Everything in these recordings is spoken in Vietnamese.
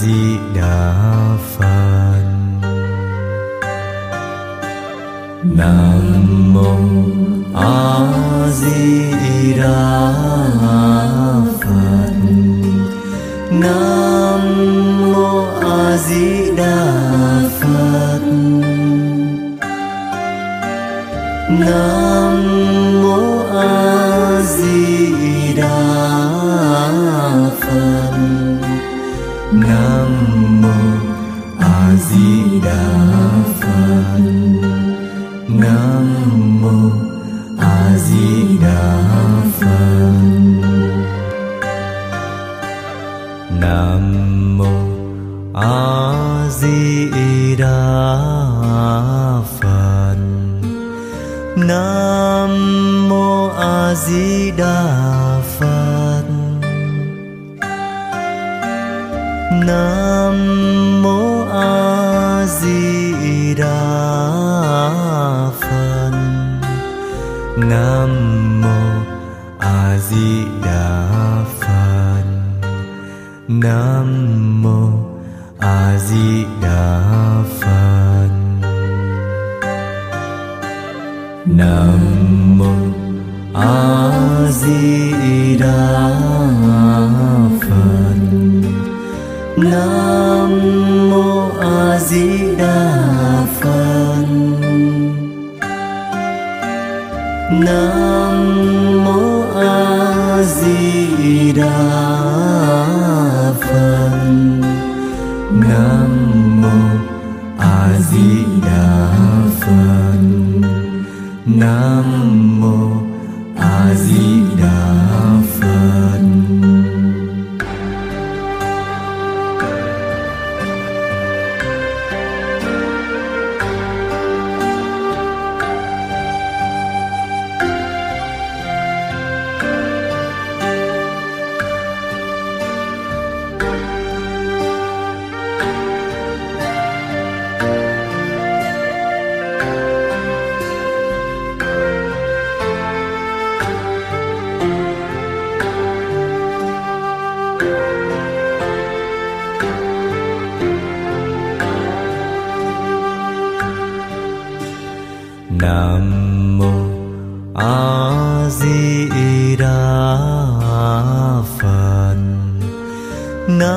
sie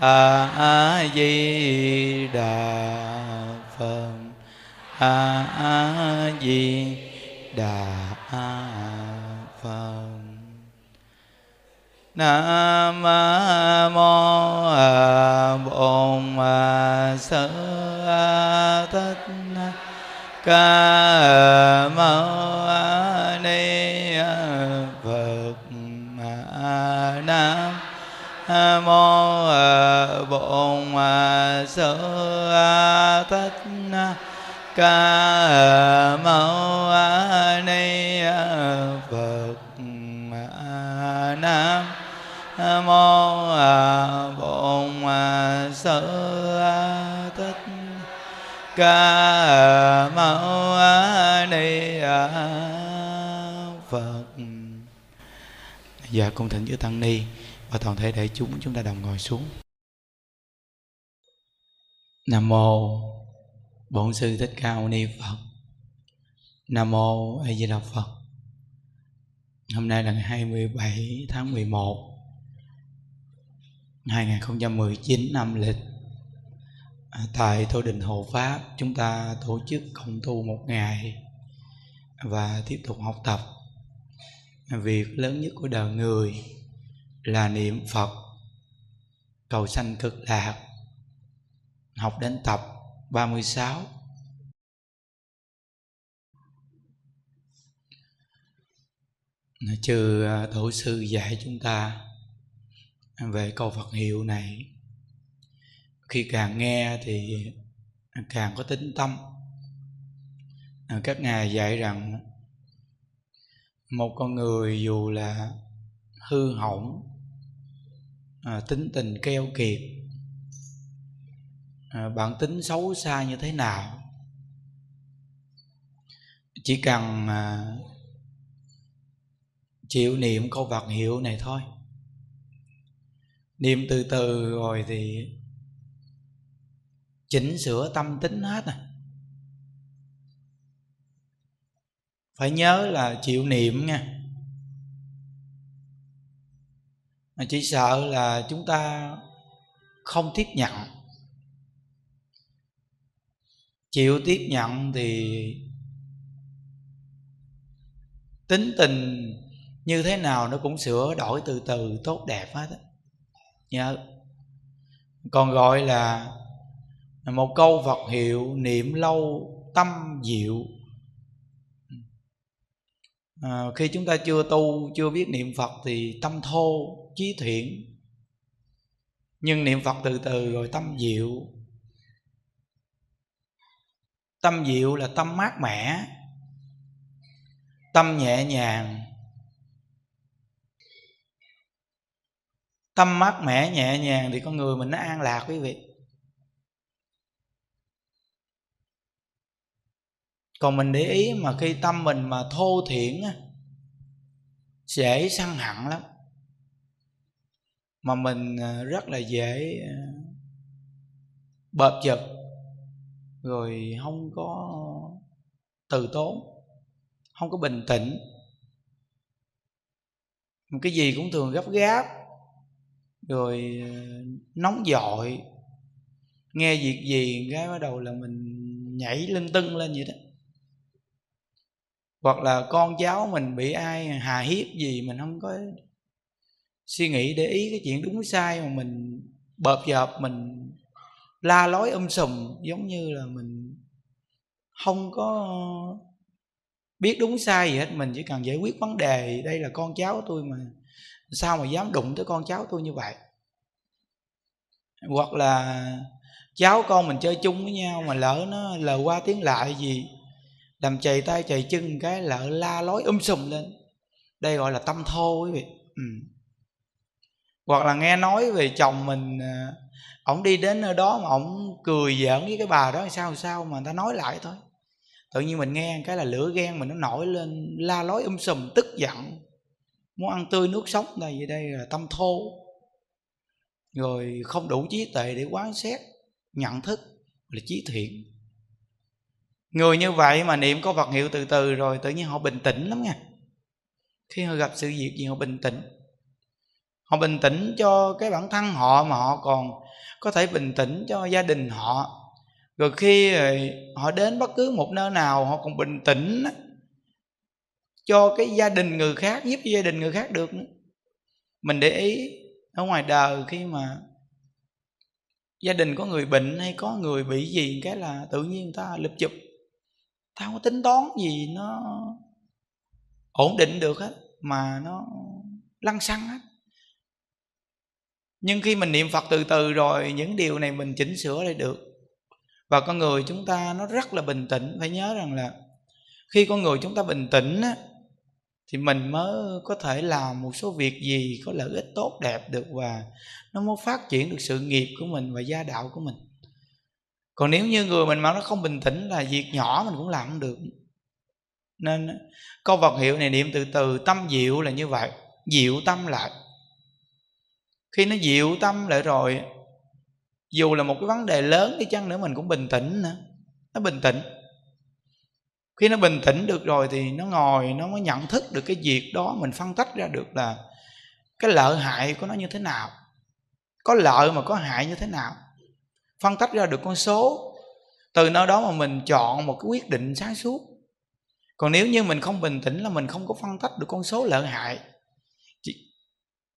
a di đà phật. A di đà phật. Nam mô bổn sư thích ca sơ thích ca mâu ni phật nam mô bổn sư thích ca mâu ni phật dạ cùng thỉnh giữa tăng ni và toàn thể đại chúng chúng ta đồng ngồi xuống nam mô bổn sư thích ca mâu ni phật. Nam mô a di đà phật. Hôm nay là ngày 27 tháng 11 2019 năm lịch. À, tại Tổ đình Hộ Pháp chúng ta tổ chức cộng tu một ngày và tiếp tục học tập. Việc lớn nhất của đời người là niệm Phật cầu sanh cực lạc học đến tập 36 trừ à, tổ sư dạy chúng ta về câu Phật hiệu này. Khi càng nghe thì càng có tính tâm. À, các ngài dạy rằng một con người dù là hư hỏng à, tính tình keo kiệt À, bản tính xấu xa như thế nào? Chỉ cần à, chịu niệm câu vật hiệu này thôi. Niệm từ từ rồi thì chỉnh sửa tâm tính hết à. Phải nhớ là chịu niệm nha. Mà chỉ sợ là chúng ta không tiếp nhận chịu tiếp nhận thì tính tình như thế nào nó cũng sửa đổi từ từ tốt đẹp hết nhớ dạ. còn gọi là một câu Phật hiệu niệm lâu tâm diệu. À, khi chúng ta chưa tu chưa biết niệm Phật thì tâm thô trí thiện. Nhưng niệm Phật từ từ rồi tâm diệu tâm diệu là tâm mát mẻ. Tâm nhẹ nhàng. Tâm mát mẻ nhẹ nhàng thì con người mình nó an lạc quý vị. Còn mình để ý mà khi tâm mình mà thô thiển dễ săn hận lắm. Mà mình à, rất là dễ à, bợp chật rồi không có từ tốn, không có bình tĩnh. Cái gì cũng thường gấp gáp, rồi ờ, nóng dội. Nghe việc gì cái bắt đầu là mình nhảy lưng tưng lên vậy đó. Hoặc là con cháu mình bị ai hà hiếp gì mình không có suy nghĩ để ý cái chuyện đúng sai mà mình bợp dợp mình la lối um sùm giống như là mình không có biết đúng sai gì hết mình chỉ cần giải quyết vấn đề đây là con cháu tôi mà sao mà dám đụng tới con cháu tôi như vậy? Hoặc là cháu con mình chơi chung với nhau mà lỡ nó lờ qua tiếng lại gì làm chày tay chày chân cái lỡ la lối um sùm lên. Đây gọi là tâm thô quý vị. Ừ. hoặc là nghe nói về chồng mình à, ổng đi đến nơi đó mà ổng cười giỡn với cái bà đó sao sao mà người ta nói lại thôi. Tự nhiên mình nghe cái là lửa ghen mình nó nổi lên, la lối um sùm, tức giận. Muốn ăn tươi nước sống này gì đây là tâm thô. Rồi không đủ trí tuệ để quán xét, nhận thức là trí thiện. Người như vậy mà niệm có vật hiệu từ từ rồi tự nhiên họ bình tĩnh lắm nha. Khi họ gặp sự việc gì họ bình tĩnh. Họ bình tĩnh cho cái bản thân họ mà họ còn có thể bình tĩnh cho gia đình họ. Rồi khi ờ, họ đến bất cứ một nơi nào, họ còn bình tĩnh cho cái gia đình người khác, giúp gia đình người khác được mình để ý, ở ngoài đời khi mà gia đình có người bệnh hay có người bị gì, cái là tự nhiên người ta lụp chụp. Ta không có tính toán gì, nó ổn định được hết, mà nó lăn xăng hết nhưng khi mình niệm phật từ từ rồi những điều này mình chỉnh sửa lại được. Và con người chúng ta nó rất là bình tĩnh phải nhớ rằng là khi con người chúng ta bình tĩnh á, thì mình mới có thể làm một số việc gì có lợi ích tốt đẹp được và nó mới phát triển được sự nghiệp của mình và gia đạo của mình. Còn nếu như người mình mà nó không bình tĩnh là việc nhỏ mình cũng làm không được. Nên câu vật hiệu này niệm từ từ tâm diệu là như vậy diệu tâm lại khi nó dịu tâm lại rồi, dù là một cái vấn đề lớn đi chăng nữa mình cũng bình tĩnh nữa. Nó bình tĩnh. Khi nó bình tĩnh được rồi thì nó ngồi, nó mới nhận thức được cái việc đó, mình phân tách ra được là cái lợi hại của nó như thế nào, có lợi mà có hại như thế nào. Phân tách ra được con số, từ nơi đó mà mình chọn một cái quyết định sáng suốt. Còn nếu như mình không bình tĩnh là mình không có phân tách được con số lợi hại.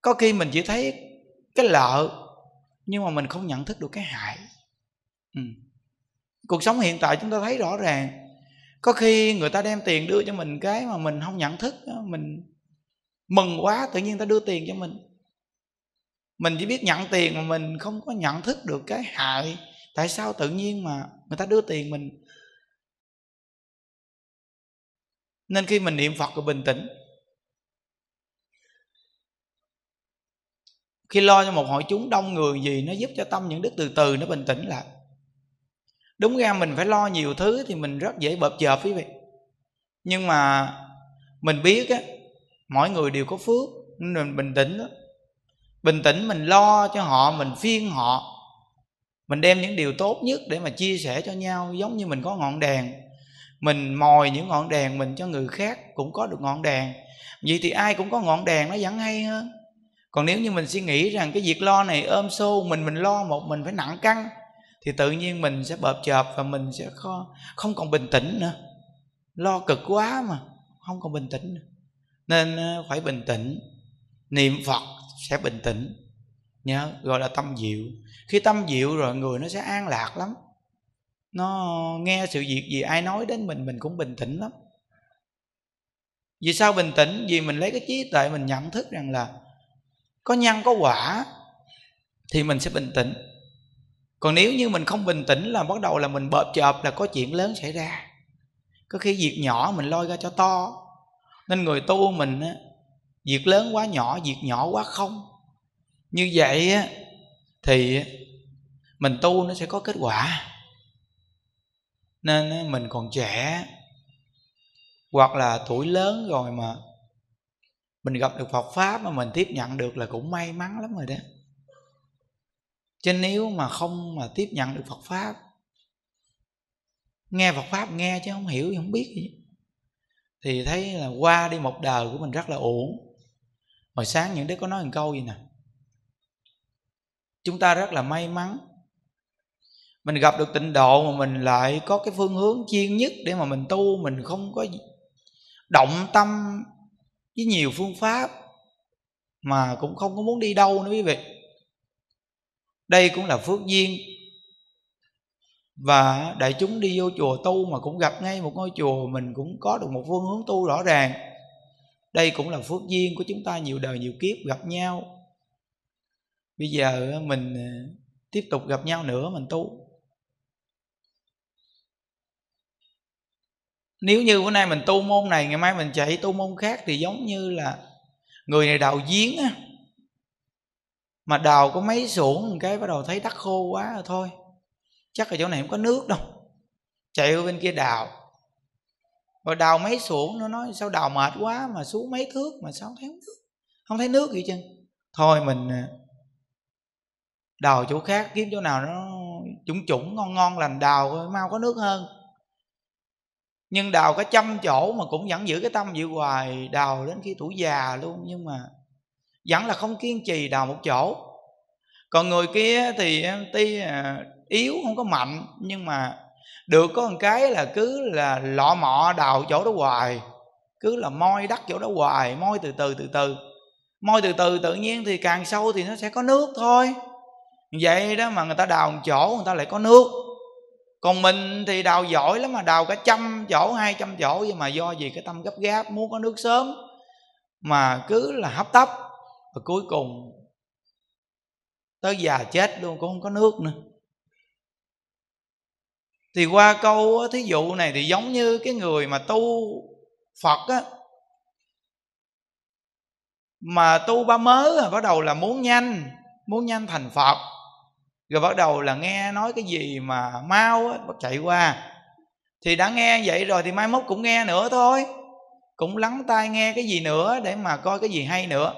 Có khi mình chỉ thấy cái lợi, nhưng mà mình không nhận thức được cái hại. Ừ. cuộc sống hiện tại chúng ta thấy rõ ràng, có khi người ta đem tiền đưa cho mình cái mà mình không nhận thức mình mừng quá tự nhiên ta đưa tiền cho mình. Mình chỉ biết nhận tiền mà mình không có nhận thức được cái hại, tại sao tự nhiên mà người ta đưa tiền mình. Nên khi mình niệm phật rồi bình tĩnh. Khi lo cho một hội chúng đông người gì, nó giúp cho tâm những đức từ từ, nó bình tĩnh lại. Đúng ra mình phải lo nhiều thứ thì mình rất dễ bợp chợp, quý vị. Nhưng mà mình biết á, mỗi người đều có phước, nên mình bình tĩnh đó. bình tĩnh mình lo cho họ, mình phiên họ. Mình đem những điều tốt nhất để mà chia sẻ cho nhau, giống như mình có ngọn đèn. Mình mồi những ngọn đèn mình cho người khác cũng có được ngọn đèn. Vậy thì ai cũng có ngọn đèn, nó vẫn hay hơn còn nếu như mình suy nghĩ rằng cái việc lo này ôm xô mình mình lo một mình phải nặng căng thì tự nhiên mình sẽ bợp chợp và mình sẽ không, không còn bình tĩnh nữa. Lo cực quá mà không còn bình tĩnh nữa. nên ờ, phải bình tĩnh. Niệm phật sẽ bình tĩnh nhớ gọi là tâm diệu. Khi tâm diệu rồi người nó sẽ an lạc lắm. Nó nghe sự việc gì ai nói đến mình mình cũng bình tĩnh lắm. Vì sao bình tĩnh? Vì mình lấy cái trí tuệ mình nhận thức rằng là có nhân có quả, thì mình sẽ bình tĩnh. Còn nếu như mình không bình tĩnh là bắt đầu là mình bợp chợp là có chuyện lớn xảy ra. Có khi việc nhỏ mình lôi ra cho to. Nên người tu mình á, việc lớn quá nhỏ, việc nhỏ quá không. Như vậy á, thì mình tu nó sẽ có kết quả. Nên mình còn trẻ, hoặc là tuổi lớn rồi mà mình gặp được Phật pháp mà mình tiếp nhận được là cũng may mắn lắm rồi đó. Chứ nếu mà không mà tiếp nhận được Phật pháp, nghe Phật pháp nghe chứ không hiểu không biết gì. Thì thấy là qua đi một đời của mình rất là uổng. Hồi sáng những đứa có nói một câu gì nè? Chúng ta rất là may mắn. Mình gặp được tịnh độ mà mình lại có cái phương hướng chuyên nhất để mà mình tu, mình không có động tâm với nhiều phương pháp mà cũng không có muốn đi đâu nữa quý vị. Đây cũng là phước duyên. Và đại chúng đi vô chùa tu mà cũng gặp ngay một ngôi chùa mình cũng có được một phương hướng tu rõ ràng. Đây cũng là phước duyên của chúng ta nhiều đời nhiều kiếp gặp nhau. Bây giờ mình ờ, tiếp tục gặp nhau nữa, mình tu. Nếu như bữa nay mình tu môn này, ngày mai mình chạy tu môn khác thì giống như là người này đào giếng á. Mà đào có mấy xuống một cái bắt đầu thấy đất khô quá rồi thôi. Chắc là chỗ này không có nước đâu. Chạy ở bên kia đào. Rồi đào mấy xuống nó nói sao đào mệt quá mà xuống mấy thước mà sao không thấy nước? Không thấy nước gì chứ thôi mình à, đào chỗ khác, kiếm chỗ nào nó chủng chủng, ngon ngon, lành đào mau có nước hơn nhưng đào có trăm chỗ mà cũng vẫn giữ cái tâm vậy hoài, đào đến khi tuổi già luôn. Nhưng mà vẫn là không kiên trì đào một chỗ. Còn người kia thì à, tuy à, yếu, không có mạnh, nhưng mà được có một cái là cứ là lọ mọ đào chỗ đó hoài. Cứ là moi đất chỗ đó hoài, moi từ từ từ từ. Moi từ từ, tự nhiên thì càng sâu thì nó sẽ có nước thôi. Vậy đó mà người ta đào một chỗ, người ta lại có nước còn mình thì đào giỏi lắm mà, đào cả trăm chỗ, hai trăm chỗ, nhưng mà do gì cái tâm gấp gáp, muốn có nước sớm, mà cứ là hấp tấp. Và cuối cùng, tới già chết luôn, cũng không có nước nữa. Thì qua câu thí dụ này thì giống như cái người mà tu phật á, mà tu ba mớ bắt đầu là muốn nhanh muốn nhanh thành phật rồi bắt đầu là nghe nói cái gì mà mau á bắt chạy qua. Thì đã nghe vậy rồi thì mai mốt cũng nghe nữa thôi. Cũng lắng tai nghe cái gì nữa để mà coi cái gì hay nữa.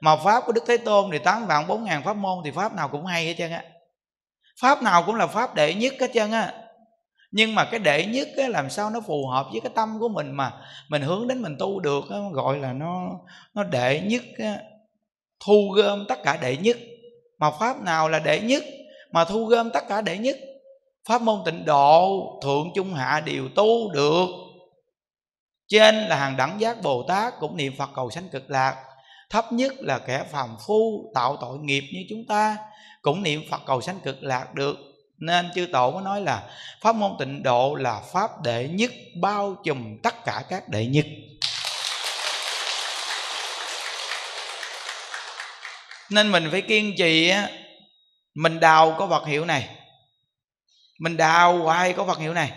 Mà pháp của đức thế tôn thì tám vạn bốn ngàn pháp môn thì pháp nào cũng hay hết trơn á. Pháp nào cũng là pháp đệ nhất hết trơn á. Nhưng mà cái đệ nhất á, làm sao nó phù hợp với cái tâm của mình mà mình hướng đến mình tu được á, gọi là nó nó đệ nhất á, thu gom tất cả đệ nhất. Mà pháp nào là đệ nhất? Mà thu gom tất cả đệ nhất. Pháp môn tịnh độ, thượng trung hạ đều tu được. Trên là hàng đẳng giác bồ tát cũng niệm phật cầu sanh cực lạc. Thấp nhất là kẻ phàm phu tạo tội nghiệp như chúng ta cũng niệm phật cầu sanh cực lạc được. Nên chư tổ mới nói là pháp môn tịnh độ là pháp đệ nhất, bao trùm tất cả các đệ nhất. Nên mình phải kiên trì á mình đào có vật hiệu này. Mình đào hoài có vật hiệu này?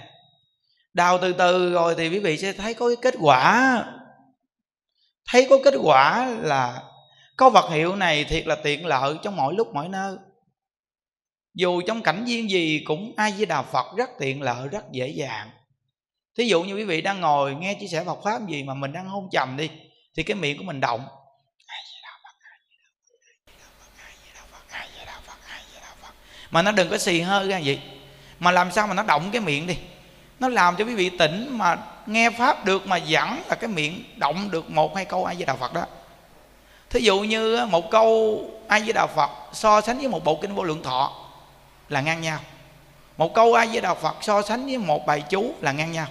Đào từ từ rồi thì quý vị sẽ thấy có cái kết quả. Thấy có kết quả là có vật hiệu này thiệt là tiện lợi trong mọi lúc, mọi nơi. Dù trong cảnh viên gì cũng ai với đà phật rất tiện lợi, rất dễ dàng. Thí dụ như quý vị đang ngồi nghe chia sẻ Phật pháp gì mà mình đang hôn trầm đi, thì cái miệng của mình động. Mà nó đừng có xì hơi ra vậy. Mà làm sao mà nó động cái miệng đi. Nó làm cho quý vị tỉnh mà nghe pháp được mà dẫn là cái miệng động được một hai câu ai với đạo phật đó. Thí dụ như một câu ai với đạo phật so sánh với một bộ kinh vô lượng thọ là ngang nhau. Một câu ai với đạo phật so sánh với một bài chú là ngang nhau.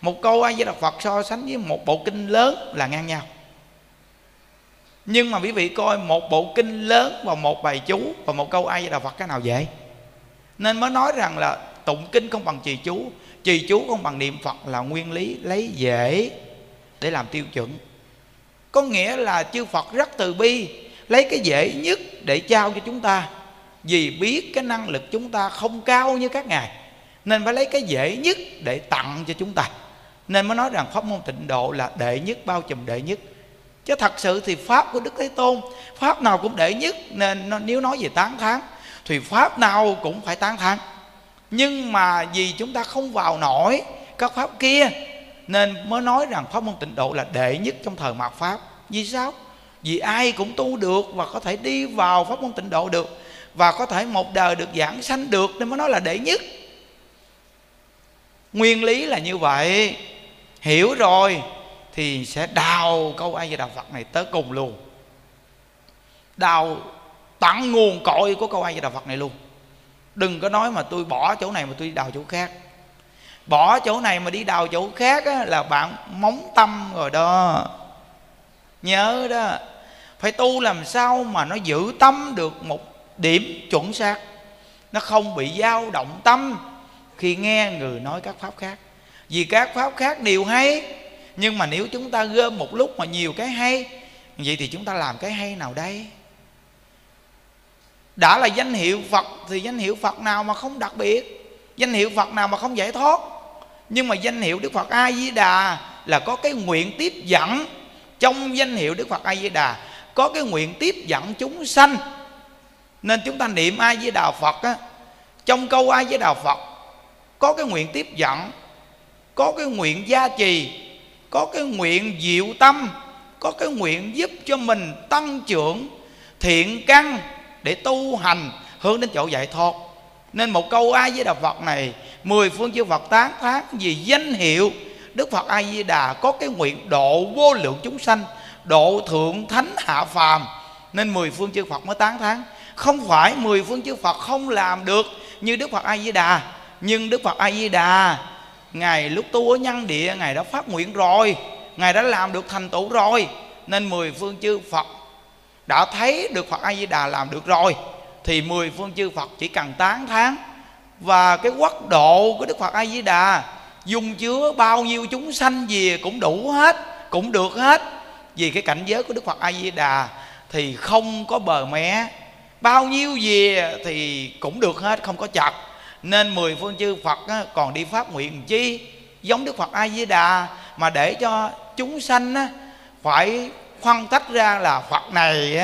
Một câu ai với đạo phật so sánh với một bộ kinh lớn là ngang nhau nhưng mà quý vị coi một bộ kinh lớn và một bài chú và một câu ai là phật, cái nào dễ? Nên mới nói rằng là tụng kinh không bằng trì chú. Trì chú không bằng niệm phật là nguyên lý lấy dễ để làm tiêu chuẩn. Có nghĩa là chư phật rất từ bi, lấy cái dễ nhất để trao cho chúng ta. Vì biết cái năng lực chúng ta không cao như các ngài, nên phải lấy cái dễ nhất để tặng cho chúng ta. Nên mới nói rằng pháp môn tịnh độ là đệ nhất, bao trùm đệ nhất chứ thật sự thì pháp của đức thế tôn, pháp nào cũng đệ nhất, nên nếu nói về tán thán, thì pháp nào cũng phải tán thán. Nhưng mà vì chúng ta không vào nổi các pháp kia, nên mới nói rằng pháp môn tịnh độ là đệ nhất trong thời mạt pháp. Vì sao? Vì ai cũng tu được và có thể đi vào pháp môn tịnh độ được, và có thể một đời được giảng sanh được, nên mới nói là đệ nhất. Nguyên lý là như vậy. Hiểu rồi thì sẽ đào câu ai về đạo phật này tới cùng luôn. Đào tận nguồn cội của câu ai về đạo phật này luôn. Đừng có nói mà tôi bỏ chỗ này mà tôi đi đào chỗ khác. Bỏ chỗ này mà đi đào chỗ khác á, là bạn móng tâm rồi đó. Nhớ đó phải tu làm sao mà nó giữ tâm được một điểm chuẩn xác. Nó không bị dao động tâm khi nghe người nói các pháp khác. Vì các pháp khác đều hay nhưng mà nếu chúng ta gom một lúc mà nhiều cái hay, vậy thì chúng ta làm cái hay nào đây? Đã là danh hiệu phật thì danh hiệu phật nào mà không đặc biệt? Danh hiệu phật nào mà không giải thoát? Nhưng mà danh hiệu đức phật a di đà là có cái nguyện tiếp dẫn. Trong danh hiệu đức phật a di đà có cái nguyện tiếp dẫn chúng sanh. Nên chúng ta niệm a di đà phật á, trong câu a di đà phật có cái nguyện tiếp dẫn, có cái nguyện gia trì có cái nguyện diệu tâm, có cái nguyện giúp cho mình tăng trưởng, thiện căn để tu hành. Hướng đến chỗ giải thoát. Nên một câu ai với đà phật này, mười phương chư phật tán thán vì danh hiệu đức phật a di đà có cái nguyện độ vô lượng chúng sanh, độ thượng thánh hạ phàm. Nên mười phương chư phật mới tán thán. Không phải mười phương chư phật không làm được như đức phật a di đà, nhưng đức phật a di đà ngài lúc tu ở nhân địa, ngài đã phát nguyện rồi. Ngài đã làm được thành tựu rồi. Nên mười phương chư phật đã thấy được phật a di đà làm được rồi. Thì mười phương chư phật chỉ cần tán thán. Và cái quốc độ của đức phật a di đà dung chứa bao nhiêu chúng sanh gì cũng đủ hết, cũng được hết. Vì cái cảnh giới của đức phật a di đà thì không có bờ mé. Bao nhiêu gì thì cũng được hết, không có chặt nên mười phương chư phật còn đi phát nguyện chi? Giống đức phật a di đà mà để cho chúng sanh phải phân tách ra là phật này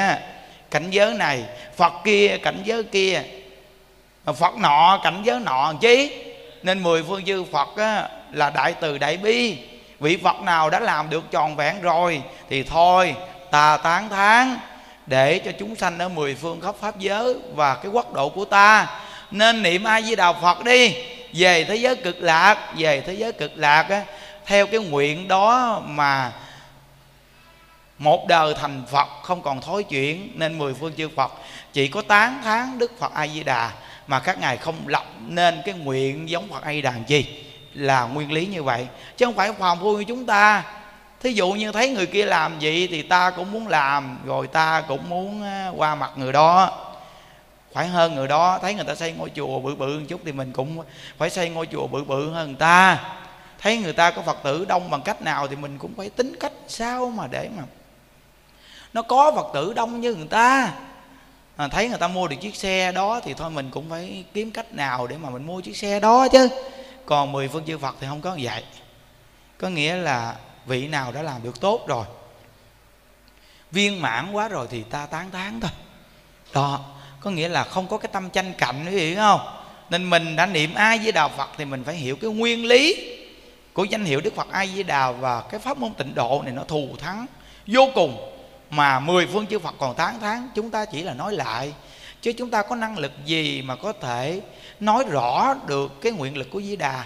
cảnh giới này phật kia cảnh giới kia. Phật nọ cảnh giới nọ chí nên mười phương chư phật á, là đại từ đại bi. Vị phật nào đã làm được tròn vẹn rồi thì thôi ta tán thán để cho chúng sanh ở mười phương khắp pháp giới và cái quốc độ của ta nên niệm a di đà phật đi. Về thế giới cực lạc về thế giới cực lạc á, theo cái nguyện đó mà một đời thành phật không còn thối chuyển nên mười phương chư phật chỉ có tán thán đức phật a di đà mà các ngài không lập nên cái nguyện giống phật a di đà chi là nguyên lý như vậy. Chứ không phải phàm phu như chúng ta. Thí dụ như thấy người kia làm vậy thì ta cũng muốn làm rồi ta cũng muốn qua mặt người đó phải hơn người đó thấy người ta xây ngôi chùa bự bự một chút thì mình cũng phải xây ngôi chùa bự bự hơn người ta. Thấy người ta có phật tử đông bằng cách nào thì mình cũng phải tính cách sao mà để mà nó có phật tử đông như người ta. À, thấy người ta mua được chiếc xe đó thì thôi mình cũng phải kiếm cách nào để mà mình mua chiếc xe đó chứ. Còn mười phương chư phật thì không có vậy. Có nghĩa là vị nào đã làm được tốt rồi viên mãn quá rồi thì ta tán tán thôi. Đó có nghĩa là không có cái tâm tranh cạnh quý vị không? Nên mình đã niệm ai với đà phật thì mình phải hiểu cái nguyên lý của danh hiệu đức phật ai với đà và cái pháp môn tịnh độ này nó thù thắng, vô cùng. Mà mười phương chư phật còn tán thán, chúng ta chỉ là nói lại. Chứ chúng ta có năng lực gì mà có thể nói rõ được cái nguyện lực của di đà?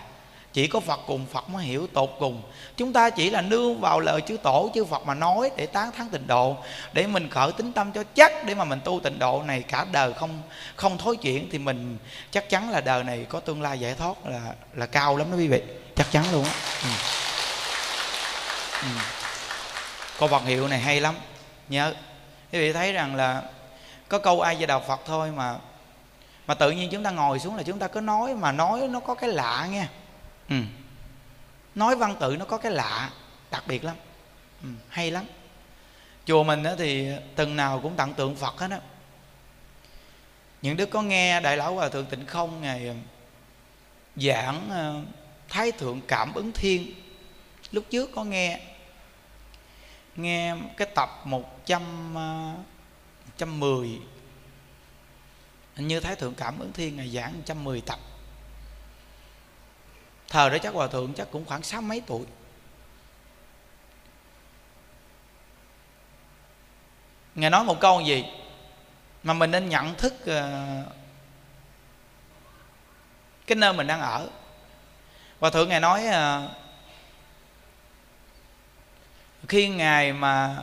Chỉ có phật cùng phật mới hiểu tột cùng. Chúng ta chỉ là nương vào lời chư tổ, chư phật mà nói để tán thán tịnh độ, để mình khởi tính tâm cho chắc, để mà mình tu tịnh độ này cả đời không không thối chuyển thì mình chắc chắn là đời này có tương lai giải thoát là là cao lắm đó quý vị. Chắc chắn luôn á. Ừ. ừ. câu vật hiệu này hay lắm. Nhớ. Quý vị thấy rằng là có câu ai về đạo phật thôi mà mà tự nhiên chúng ta ngồi xuống là chúng ta cứ nói, mà nói nó có cái lạ nghe ừ. nói văn tự nó có cái lạ, đặc biệt lắm. Ừ. hay lắm. Chùa mình thì từng nào cũng tặng tượng phật hết á. Những đứa có nghe đại lão hòa thượng tịnh không, ngày ờ, giảng ờ, thái thượng cảm ứng thiên, lúc trước có nghe. Nghe cái tập 100 110 ờ, như Thái Thượng Cảm ứng Thiên ngày giảng 110 tập. Thời đó chắc Hòa Thượng chắc cũng khoảng sáu mấy tuổi. Ngài nói một câu gì Mà mình nên nhận thức ờ, Cái nơi mình đang ở? Hòa Thượng Ngài nói ờ, khi ngài mà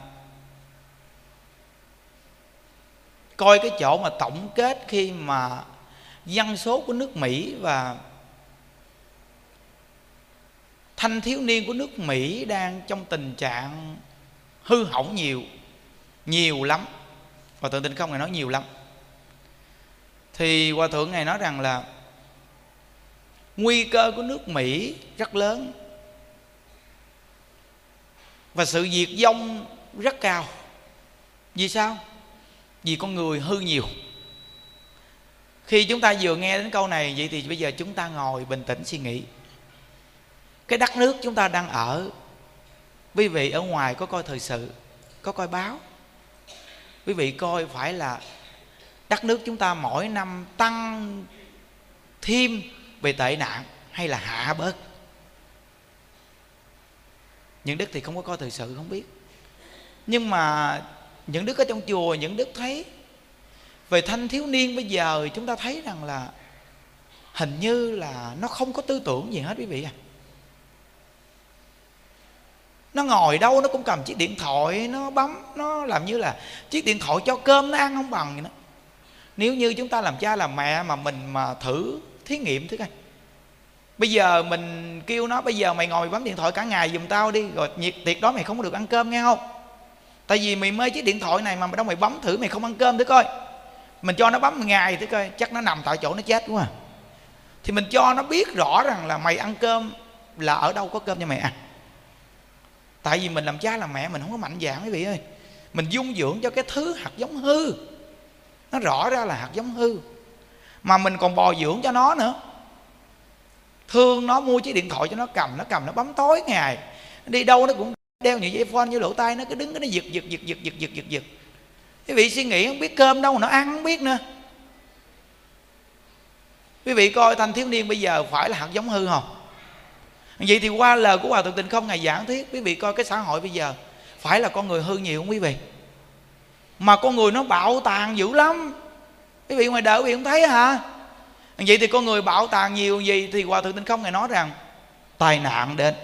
coi cái chỗ mà tổng kết khi mà dân số của nước Mỹ và thanh thiếu niên của nước mỹ đang trong tình trạng hư hỏng nhiều nhiều lắm. Hòa thượng tinh không ngài nói nhiều lắm. Thì hòa thượng ngài nói rằng là nguy cơ của nước mỹ rất lớn và sự diệt vong rất cao. Vì sao? Vì con người hư nhiều. Khi chúng ta vừa nghe đến câu này, vậy thì bây giờ chúng ta ngồi bình tĩnh suy nghĩ cái đất nước chúng ta đang ở, quý vị ở ngoài có coi thời sự, có coi báo. Quý vị coi phải là đất nước chúng ta mỗi năm tăng thêm về tệ nạn hay là hạ bớt. Những đức thì không có coi thời sự, không biết. Nhưng mà những đức ở trong chùa, những đức thấy, về thanh thiếu niên bây giờ chúng ta thấy rằng là hình như là nó không có tư tưởng gì hết quý vị à nó ngồi đâu nó cũng cầm chiếc điện thoại, nó bấm, nó làm như là chiếc điện thoại cho cơm nó ăn không bằng vậy đó. Nếu như chúng ta làm cha làm mẹ mà mình mà thử thí nghiệm thứ coi. Bây giờ mình kêu nó, bây giờ mày ngồi bấm điện thoại cả ngày giùm tao đi, rồi nhiệt tiệc đó mày không có được ăn cơm nghe không? Tại vì mày mê chiếc điện thoại này mà đâu mày bấm thử mày không ăn cơm thử coi. Mình cho nó bấm một ngày thử coi, chắc nó nằm tại chỗ nó chết đúng không à. thì mình cho nó biết rõ rằng là mày ăn cơm là ở đâu có cơm cho mày ăn tại vì mình làm cha làm mẹ mình không có mạnh dạng quý vị ơi. Mình dung dưỡng cho cái thứ hạt giống hư. Nó rõ ra là hạt giống hư. Mà mình còn bò dưỡng cho nó nữa. Thương nó, mua chiếc điện thoại cho nó cầm nó cầm, nó bấm tối ngày. Đi đâu nó cũng đeo những dây phone như lỗ tai, nó cứ đứng, nó giật giật giật giật giật giật giật giật. Quý vị suy nghĩ không biết cơm đâu mà nó ăn không biết nữa. Quý vị coi thanh thiếu niên bây giờ phải là hạt giống hư không? Vậy thì qua lời của hòa thượng tình không ngày giảng thuyết, quý vị coi cái xã hội bây giờ, phải là con người hư nhiều không quý vị? Mà con người nó bạo tàn dữ lắm. Quý vị ngoài đời quý vị không thấy hả? Vậy thì con người bạo tàn nhiều gì thì hòa thượng tinh không ngày nói rằng, tai nạn đến.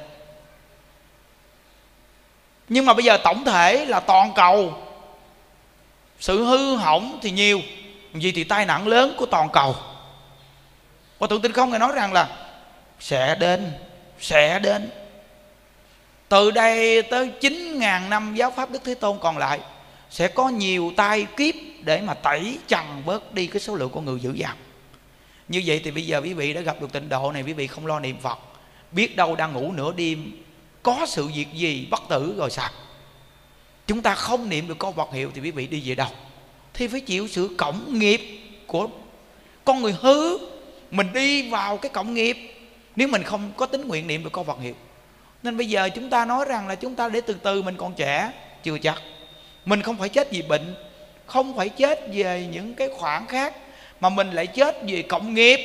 Nhưng mà bây giờ tổng thể là toàn cầu, sự hư hỏng thì nhiều vì thì tai nạn lớn của toàn cầu. Hòa thượng tinh không ngày nói rằng là sẽ đến sẽ đến. Từ đây tới 9.000 năm giáo pháp Đức Thế Tôn còn lại, Sẽ có nhiều tai kiếp để mà tẩy trần bớt đi cái số lượng con người dữ dằn. Như vậy thì bây giờ quý vị đã gặp được tịnh độ này, Quý vị không lo niệm Phật. Biết đâu đang ngủ nửa đêm, Có sự việc gì bất tử rồi sao Chúng ta không niệm được câu Phật hiệu Thì quý vị đi về đâu. Thì phải chịu sự cộng nghiệp của con người hư. Mình đi vào cái cộng nghiệp nếu mình không có tính nguyện niệm được câu Phật hiệu. Nên bây giờ chúng ta nói rằng là chúng ta để từ từ mình còn trẻ, chưa chắc. Mình không phải chết vì bệnh, không phải chết về những cái khoản khác, mà mình lại chết vì cộng nghiệp.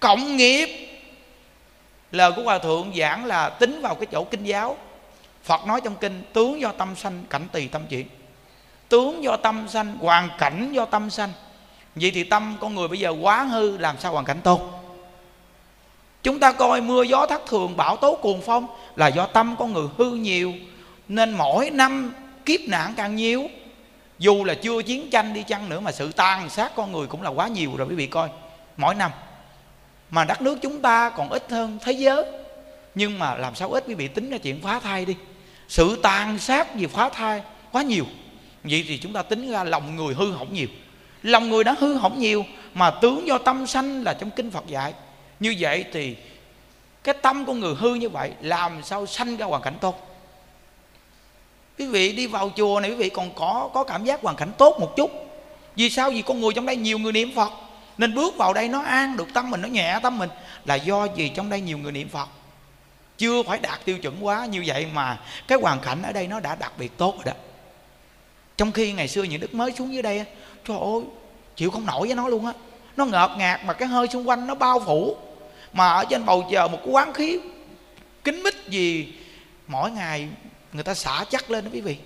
Cộng nghiệp. Lời của hòa thượng giảng là tính vào cái chỗ kinh giáo. Phật nói trong kinh, tướng do tâm sanh, cảnh tùy tâm chuyển tướng do tâm sanh, hoàn cảnh do tâm sanh. Vậy thì tâm con người bây giờ quá hư, làm sao hoàn cảnh tốt? Chúng ta coi mưa gió thất thường, bão tố cuồng phong là do tâm con người hư nhiều. Nên mỗi năm kiếp nạn càng nhiều, dù là chưa chiến tranh đi chăng nữa mà sự tàn sát con người cũng là quá nhiều rồi, quý vị coi. Mỗi năm mà đất nước chúng ta còn ít hơn thế giới. Nhưng mà làm sao ít, quý vị tính ra chuyện phá thai đi. Sự tàn sát vì phá thai quá nhiều. Vậy thì chúng ta tính ra lòng người hư hỏng nhiều. Lòng người đã hư hỏng nhiều mà tướng do tâm sanh là trong kinh phật dạy như vậy thì cái tâm của người hư như vậy, làm sao sanh ra hoàn cảnh tốt? Quý vị đi vào chùa này, quý vị còn có có cảm giác hoàn cảnh tốt một chút. Vì sao? Vì con người trong đây nhiều người niệm phật. Nên bước vào đây nó an được tâm mình, nó nhẹ tâm mình. Là do gì trong đây nhiều người niệm phật. Chưa phải đạt tiêu chuẩn quá như vậy mà cái hoàn cảnh ở đây nó đã đặc biệt tốt rồi đó. Trong khi ngày xưa những đức mới xuống dưới đây trời ơi, chịu không nổi với nó luôn á. Nó ngợp ngạt mà cái hơi xung quanh nó bao phủ mà ở trên bầu trời một cái quán khí kính mít gì, mỗi ngày người ta xả chắc lên đó quý vị.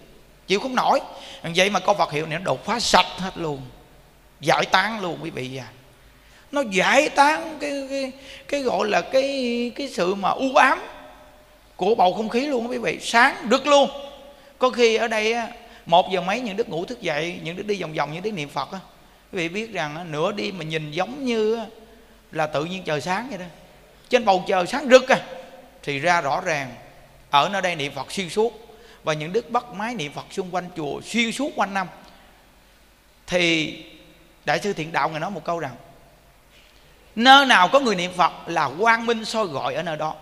Chịu không nổi. Vậy mà có vật hiệu này nó đột phá sạch hết luôn. Giải tán luôn quý vị à. Nó giải tán cái cái cái gọi là cái cái sự mà u ám của bầu không khí luôn quý vị. Sáng đứt luôn. Có khi ở đây một giờ mấy những đức ngủ thức dậy, những đức đi vòng vòng, những đức niệm phật á, quý vị biết rằng nửa đi mà nhìn giống như là tự nhiên trời sáng vậy đó trên bầu trời sáng rực à thì ra rõ ràng, ở nơi đây niệm phật xuyên suốt và những đức bắt máy niệm phật xung quanh chùa xuyên suốt quanh năm. Thì đại sư thiện đạo ngài nói một câu rằng, nơi nào có người niệm phật là quang minh soi gọi ở nơi đó.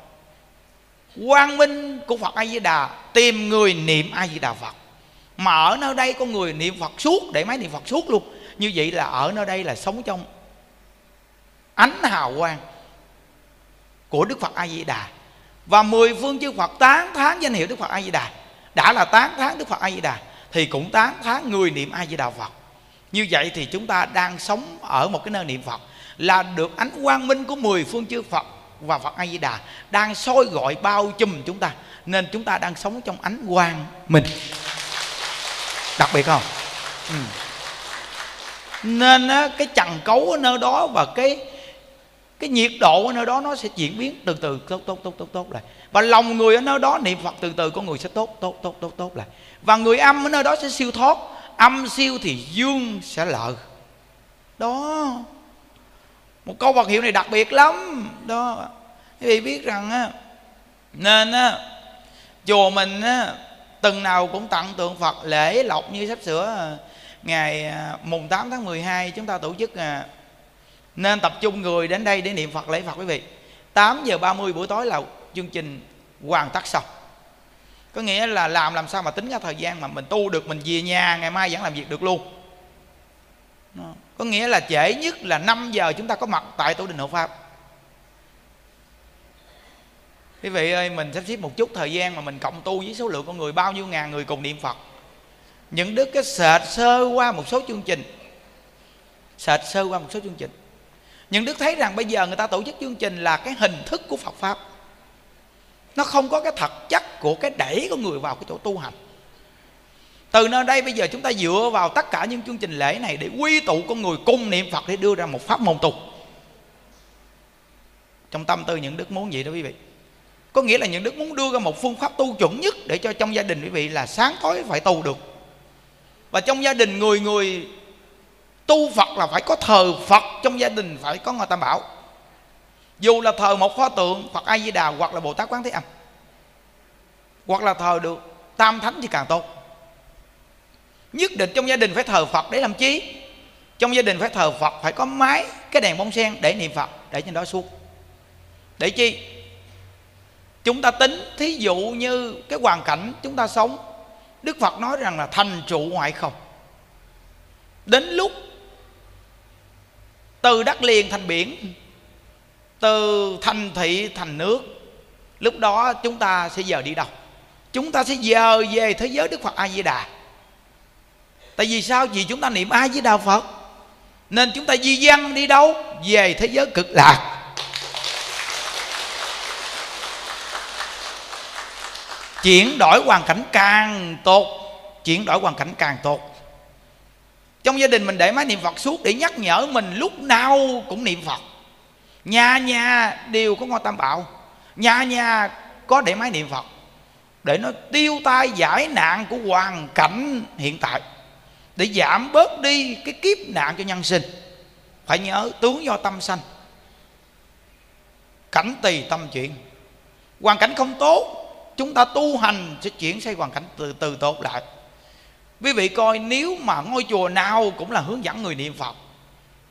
Quang minh của phật a di đà tìm người niệm a di đà phật. Mà ở nơi đây có người niệm phật suốt, để máy niệm phật suốt luôn. Như vậy là ở nơi đây là sống trong ánh hào quang của đức phật a di đà và mười phương chư phật tán thán danh hiệu đức phật a di đà đã là tán thán đức phật a di đà thì cũng tán thán người niệm a di đà phật. Như vậy thì chúng ta đang sống ở một cái nơi niệm phật là được ánh quang minh của mười phương chư phật và phật a di đà đang soi gọi bao trùm chúng ta. Nên chúng ta đang sống trong ánh quang minh. Đặc biệt không? Ừ. nên cái chằng cấu ở nơi đó và cái cái nhiệt độ ở nơi đó nó sẽ chuyển biến từ từ, tốt tốt tốt tốt tốt lại. Và lòng người ở nơi đó, niệm phật từ từ, con người sẽ tốt tốt tốt tốt tốt lại. Và người âm ở nơi đó sẽ siêu thoát. Âm siêu thì dương sẽ lợi. Đó. Một câu vật hiệu này đặc biệt lắm. Đó. Quý vị biết rằng á, nên á, chùa mình á, từng nào cũng tặng tượng Phật lễ lộc như sắp sửa. Ngày à, mùng 8 tháng 12 chúng ta tổ chức à, nên tập trung người đến đây để niệm Phật, lễ Phật quý vị. 8 giờ 30 buổi tối là chương trình hoàn tất xong. Có nghĩa là làm làm sao mà tính ra thời gian mà mình tu được, mình về nhà, ngày mai vẫn làm việc được luôn. Có nghĩa là trễ nhất là 5 giờ chúng ta có mặt tại tổ đình hộ pháp. Quý vị ơi, mình sắp xếp một chút thời gian mà mình cộng tu với số lượng con người, bao nhiêu ngàn người cùng niệm phật. Những đức cái sệt sơ qua một số chương trình. Sệt sơ qua một số chương trình những đức thấy rằng bây giờ người ta tổ chức chương trình là cái hình thức của phật pháp. Nó không có cái thật chất của cái đẩy của người vào cái chỗ tu hành. Từ nơi đây bây giờ chúng ta dựa vào tất cả những chương trình lễ này để quy tụ con người cung niệm phật để đưa ra một pháp môn tu. Trong tâm tư những đức muốn gì đó quý vị. Có nghĩa là những đức muốn đưa ra một phương pháp tu chuẩn nhất để cho trong gia đình quý vị là sáng tối phải tu được. Và trong gia đình người người tu phật là phải có thờ phật, trong gia đình phải có ngôi tam bảo. Dù là thờ một pho tượng phật a di đà hoặc là bồ tát quán thế âm. Hoặc là thờ được tam thánh thì càng tốt nhất định trong gia đình phải thờ phật để làm chi? Trong gia đình phải thờ phật, phải có máy, cái đèn bông sen để niệm phật, để trên đó suốt. Để chi? Chúng ta tính, thí dụ như cái hoàn cảnh chúng ta sống, đức phật nói rằng là thành trụ ngoại không. Đến lúc từ đất liền thành biển, từ thành thị thành nước. Lúc đó chúng ta sẽ giờ đi đâu? Chúng ta sẽ giờ về thế giới đức phật a di đà tại vì sao? Vì chúng ta niệm a di đà phật. Nên chúng ta di dân đi đâu? Về thế giới cực lạc. Chuyển đổi hoàn cảnh càng tốt, chuyển đổi hoàn cảnh càng tốt trong gia đình mình để máy niệm phật suốt để nhắc nhở mình lúc nào cũng niệm phật. Nhà nhà đều có ngôi tam bảo. Nhà nhà có để máy niệm phật. Để nó tiêu tai giải nạn của hoàn cảnh hiện tại. Để giảm bớt đi cái kiếp nạn cho nhân sinh. Phải nhớ, tướng do tâm sanh. Cảnh tùy tâm chuyện hoàn cảnh không tốt, chúng ta tu hành sẽ chuyển sang hoàn cảnh từ từ tốt lại quý vị coi, nếu mà ngôi chùa nào cũng là hướng dẫn người niệm phật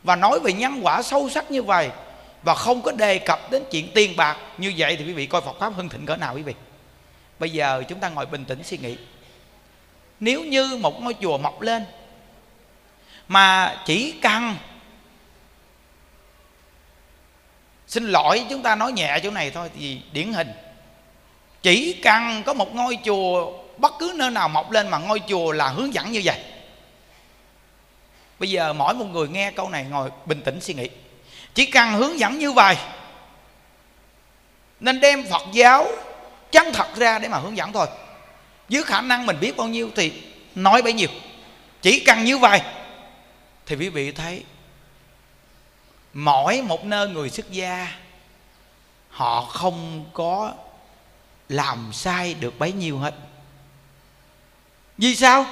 và nói về nhân quả sâu sắc như vậy và không có đề cập đến chuyện tiền bạc như vậy, thì quý vị coi Phật pháp hưng thịnh cỡ nào quý vị? Bây giờ chúng ta ngồi bình tĩnh suy nghĩ. Nếu như một ngôi chùa mọc lên mà chỉ cần xin lỗi, chúng ta nói nhẹ chỗ này thôi thì điển hình. Chỉ cần có một ngôi chùa bất cứ nơi nào mọc lên mà ngôi chùa là hướng dẫn như vậy. Bây giờ mỗi một người nghe câu này ngồi bình tĩnh suy nghĩ. Chỉ cần hướng dẫn như vậy, nên đem phật giáo chân thật ra để mà hướng dẫn thôi. Dưới khả năng mình biết bao nhiêu thì nói bấy nhiêu. Chỉ cần như vậy thì quý vị thấy mỗi một nơi người xuất gia, họ không có làm sai được bấy nhiêu hết vì sao?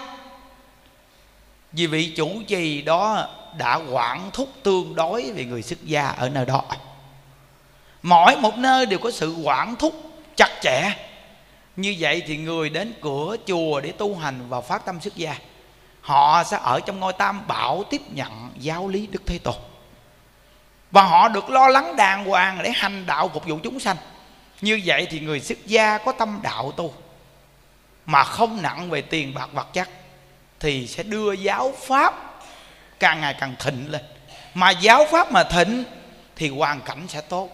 Vì vị chủ trì đó đã quản thúc tương đối về người xuất gia ở nơi đó. Mỗi một nơi đều có sự quản thúc chặt chẽ. Như vậy thì người đến cửa chùa để tu hành và phát tâm xuất gia, họ sẽ ở trong ngôi tam bảo tiếp nhận giáo lý đức thế tôn. Và họ được lo lắng đàng hoàng để hành đạo phục vụ chúng sanh. Như vậy thì người xuất gia có tâm đạo tu mà không nặng về tiền bạc vật chất, thì sẽ đưa giáo pháp càng ngày càng thịnh lên. Mà giáo pháp mà thịnh thì hoàn cảnh sẽ tốt.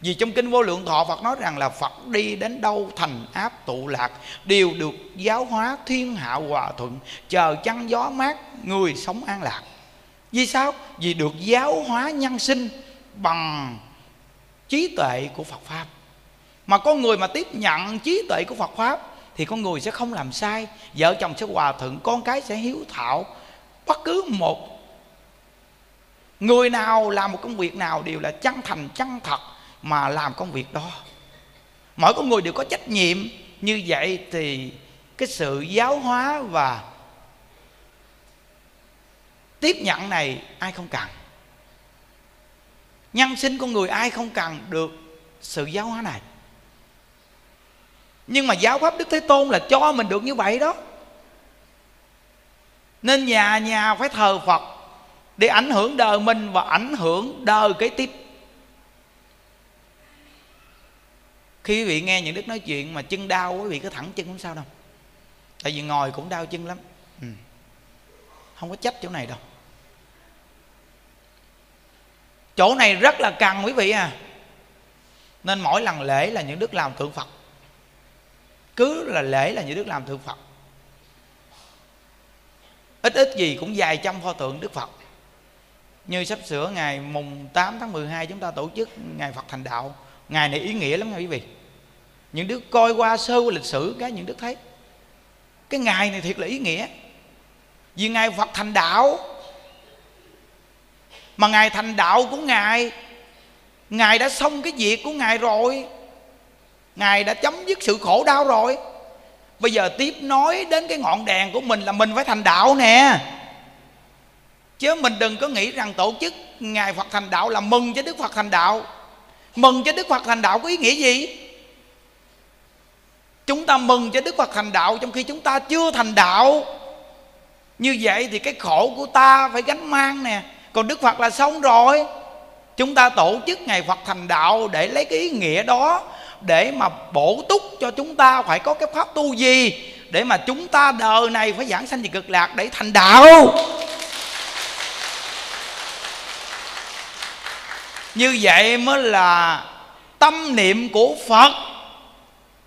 Vì trong kinh vô lượng thọ Phật nói rằng là Phật đi đến đâu thành áp tụ lạc, Đều được giáo hóa thiên hạ hòa thuận, Chờ chăn gió mát, người sống an lạc. Vì sao? Vì được giáo hóa nhân sinh bằng trí tuệ của Phật Pháp. Mà con người mà tiếp nhận trí tuệ của Phật Pháp thì con người sẽ không làm sai. Vợ chồng sẽ hòa thuận, Con cái sẽ hiếu thảo. Bất cứ một Người nào làm một công việc nào đều là chân thành, chân thật mà làm công việc đó. Mỗi con người đều có trách nhiệm. Như vậy thì cái sự giáo hóa và tiếp nhận này ai không cần? Nhân sinh con người ai không cần được sự giáo hóa này? Nhưng mà giáo pháp đức thế tôn là cho mình được như vậy đó. Nên nhà nhà phải thờ phật để ảnh hưởng đời mình và ảnh hưởng đời kế tiếp. Khi quý vị nghe những đức nói chuyện mà chân đau quý vị cứ thẳng chân không sao đâu. Tại vì ngồi cũng đau chân lắm. Ừ. không có trách chỗ này đâu. Chỗ này rất là cần quý vị à. Nên mỗi lần lễ là những đức làm thượng phật cứ là lễ là những đức làm thượng phật. Ít ít gì cũng vài trăm pho tượng đức phật. Như sắp sửa ngày mùng 8 tháng 12 chúng ta tổ chức ngày Phật thành đạo. Ngày này ý nghĩa lắm nha quý vị. Những đứa coi qua sơ qua lịch sử cái những đứa thấy. Cái ngày này thiệt là ý nghĩa. Vì ngày phật thành đạo, mà ngày thành đạo của ngài ngài đã xong cái việc của ngài rồi ngài đã chấm dứt sự khổ đau rồi. Bây giờ tiếp nói đến cái ngọn đèn của mình là mình phải thành đạo nè. Chứ mình đừng có nghĩ rằng tổ chức ngài phật thành đạo là mừng cho đức phật thành đạo. Mừng cho đức phật thành đạo có ý nghĩa gì? Chúng ta mừng cho đức phật thành đạo trong khi chúng ta chưa thành đạo. Như vậy thì cái khổ của ta phải gánh mang nè. Còn đức phật là xong rồi. Chúng ta tổ chức ngày phật thành đạo để lấy cái ý nghĩa đó để mà bổ túc cho chúng ta phải có cái pháp tu gì? Để mà chúng ta đời này phải giảng sanh về cực lạc để thành đạo. Như vậy mới là tâm niệm của phật.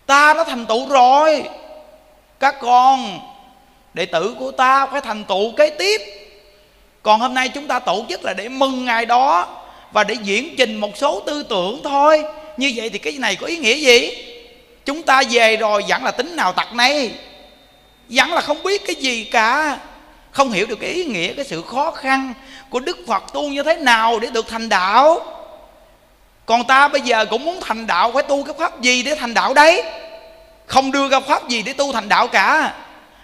Ta đã thành tựu rồi. Các con, đệ tử của ta phải thành tựu kế tiếp. Còn hôm nay chúng ta tổ chức là để mừng ngày đó và để diễn trình một số tư tưởng thôi như vậy thì cái này có ý nghĩa gì? Chúng ta về rồi, vẫn là tính nào tật này vẫn là không biết cái gì cả. Không hiểu được cái ý nghĩa, cái sự khó khăn của đức phật tu như thế nào để được thành đạo. Còn ta bây giờ cũng muốn thành đạo, phải tu cái pháp gì để thành đạo đấy? Không đưa ra pháp gì để tu thành đạo cả.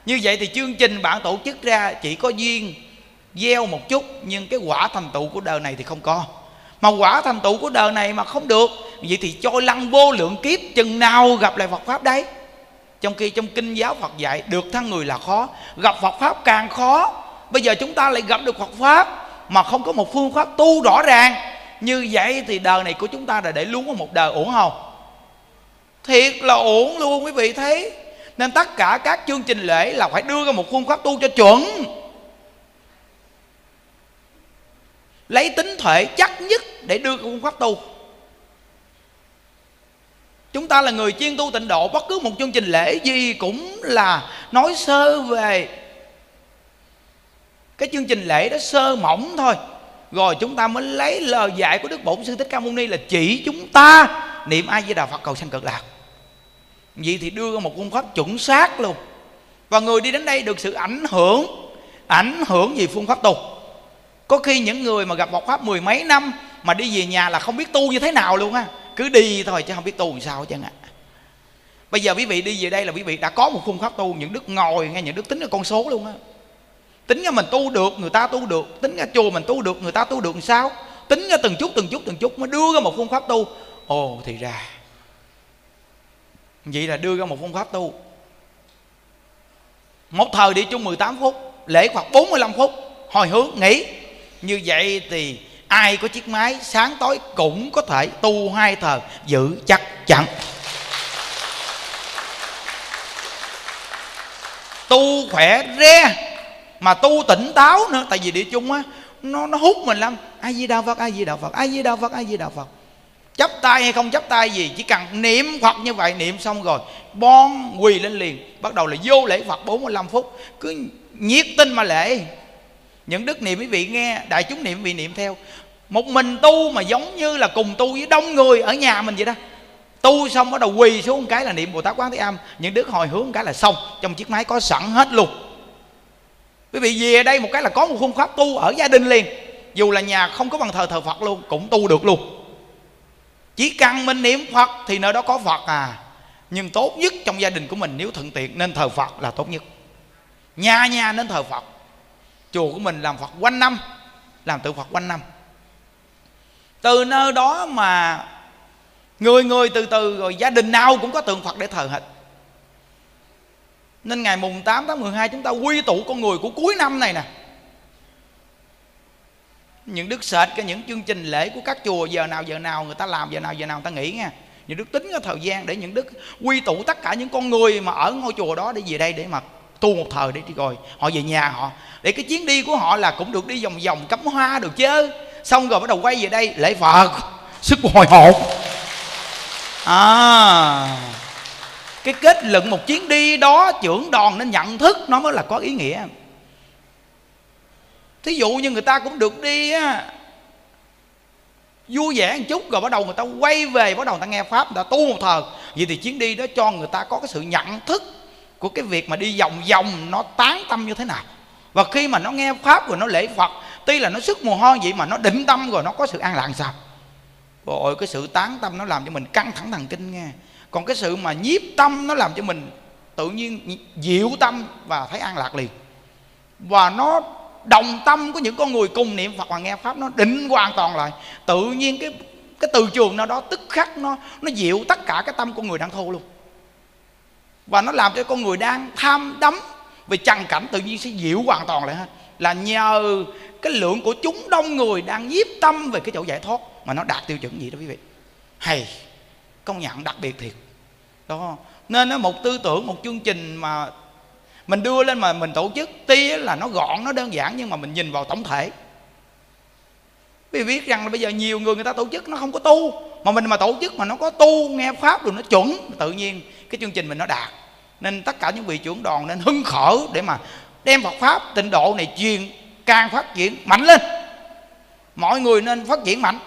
Như vậy thì chương trình bạn tổ chức ra chỉ có duyên, gieo một chút, nhưng cái quả thành tựu của đời này thì không có mà quả thành tựu của đời này mà không được, vậy thì trôi lăn vô lượng kiếp, chừng nào gặp lại Phật pháp đấy? Trong khi trong kinh giáo Phật dạy, được thân người là khó, gặp Phật pháp càng khó. Bây giờ chúng ta lại gặp được Phật pháp mà không có một phương pháp tu rõ ràng. Như vậy thì đời này của chúng ta là để luôn có một đời ổn không thiệt là ổn luôn quý vị thấy. Nên tất cả các chương trình lễ là phải đưa ra một phương pháp tu cho chuẩn. Lấy tính thể chắc nhất để đưa phương pháp tu. Chúng ta là người chuyên tu tịnh độ, bất cứ một chương trình lễ gì cũng là nói sơ về cái chương trình lễ đó sơ mỏng thôi. Rồi chúng ta mới lấy lời dạy của đức bổn sư thích ca mâu ni là chỉ chúng ta niệm ai với đà phật cầu sanh cực lạc. Vậy thì đưa ra một phương pháp chuẩn xác luôn. Và người đi đến đây được sự ảnh hưởng ảnh hưởng gì phương pháp tu có khi những người mà gặp Phật pháp mười mấy năm mà đi về nhà là không biết tu như thế nào luôn á. Cứ đi thôi chứ không biết tu làm sao chứ ạ bây giờ quý vị đi về đây là quý vị đã có một phương pháp tu, những đức ngồi nghe, những đức tính là con số luôn á. Tính ra mình tu được, người ta tu được. Tính ra chùa mình tu được, người ta tu được làm sao? Tính ra từng chút từng chút từng chút mới đưa ra một phương pháp tu. Ồ, thì ra. Vậy là đưa ra một phương pháp tu. Một thời đi chung 18 phút, lễ hoặc 45 phút, hồi hướng nghỉ như vậy thì ai có chiếc máy sáng tối cũng có thể tu hai thời giữ chắc chắn. Tu khỏe re, mà tu tỉnh táo nữa. Tại vì địa chung á, nó nó hút mình lắm. Ai di đạo phật ai di đạo phật ai di đạo phật ai di đạo phật. Chấp tay hay không chấp tay gì, chỉ cần niệm phật như vậy, niệm xong rồi, bon quỳ lên liền. Bắt đầu là vô lễ phật 45 phút. Cứ nhiệt tinh mà lễ những đức niệm quý vị nghe, đại chúng niệm quý vị niệm theo. Một mình tu mà giống như là cùng tu với đông người ở nhà mình vậy đó. Tu xong bắt đầu quỳ xuống một cái là niệm bồ tát quán thế âm. Những đức hồi hướng một cái là xong. Trong chiếc máy có sẵn hết luôn. Quý vị về đây một cái là có một phương pháp tu ở gia đình liền. Dù là nhà không có bằng thờ thờ phật luôn, cũng tu được luôn. Chỉ cần mình niệm phật thì nơi đó có phật à. Nhưng tốt nhất trong gia đình của mình, nếu thuận tiện nên thờ phật là tốt nhất. Nhà nhà nên thờ phật chùa của mình làm phật quanh năm, làm tự phật quanh năm. Từ nơi đó mà người người từ từ rồi gia đình nào cũng có tượng phật để thờ hết. Nên ngày mùng 8 tháng 12 chúng ta quy tụ con người của cuối năm này nè. Những đức sệt cái những chương trình lễ của các chùa giờ nào giờ nào người ta làm, giờ nào giờ nào người ta nghỉ nha những đức tính cái thời gian để những đức quy tụ tất cả những con người mà ở ngôi chùa đó để về đây để mà tu một thời để đi rồi họ về nhà họ. Để cái chuyến đi của họ là cũng được đi vòng vòng cắm hoa được chứ xong rồi bắt đầu quay về đây, lễ phật, sức hồi hộp. À cái kết luận một chuyến đi đó trưởng đoàn nên nhận thức nó mới là có ý nghĩa. Thí dụ như người ta cũng được đi á, vui vẻ một chút rồi bắt đầu người ta quay về, bắt đầu người ta nghe pháp, người ta tu một thời. Vậy thì chuyến đi đó cho người ta có cái sự nhận thức của cái việc mà đi vòng vòng, nó tán tâm như thế nào. Và khi mà nó nghe pháp rồi nó lễ phật, tuy là nó sức mồ hôi vậy mà nó định tâm rồi, nó có sự an lạc sao? Rồi cái sự tán tâm nó làm cho mình căng thẳng thần kinh nghe. Còn cái sự mà nhiếp tâm nó làm cho mình tự nhiên dịu tâm và thấy an lạc liền. Và nó đồng tâm của những con người cùng niệm phật và nghe pháp, nó định hoàn toàn lại. Tự nhiên cái cái từ trường nào đó tức khắc nó nó dịu tất cả cái tâm của người đang thô luôn và nó làm cho con người đang tham đắm về trần cảnh tự nhiên sẽ dịu hoàn toàn lại hết. Là nhờ cái lượng của chúng đông người đang nhiếp tâm về cái chỗ giải thoát mà nó đạt tiêu chuẩn gì đó quý vị. Hay, công nhận đặc biệt thiệt. Đó. Nên nó một tư tưởng, một chương trình mà mình đưa lên mà mình tổ chức, tuy là nó gọn, nó đơn giản nhưng mà mình nhìn vào tổng thể. Vì biết rằng là bây giờ nhiều người người ta tổ chức nó không có tu. Mà mình mà tổ chức mà nó có tu, nghe pháp rồi nó chuẩn, tự nhiên cái chương trình mình nó đạt. Nên tất cả những vị trưởng đoàn nên hưng khởi để mà đem Phật pháp, tịnh độ này truyền, càng phát triển mạnh lên. Mọi người nên phát triển mạnh.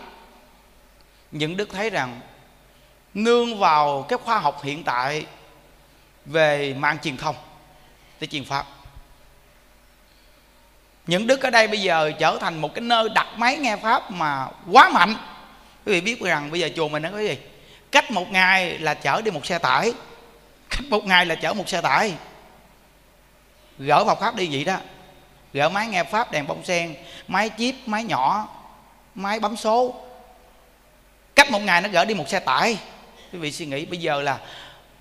Những đức thấy rằng, nương vào cái khoa học hiện tại về mạng truyền thông để truyền pháp. Những đức ở đây bây giờ trở thành một cái nơi đặt máy nghe pháp mà quá mạnh. Quý vị biết rằng bây giờ chùa mình nó có gì? Cách một ngày là chở đi một xe tải một ngày là chở một xe tải. Gỡ vào pháp đi vậy đó. Gỡ máy nghe pháp, đèn bông sen, máy chip, máy nhỏ, máy bấm số. Cách một ngày nó gỡ đi một xe tải. Quý vị suy nghĩ, bây giờ là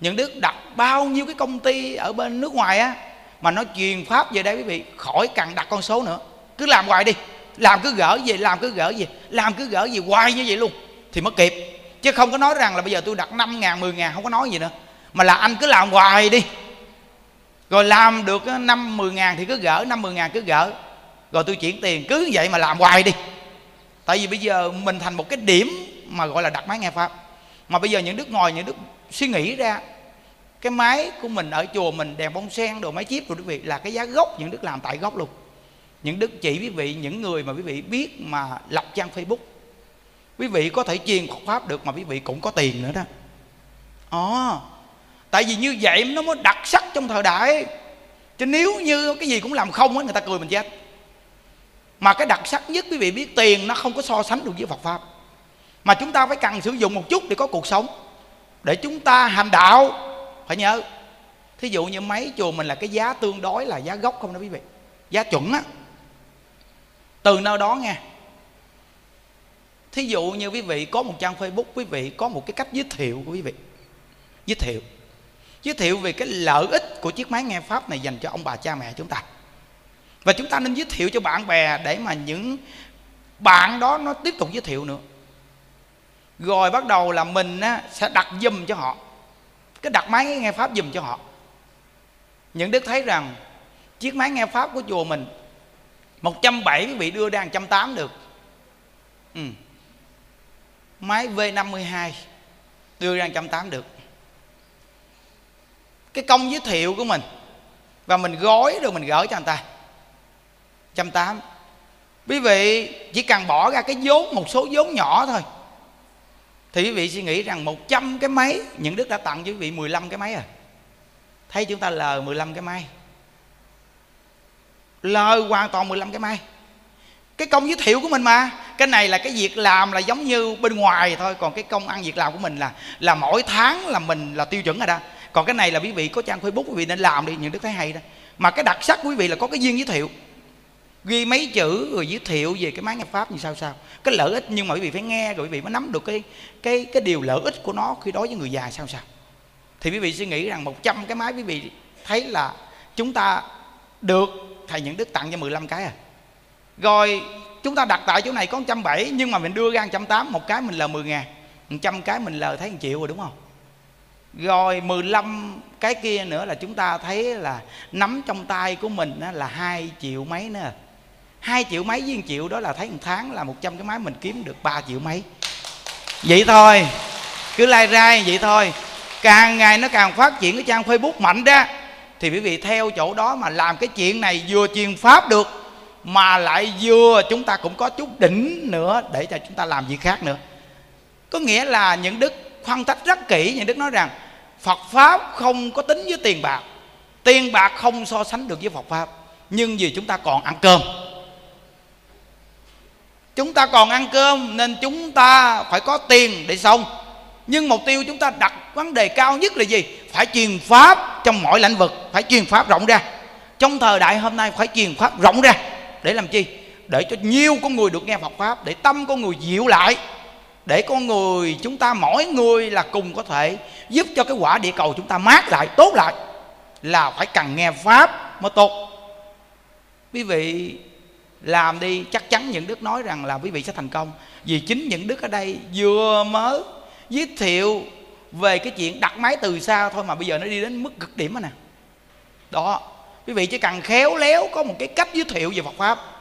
những đức đặt bao nhiêu cái công ty ở bên nước ngoài á, mà nó truyền pháp về đây, quý vị, khỏi cần đặt con số nữa. Cứ làm hoài đi. Làm cứ gỡ gì làm cứ gỡ gì làm cứ gỡ gì hoài như vậy luôn. Thì mới kịp. Chứ không có nói rằng là bây giờ tôi đặt 5 ngàn 10 ngàn, không có nói gì nữa mà là anh cứ làm hoài đi. Rồi làm được ờ, năm mười ngàn thì cứ gỡ năm mười ngàn cứ gỡ. Rồi tôi chuyển tiền cứ vậy mà làm hoài đi. Tại vì bây giờ mình thành một cái điểm mà gọi là đặt máy nghe pháp. Mà bây giờ những đức ngồi những đức suy nghĩ ra cái máy của mình ở chùa mình đèn bông sen đồ máy chip rồi quý vị là cái giá gốc những đức làm tại gốc luôn. Những đức chỉ quý vị những người mà quý vị biết mà lập trang facebook. Quý vị có thể truyền Phật pháp được mà quý vị cũng có tiền nữa đó. À, tại vì như vậy nó mới đặc sắc trong thời đại. Chứ nếu như cái gì cũng làm không á, người ta cười mình chết. Mà cái đặc sắc nhất quý vị biết, tiền nó không có so sánh được với Phật pháp. Mà chúng ta phải cần sử dụng một chút để có cuộc sống. Để chúng ta hành đạo. Phải nhớ. Thí dụ như mấy chùa mình là cái giá tương đối là giá gốc không đó quý vị. Giá chuẩn á. Từ nơi đó nghe. Thí dụ như quý vị có một trang facebook, quý vị có một cái cách giới thiệu của quý vị. Giới thiệu giới thiệu về cái lợi ích của chiếc máy nghe pháp này dành cho ông bà cha mẹ chúng ta. Và chúng ta nên giới thiệu cho bạn bè để mà những bạn đó nó tiếp tục giới thiệu nữa. Rồi bắt đầu là mình á, sẽ đặt dùm cho họ. Cái đặt máy nghe pháp dùm cho họ. Những đức thấy rằng chiếc máy nghe pháp của chùa mình 170 vị đưa ra 180 được. Ừ. máy V52 đưa ra 180 được cái công giới thiệu của mình. Và mình gói rồi mình gửi cho anh ta. 180 quý vị chỉ cần bỏ ra cái vốn, một số vốn nhỏ thôi. Thì quý vị suy nghĩ rằng 100 cái máy, những đức đã tặng cho quý vị 15 cái máy à. Thấy chúng ta lời 15 cái máy. Lời hoàn toàn 15 cái máy. Cái công giới thiệu của mình mà. Cái này là cái việc làm là giống như bên ngoài thôi. Còn cái công ăn việc làm của mình là là mỗi tháng là mình là tiêu chuẩn rồi đó còn cái này là quý vị có trang facebook, quý vị nên làm đi, những đức thấy hay đó. Mà cái đặc sắc quý vị là có cái duyên giới thiệu. Ghi mấy chữ rồi giới thiệu về cái máy nghe pháp như sao sao. Cái lợi ích nhưng mà quý vị phải nghe rồi quý vị mới nắm được cái cái cái điều lợi ích của nó khi đối với người già sao sao. Thì quý vị suy nghĩ rằng 100 cái máy quý vị thấy là chúng ta được thầy những đức tặng cho 15 cái à. Rồi chúng ta đặt tại chỗ này có 170 nhưng mà mình đưa ra 180 một cái mình là 10 ngàn 100 cái mình lời thấy 1 triệu rồi, đúng không? Rồi 15 cái kia nữa là chúng ta thấy là nắm trong tay của mình là hai triệu mấy nữa hai triệu mấy với 1 triệu đó là thấy một tháng là 100 cái máy mình kiếm được 3 triệu mấy. Vậy thôi, cứ lai rai vậy thôi. Càng ngày nó càng phát triển cái trang facebook mạnh ra thì quý vị theo chỗ đó mà làm cái chuyện này vừa truyền pháp được, mà lại vừa chúng ta cũng có chút đỉnh nữa để cho chúng ta làm việc khác nữa. Có nghĩa là những đức phân tích rất kỹ, những đức nói rằng phật pháp không có tính với tiền bạc. Tiền bạc không so sánh được với phật pháp. Nhưng vì chúng ta còn ăn cơm. Chúng ta còn ăn cơm nên chúng ta phải có tiền để sống. Nhưng mục tiêu chúng ta đặt vấn đề cao nhất là gì? Phải truyền pháp trong mọi lĩnh vực. Phải truyền pháp rộng ra. Trong thời đại hôm nay phải truyền pháp rộng ra. Để làm chi? Để cho nhiều con người được nghe Phật pháp. Để tâm con người dịu lại để con người chúng ta, mỗi người là cùng có thể giúp cho cái quả địa cầu chúng ta mát lại, tốt lại, là phải cần nghe pháp mới tốt. Quý vị làm đi, chắc chắn những đức nói rằng là quý vị sẽ thành công. Vì chính những đức ở đây vừa mới giới thiệu về cái chuyện đặt máy từ xa thôi mà bây giờ nó đi đến mức cực điểm rồi nè. Đó, quý vị chỉ cần khéo léo có một cái cách giới thiệu về Phật pháp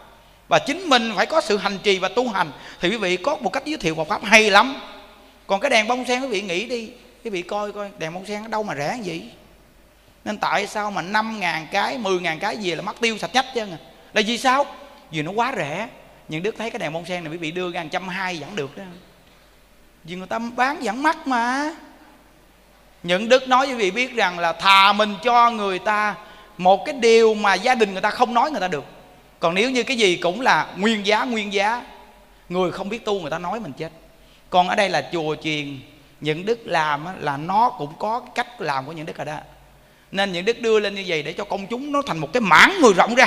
và chính mình phải có sự hành trì và tu hành. Thì quý vị có một cách giới thiệu Phật pháp hay lắm. Còn cái đèn bông sen quý vị nghĩ đi. Quý vị coi coi, đèn bông sen ở đâu mà rẻ vậy nên tại sao mà năm ngàn cái 10 ngàn cái gì là mất tiêu sạch nhách chứ? À là vì sao? Vì nó quá rẻ. Nhưng đức thấy cái đèn bông sen này quý vị đưa ra trăm hai vẫn được đó. Vì người ta bán vẫn mắc mà. Những đức nói với vị biết rằng là thà mình cho người ta một cái điều mà gia đình người ta không nói người ta được còn nếu như cái gì cũng là nguyên giá nguyên giá, người không biết tu, người ta nói mình chết. Còn ở đây là chùa truyền những đức làm là nó cũng có cách làm của những đức ở đó. Nên những đức đưa lên như vậy để cho công chúng nó thành một cái mảng người rộng ra,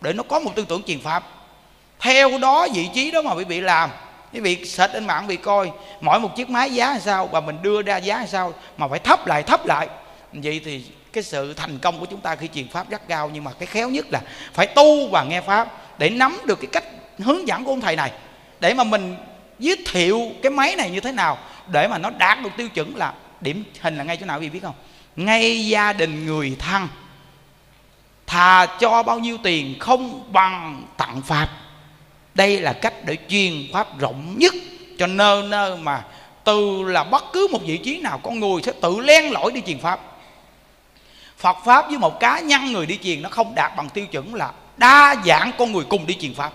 để nó có một tư tưởng truyền pháp. Theo đó vị trí đó mà quý vị làm, quý vị search trên mạng bị coi, mỗi một chiếc máy giá làm sao, và mình đưa ra giá làm sao, mà phải thấp lại thấp lại. Vậy thì cái sự thành công của chúng ta khi truyền pháp rất cao nhưng mà cái khéo nhất là phải tu và nghe pháp để nắm được cái cách hướng dẫn của ông thầy này, để mà mình giới thiệu cái máy này như thế nào, để mà nó đạt được tiêu chuẩn là điểm hình là ngay chỗ nào, quý vị biết không? Ngay gia đình người thân, thà cho bao nhiêu tiền không bằng tặng pháp. Đây là cách để truyền pháp rộng nhất, cho nơi nơi mà từ là bất cứ một vị trí nào con người sẽ tự len lỏi đi truyền pháp. Phật pháp với một cá nhân người đi truyền nó không đạt bằng tiêu chuẩn là đa dạng con người cùng đi truyền pháp.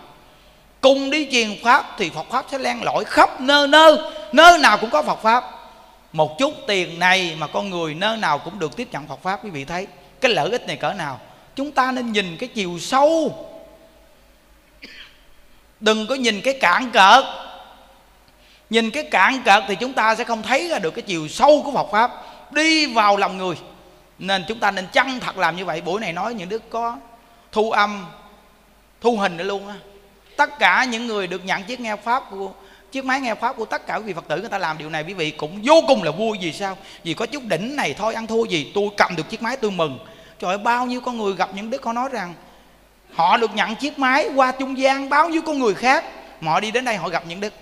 Cùng đi truyền pháp thì Phật pháp sẽ len lỏi khắp nơi nơi nơi nào cũng có Phật pháp. Một chút tiền này mà con người nơi nào cũng được tiếp nhận Phật pháp, quý vị thấy cái lợi ích này cỡ nào? Chúng ta nên nhìn cái chiều sâu. Đừng có nhìn cái cạn cợt. Nhìn cái cạn cợt thì chúng ta sẽ không thấy ra được cái chiều sâu của Phật pháp. Đi vào lòng người nên chúng ta nên chăng thật làm như vậy? Buổi này nói những đức có thu âm, thu hình nữa luôn á. Tất cả những người được nhận chiếc nghe pháp của, chiếc máy nghe pháp của tất cả quý vị phật tử, người ta làm điều này, quý vị cũng vô cùng là vui. Vì sao? Vì có chút đỉnh này, thôi ăn thua gì, tôi cầm được chiếc máy tôi mừng. Trời ơi, bao nhiêu con người gặp những đức họ nói rằng họ được nhận chiếc máy qua trung gian, bao nhiêu con người khác. Mà họ đi đến đây, họ gặp những đức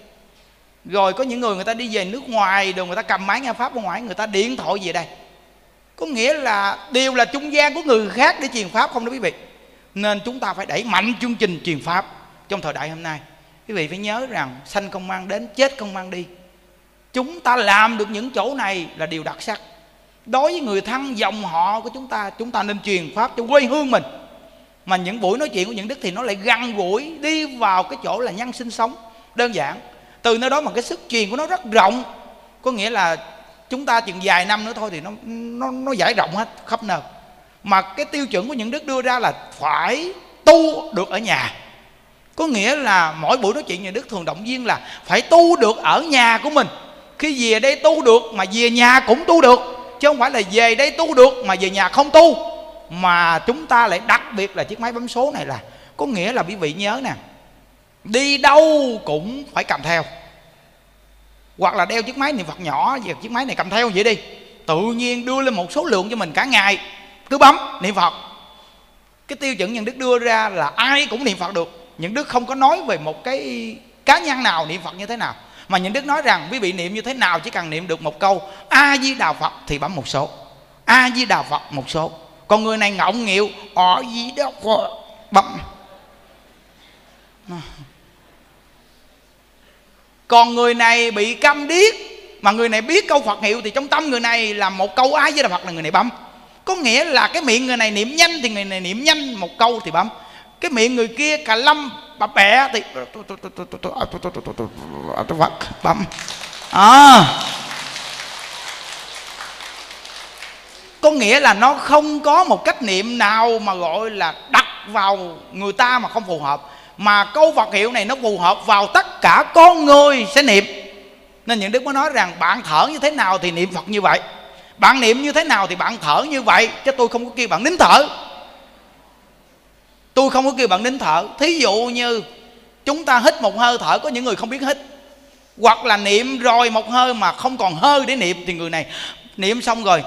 rồi có những người người ta đi về nước ngoài, rồi người ta cầm máy nghe pháp ở ngoài, người ta điện thoại về đây có nghĩa là đều là trung gian của người khác để truyền pháp không đó quý vị. Nên chúng ta phải đẩy mạnh chương trình truyền pháp trong thời đại hôm nay. Quý vị phải nhớ rằng sanh không mang đến, chết không mang đi. Chúng ta làm được những chỗ này là điều đặc sắc. Đối với người thân, dòng họ của chúng ta chúng ta nên truyền pháp cho quê hương mình. Mà những buổi nói chuyện của những đức thì nó lại gần gũi, đi vào cái chỗ là nhân sinh sống, đơn giản. Từ nơi đó mà cái sức truyền của nó rất rộng. Có nghĩa là chúng ta chừng vài năm nữa thôi thì nó nó nó giải rộng hết, khắp nơi. Mà cái tiêu chuẩn của những đức đưa ra là phải tu được ở nhà. Có nghĩa là mỗi buổi nói chuyện nhà đức thường động viên là phải tu được ở nhà của mình. Khi về đây tu được mà về nhà cũng tu được, chứ không phải là về đây tu được mà về nhà không tu. Mà chúng ta lại đặc biệt là chiếc máy bấm số này là, có nghĩa là quý vị nhớ nè, đi đâu cũng phải cầm theo hoặc là đeo chiếc máy niệm phật nhỏ và chiếc máy này cầm theo vậy đi. Tự nhiên đưa lên một số lượng cho mình cả ngày. Cứ bấm, niệm phật. Cái tiêu chuẩn nhận đức đưa ra là ai cũng niệm phật được. Những đức không có nói về một cái cá nhân nào niệm phật như thế nào. Mà những đức nói rằng, quý vị niệm như thế nào chỉ cần niệm được một câu, a di đà phật thì bấm một số. A di đà phật một số. Còn người này ngọng nghịu, ở gì đó bấm còn người này bị câm điếc. Mà người này biết câu phật hiệu thì trong tâm người này là một câu ái với đà phật là người này bấm. Có nghĩa là cái miệng người này niệm nhanh thì người này niệm nhanh, một câu thì bấm. Cái miệng người kia cà lâm, bà bẹ thì phật bấm. À. Có nghĩa là nó không có một cách niệm nào mà gọi là đặt vào người ta mà không phù hợp mà câu Phật hiệu này nó phù hợp vào tất cả con người sẽ niệm. Nên những đức mới nói rằng, bạn thở như thế nào thì niệm Phật như vậy? Bạn niệm như thế nào thì bạn thở như vậy? Chứ tôi không có kêu bạn nín thở. Tôi không có kêu bạn nín thở. Thí dụ như chúng ta hít một hơi thở, có những người không biết hít. Hoặc là niệm rồi một hơi mà không còn hơi để niệm, thì người này niệm xong rồi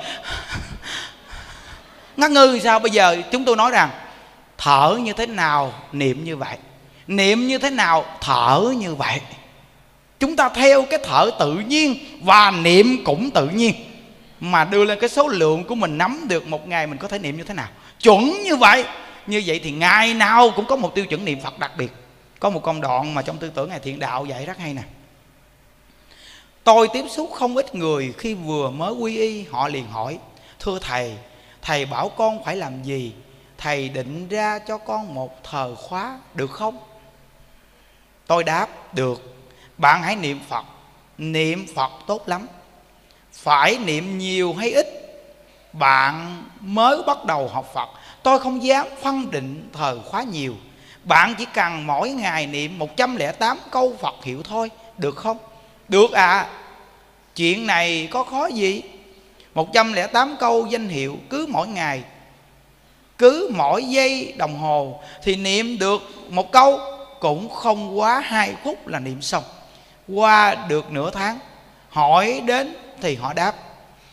ngắt ngư sao? Bây giờ chúng tôi nói rằng, thở như thế nào, niệm như vậy? Niệm như thế nào, thở như vậy. Chúng ta theo cái thở tự nhiên và niệm cũng tự nhiên. Mà đưa lên cái số lượng của mình nắm được một ngày mình có thể niệm như thế nào. Chuẩn như vậy. Như vậy thì ngày nào cũng có một tiêu chuẩn niệm phật đặc biệt. Có một công đoạn mà trong tư tưởng ngài thiện đạo dạy rất hay nè. Tôi tiếp xúc không ít người khi vừa mới quy y, họ liền hỏi, thưa thầy thầy bảo con phải làm gì? Thầy định ra cho con một thờ khóa được không? Tôi đáp, được. Bạn hãy niệm phật. Niệm phật tốt lắm. Phải niệm nhiều hay ít, bạn mới bắt đầu học phật. Tôi không dám phân định thờ khóa nhiều. Bạn chỉ cần mỗi ngày niệm 108 câu Phật hiệu thôi. Được không? Được à Chuyện này có khó gì? 108 câu danh hiệu cứ mỗi ngày, Cứ mỗi giây đồng hồ Thì niệm được một câu. Cũng không quá hai phút là niệm xong. Qua được nửa tháng, Hỏi đến thì họ đáp,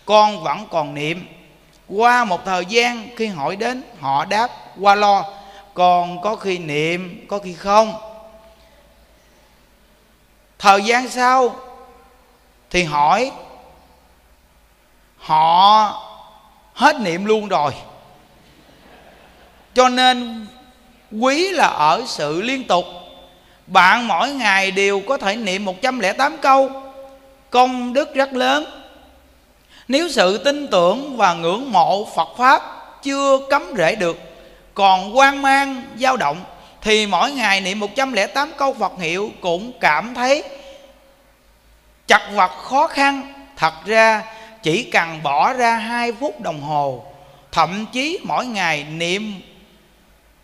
Con vẫn còn niệm. Qua một thời gian, khi hỏi đến, Họ đáp, qua lo, Còn có khi niệm, Có khi không. Thời gian sau Thì hỏi, họ hết niệm luôn rồi, cho nên quý là ở sự liên tục. Bạn mỗi ngày đều có thể niệm 108 câu. Công đức rất lớn. Nếu sự tin tưởng và ngưỡng mộ Phật Pháp chưa cấm rễ được, Còn quan mang, dao động, Thì mỗi ngày niệm 108 câu Phật hiệu Cũng cảm thấy chặt vật khó khăn. Thật ra, chỉ cần bỏ ra hai phút đồng hồ, thậm chí mỗi ngày niệm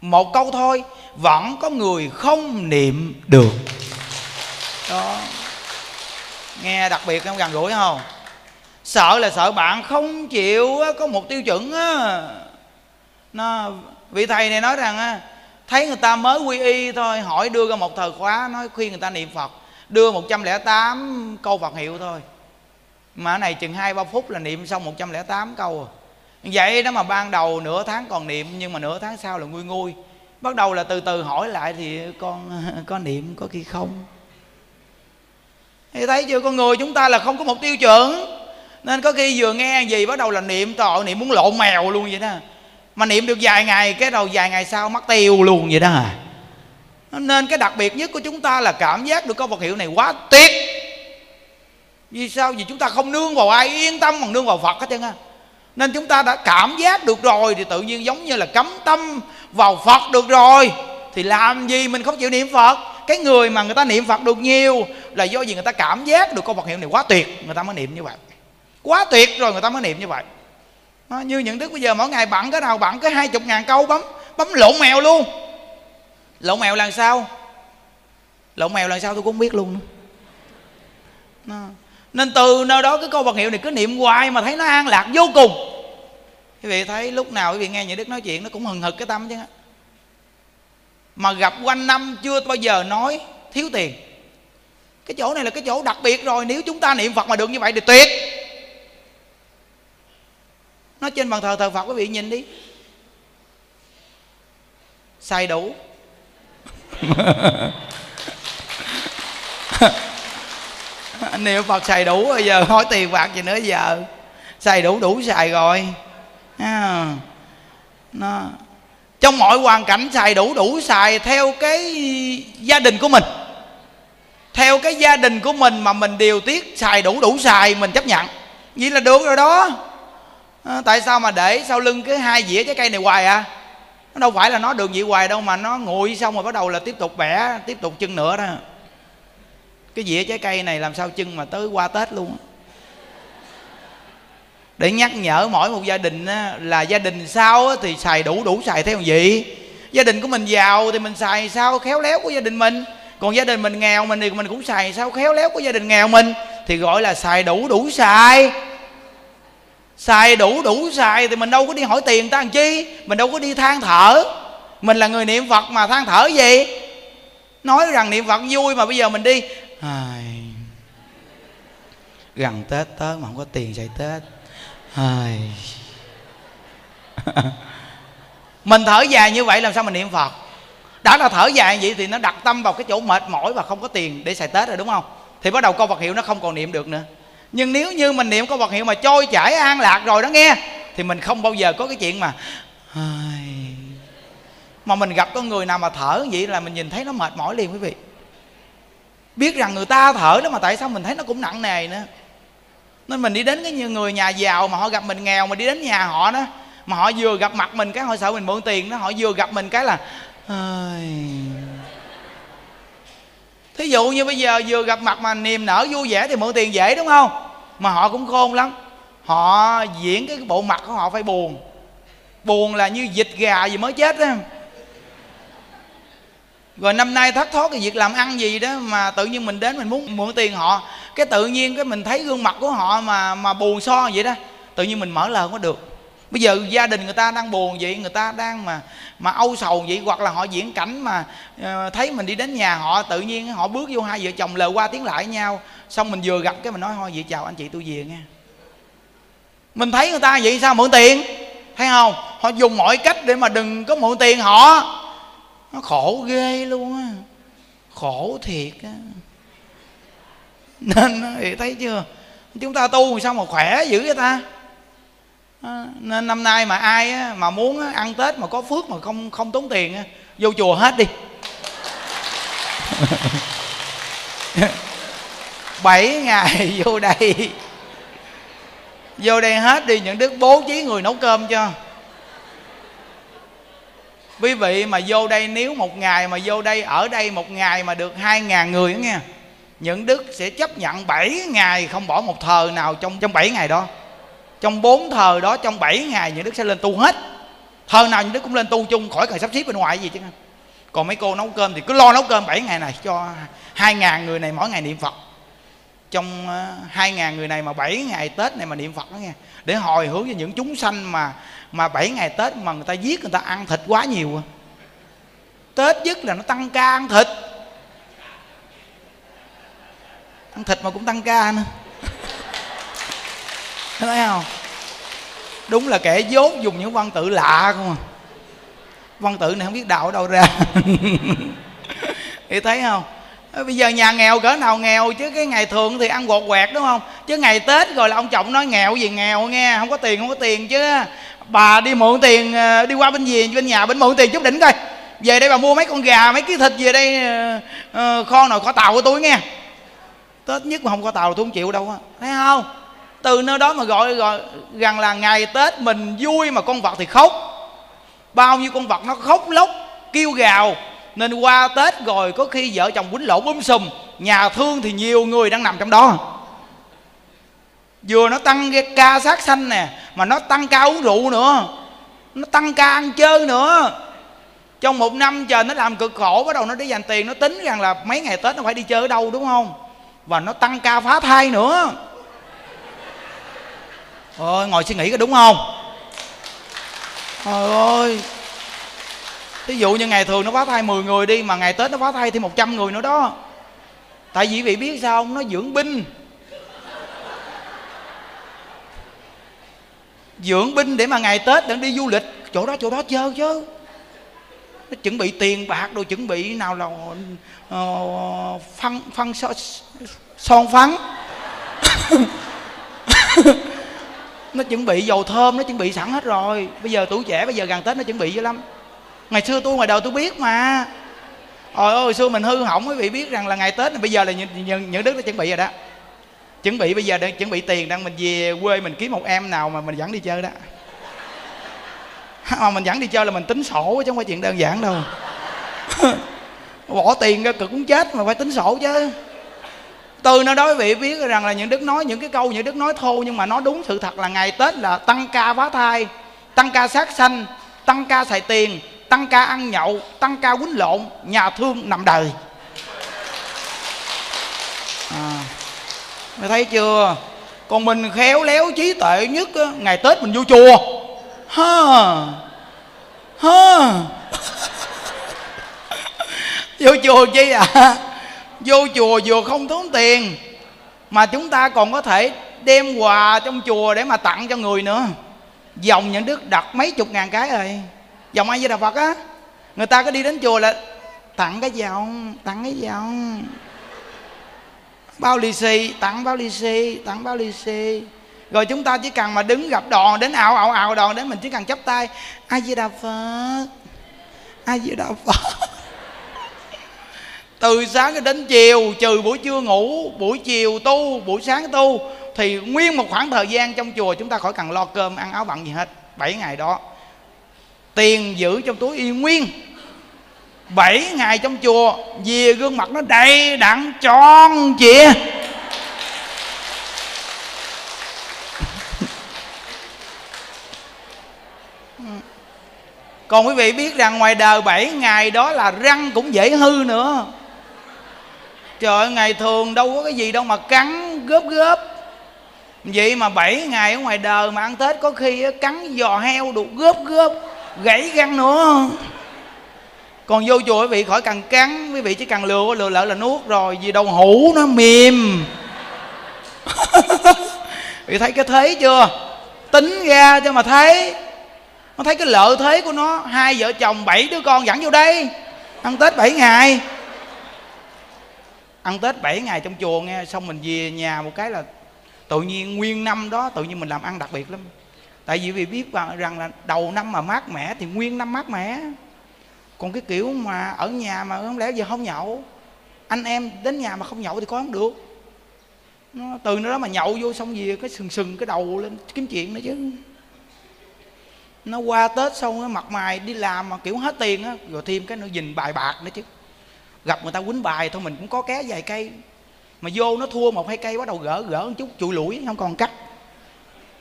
một câu thôi, vẫn có người không niệm được. Đó. Nghe đặc biệt không gần gũi không? Sợ là sợ bạn không chịu có một tiêu chuẩn á. Nó, vị thầy này nói rằng á, thấy người ta mới quy y thôi, hỏi đưa ra một thời khóa, nói khuyên người ta niệm phật, đưa 108 câu Phật hiệu thôi. Mà này chừng hai ba phút là niệm xong 108 câu rồi vậy đó mà ban đầu nửa tháng còn niệm, nhưng mà nửa tháng sau là nguôi nguôi. Bắt đầu là từ từ hỏi lại thì con, có niệm, có khi không? Thì thấy chưa, con người chúng ta là không có một tiêu chuẩn. Nên có khi vừa nghe gì bắt đầu là niệm tội niệm muốn lộn mèo luôn vậy đó. Mà niệm được vài ngày, cái đầu vài ngày sau mất tiêu luôn vậy đó. À nên cái đặc biệt nhất của chúng ta là cảm giác được có vật hiệu này quá tiếc vì sao? Vì chúng ta không nương vào ai, yên tâm bằng nương vào phật hết trơn á nên chúng ta đã cảm giác được rồi thì tự nhiên giống như là cấm tâm vào phật được rồi. Thì làm gì mình không chịu niệm phật? Cái người mà người ta niệm phật được nhiều là do gì người ta cảm giác được câu Phật hiệu này quá tuyệt người ta mới niệm như vậy. Quá tuyệt rồi người ta mới niệm như vậy. À, như những đức bây giờ mỗi ngày bận cái nào bận cái hai chục ngàn câu bấm bấm lộn mèo luôn. Lộn mèo là sao? Lộn mèo là sao tôi cũng không biết luôn nữa. À, nên từ nơi đó cái câu vật hiệu này cứ niệm hoài mà thấy nó an lạc vô cùng. Quý vị thấy lúc nào quý vị nghe những đức nói chuyện, nó cũng hừng hực cái tâm chứ. Mà gặp quanh năm chưa bao giờ nói thiếu tiền. Cái chỗ này là cái chỗ đặc biệt rồi, nếu chúng ta niệm phật mà được như vậy thì tuyệt. Nó trên bàn thờ thờ phật quý vị nhìn đi. Xài đủ. niệm phật xài đủ bây giờ hỏi tiền bạc gì nữa giờ. Xài đủ đủ xài rồi. À, nó trong mọi hoàn cảnh xài đủ đủ xài theo cái gia đình của mình. Theo cái gia đình của mình mà mình điều tiết xài đủ đủ xài mình chấp nhận. Vậy là được rồi đó. À, tại sao mà để sau lưng cái hai dĩa trái cây này hoài à? Nó đâu phải là nó được vậy hoài đâu mà nó nguội xong rồi bắt đầu là tiếp tục bẻ tiếp tục chân nữa đó cái dĩa trái cây này làm sao chân mà tới qua tết luôn để nhắc nhở mỗi một gia đình là gia đình sau thì xài đủ đủ xài theo gì? Gia đình của mình giàu thì mình xài sao khéo léo của gia đình mình? Còn gia đình mình nghèo mình thì mình cũng xài sao khéo léo của gia đình nghèo mình? Thì gọi là xài đủ đủ xài. Xài đủ đủ xài thì mình đâu có đi hỏi tiền ta làm chi? Mình đâu có đi than thở. Mình là người niệm phật mà than thở gì? Nói rằng niệm phật vui mà bây giờ mình đi Ai... gần tết tới mà không có tiền xài tết. Ai... mình thở dài như vậy làm sao mình niệm phật? Đã là thở dài vậy thì nó đặt tâm vào cái chỗ mệt mỏi và không có tiền để xài tết rồi, đúng không? Thì bắt đầu câu vật hiệu nó không còn niệm được nữa. Nhưng nếu như mình niệm câu vật hiệu mà trôi chảy, an lạc rồi đó nghe, thì mình không bao giờ có cái chuyện mà mà mình gặp con người nào mà thở vậy là mình nhìn thấy nó mệt mỏi liền quý vị biết rằng người ta thở đó mà tại sao mình thấy nó cũng nặng nề nữa. Nên mình đi đến cái như người nhà giàu mà họ gặp mình nghèo mà đi đến nhà họ đó, mà họ vừa gặp mặt mình cái họ sợ mình mượn tiền đó, họ vừa gặp mình cái là thí dụ như bây giờ vừa gặp mặt mà niềm nở vui vẻ thì mượn tiền dễ, đúng không? Mà họ cũng khôn lắm. Họ diễn cái bộ mặt của họ phải buồn. Buồn là như dịch gà gì mới chết đó rồi năm nay thất thoát cái việc làm ăn gì đó mà tự nhiên mình đến mình muốn mượn tiền họ. Cái tự nhiên cái mình thấy gương mặt của họ mà mà buồn so vậy đó tự nhiên mình mở lời không có được. Bây giờ gia đình người ta đang buồn vậy người ta đang mà mà âu sầu vậy hoặc là họ diễn cảnh mà uh, thấy mình đi đến nhà họ tự nhiên họ bước vô hai vợ chồng lời qua tiếng lại nhau. Xong mình vừa gặp cái mình nói thôi vậy chào anh chị tôi về nghe. Mình thấy người ta vậy sao mượn tiền? Thấy không? Họ dùng mọi cách để mà đừng có mượn tiền họ nó khổ ghê luôn á. Khổ thiệt á. Nên thì thấy chưa? Chúng ta tu sao mà khỏe dữ vậy ta? Nên năm nay mà ai á, mà muốn á, ăn tết mà có phước mà không không tốn tiền á, vô chùa hết đi. Bảy ngày vô đây. Vô đây hết đi những đức bố trí người nấu cơm cho quý vị mà vô đây, nếu một ngày mà vô đây, ở đây một ngày mà được hai ngàn người đó nghe, những đức sẽ chấp nhận 7 ngày không bỏ một thờ nào trong trong 7 ngày đó. Trong bốn thờ đó, trong 7 ngày những đức sẽ lên tu hết. Thờ nào những đức cũng lên tu chung, khỏi cần sắp xếp bên ngoài gì chứ. Còn mấy cô nấu cơm thì cứ lo nấu cơm 7 ngày này cho hai ngàn người này mỗi ngày niệm phật. Trong ờ, hai ngàn người này mà 7 ngày tết này mà niệm phật đó nghe để hồi hướng cho những chúng sanh mà mà bảy ngày tết mà người ta giết người ta ăn thịt quá nhiều tết nhất là nó tăng ca ăn thịt. Ăn thịt mà cũng tăng ca nữa. Thấy không? Đúng là kẻ dốt dùng những văn tự lạ không à. Văn tự này không biết đạo ở đâu ra. Thì thấy không? Bây giờ nhà nghèo cỡ nào nghèo chứ cái ngày thường thì ăn gọt quẹt đúng không? Chứ ngày tết rồi là ông chồng nói nghèo gì nghèo nghe không có tiền không có tiền chứ. Bà đi mượn tiền ờ, đi qua bên gì bên nhà bên mượn tiền chút đỉnh coi. Về đây bà mua mấy con gà mấy ký thịt về đây uh, kho nồi kho tàu của tôi nghe. Tết nhất mà không có tàu tôi không chịu đâu á. Thấy không? Từ nơi đó mà gọi gọi rằng là ngày tết mình vui mà con vật thì khóc. Bao nhiêu con vật nó khóc lóc kêu gào. Nên qua tết rồi có khi vợ chồng quýnh lộn búm sùm. Nhà thương thì nhiều người đang nằm trong đó vừa nó tăng cái ca sát sanh nè, mà nó tăng ca uống rượu nữa, nó tăng ca ăn chơi nữa. Trong một năm chờ nó làm cực khổ, bắt đầu nó để dành tiền, nó tính rằng là mấy ngày tết nó phải đi chơi ở đâu, đúng không? Và nó tăng ca phá thai nữa. Ôi, ngồi suy nghĩ có đúng không? Trời ơi. Thí dụ như ngày thường nó phá thai 10 người đi, mà ngày tết nó phá thai thêm 100 người nữa đó. Tại vì vị biết sao không? Nó dưỡng binh. Dưỡng binh để mà ngày tết để đi du lịch. Chỗ đó chỗ đó chơi chứ. Nó chuẩn bị tiền bạc đồ chuẩn bị nào là ờ, uh, phân phân so, son phấn. Nó chuẩn bị dầu thơm nó chuẩn bị sẵn hết rồi. Bây giờ tuổi trẻ bây giờ gần tết nó chuẩn bị dữ lắm. Ngày xưa tôi ngoài đời tôi biết mà. Ôi hồi xưa mình hư hỏng quý vị biết rằng là ngày tết này bây giờ là những, những, những đức nó chuẩn bị rồi đó chuẩn bị bây giờ đang chuẩn bị tiền đang mình về quê mình kiếm một em nào mà mình dẫn đi chơi đó. Mà mình dẫn đi chơi là mình tính sổ chứ không phải chuyện đơn giản đâu. Bỏ tiền ra cực cũng chết mà phải tính sổ chứ. Từ nó đó quý vị biết rằng là những đức nói những cái câu, những đức nói thô nhưng mà nó đúng sự thật là ngày tết là tăng ca phá thai, tăng ca sát sanh, tăng ca xài tiền, tăng ca ăn nhậu, tăng ca quýnh lộn, nhà thương nằm đời. Mày thấy chưa? Còn mình khéo léo trí tuệ nhất á, ngày tết mình vô chùa. Ha! Ha! Vô chùa chi à? Vô chùa vừa không tốn tiền mà chúng ta còn có thể đem quà trong chùa để mà tặng cho người nữa. Dòng những đức đặt mấy chục ngàn cái rồi. Dòng ai với đà phật á người ta có đi đến chùa là tặng cái dòng tặng cái dòng bao lì xì, tặng bao lì xì, tặng bao lì xì. Rồi chúng ta chỉ cần mà đứng gặp đòn đến ảo ảo ảo đòn đến mình chỉ cần chắp tay. Ai di đà phật. Ai di đà phật. Từ sáng đến chiều, trừ buổi trưa ngủ, buổi chiều tu, buổi sáng tu, thì nguyên một khoảng thời gian trong chùa chúng ta khỏi cần lo cơm, ăn áo bận gì hết. 7 ngày đó, tiền giữ trong túi y nguyên. 7 ngày trong chùa, về gương mặt nó đầy đặn tròn chị còn quý vị biết rằng ngoài đời 7 ngày đó là răng cũng dễ hư nữa. Trời ơi ngày thường đâu có cái gì đâu mà cắn gớp gớp vậy mà 7 ngày ở ngoài đời mà ăn tết có khi cắn giò heo đục gớp gớp gãy răng nữa còn vô chùa quý vị khỏi cần cắn, quý vị chỉ cần lừa lừa lỡ là nuốt rồi, vì đầu hũ nó mềm. Vị thấy cái thế chưa? Tính ra cho mà thấy. Nó thấy cái lợi thế của nó. Hai vợ chồng, bảy đứa con dẫn vô đây. Ăn tết bảy ngày. Ăn tết 7 ngày trong chùa nghe, xong mình về nhà một cái là tự nhiên nguyên năm đó, tự nhiên mình làm ăn đặc biệt lắm. Tại vì vì biết rằng là đầu năm mà mát mẻ thì nguyên năm mát mẻ còn cái kiểu mà ở nhà mà không lẽ giờ không nhậu? Anh em đến nhà mà không nhậu thì có không được. Nó từ đó mà nhậu vô xong gì cái sừng sừng cái đầu lên kiếm chuyện nữa chứ. Nó qua tết xong cái mặt mày đi làm mà kiểu hết tiền á, rồi thêm cái nó dình bài bạc nữa chứ. Gặp người ta quýnh bài thôi, mình cũng có ké vài cây. Mà vô nó thua một hai cây bắt đầu gỡ gỡ một chút, chùi lũi không còn cắt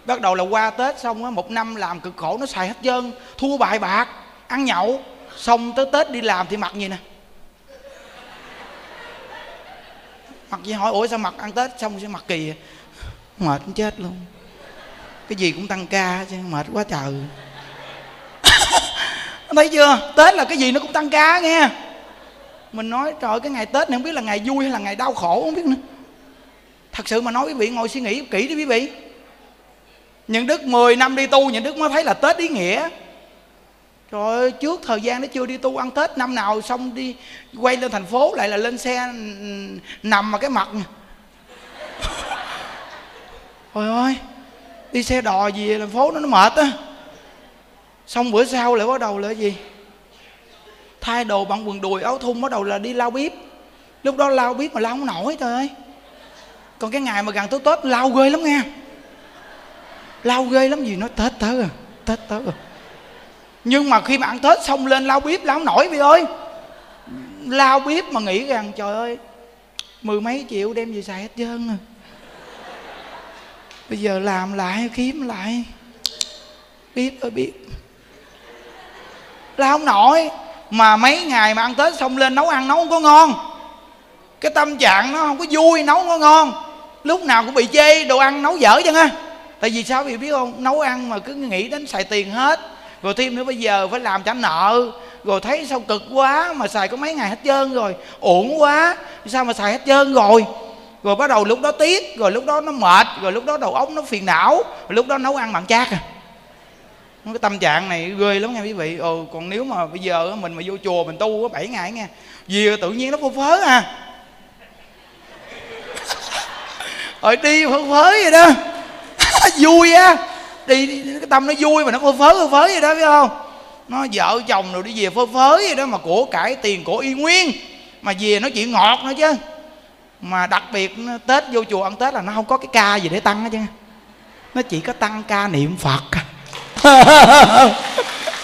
bắt đầu là qua tết xong á, một năm làm cực khổ, nó xài hết trơn, thua bài bạc, ăn nhậu xong tới tết đi làm thì mặc gì nè? Mặc gì hỏi ủa sao mặc ăn tết xong sẽ mặc kỳ mệt cũng chết luôn. Cái gì cũng tăng ca chứ mệt quá trời. Thấy chưa? Tết là cái gì nó cũng tăng ca nghe. Mình nói trời ơi, cái ngày tết này không biết là ngày vui hay là ngày đau khổ không biết nữa. Thật sự mà nói quý vị ngồi suy nghĩ kỹ đi quý vị. Những đức 10 năm đi tu những đức mới thấy là tết ý nghĩa rồi ơi, trước thời gian nó chưa đi tu ăn Tết năm nào xong đi quay lên thành phố lại là lên xe ừ, nằm mà cái mặt. Ôi ơi Đi xe đò gì thành phố nó nó mệt á. Xong bữa sau lại bắt đầu là gì? Thay đồ bằng quần đùi áo thun bắt đầu là đi lao bếp. Lúc đó lao bếp mà lao không nổi trời ơi. Còn cái ngày mà gần tới Tết lao ghê lắm nghe. Lao ghê lắm gì nó Tết tới rồi Tết tới rồi nhưng mà khi mà ăn tết xong lên lao bếp lao nổi vì ơi. Lao bếp mà nghĩ rằng, trời ơi, mười mấy triệu đem về xài hết trơn rồi bây giờ làm lại, kiếm lại. Biết ơi biết lao không nổi. Mà mấy ngày mà ăn tết xong lên nấu ăn nấu không có ngon. Cái tâm trạng nó không có vui, nấu không có ngon. Lúc nào cũng bị chê đồ ăn nấu dở chân ha tại vì sao vì biết không? Nấu ăn mà cứ nghĩ đến xài tiền hết rồi thêm nữa bây giờ phải làm trả nợ. Rồi thấy sao cực quá mà xài có mấy ngày hết trơn rồi. Uổng quá sao mà xài hết trơn rồi? Rồi bắt đầu lúc đó tiếc rồi lúc đó nó mệt rồi lúc đó đầu óc nó phiền não rồi lúc đó nấu ăn bằng chát à. Cái tâm trạng này ghê lắm nha quý vị. Ừ, còn nếu mà bây giờ mình mà vô chùa mình tu có 7 ngày nha vì tự nhiên nó phơ phớ à. Rồi đi phơ phớ vậy đó. Vui á đi cái tâm nó vui mà nó phơ phớ phơ phớ vậy đó biết không? Nó vợ chồng rồi đi về phơ phớ vậy đó, mà của cải tiền, của y nguyên. Mà về nó chuyện ngọt nữa chứ. Mà đặc biệt tết vô chùa ăn tết là nó không có cái ca gì để tăng hết chứ. Nó chỉ có tăng ca niệm phật.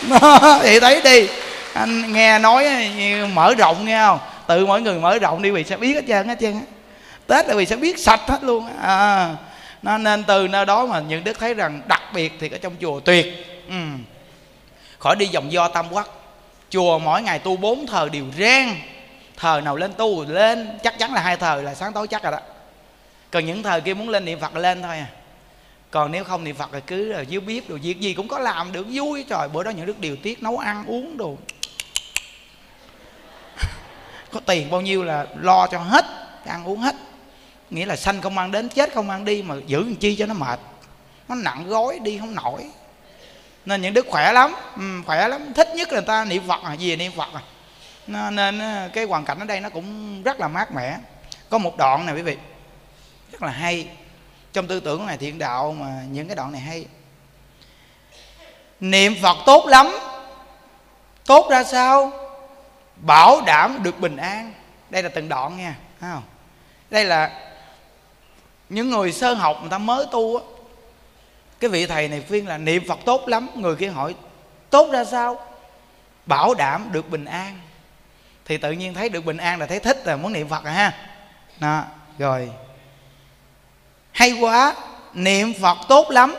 Nó, thì thấy đi. Anh nghe nói mở rộng nghe không? Tự mỗi người mở rộng đi vì sẽ biết hết trơn hết trơn tết là vì sẽ biết sạch hết luôn à nó nên từ nơi đó mà những đức thấy rằng đặc biệt thì ở trong chùa tuyệt. Ừ. khỏi đi vòng do tam quắc chùa mỗi ngày tu bốn thờ đều rang thờ nào lên tu lên, chắc chắn là hai thờ là sáng tối chắc rồi đó. Còn những thờ kia muốn lên niệm phật là lên thôi à. Còn nếu không niệm phật là cứ là dưới bếp đồ việc gì cũng có làm được, vui trời. Bữa đó những đức điều tiết nấu ăn, uống đồ. Có tiền bao nhiêu là lo cho hết, ăn uống hết nghĩa là sanh không ăn đến chết không ăn đi mà giữ làm chi cho nó mệt. Nó nặng gối đi không nổi. Nên những đức khỏe lắm ừ, khỏe lắm. Thích nhất là người ta niệm phật à gì niệm phật à. Nên ờ, cái hoàn cảnh ở đây nó cũng rất là mát mẻ. Có một đoạn này quý vị rất là hay. Trong tư tưởng này thiện đạo mà những cái đoạn này hay. Niệm phật tốt lắm. Tốt ra sao? Bảo đảm được bình an. Đây là từng đoạn nha không? Đây là những người sơ học người ta mới tu á cái vị thầy này khuyên là niệm phật tốt lắm. Người kia hỏi tốt ra sao? Bảo đảm được bình an. Thì tự nhiên thấy được bình an là thấy thích là muốn niệm phật rồi ha? Đó, rồi. Hay quá niệm phật tốt lắm.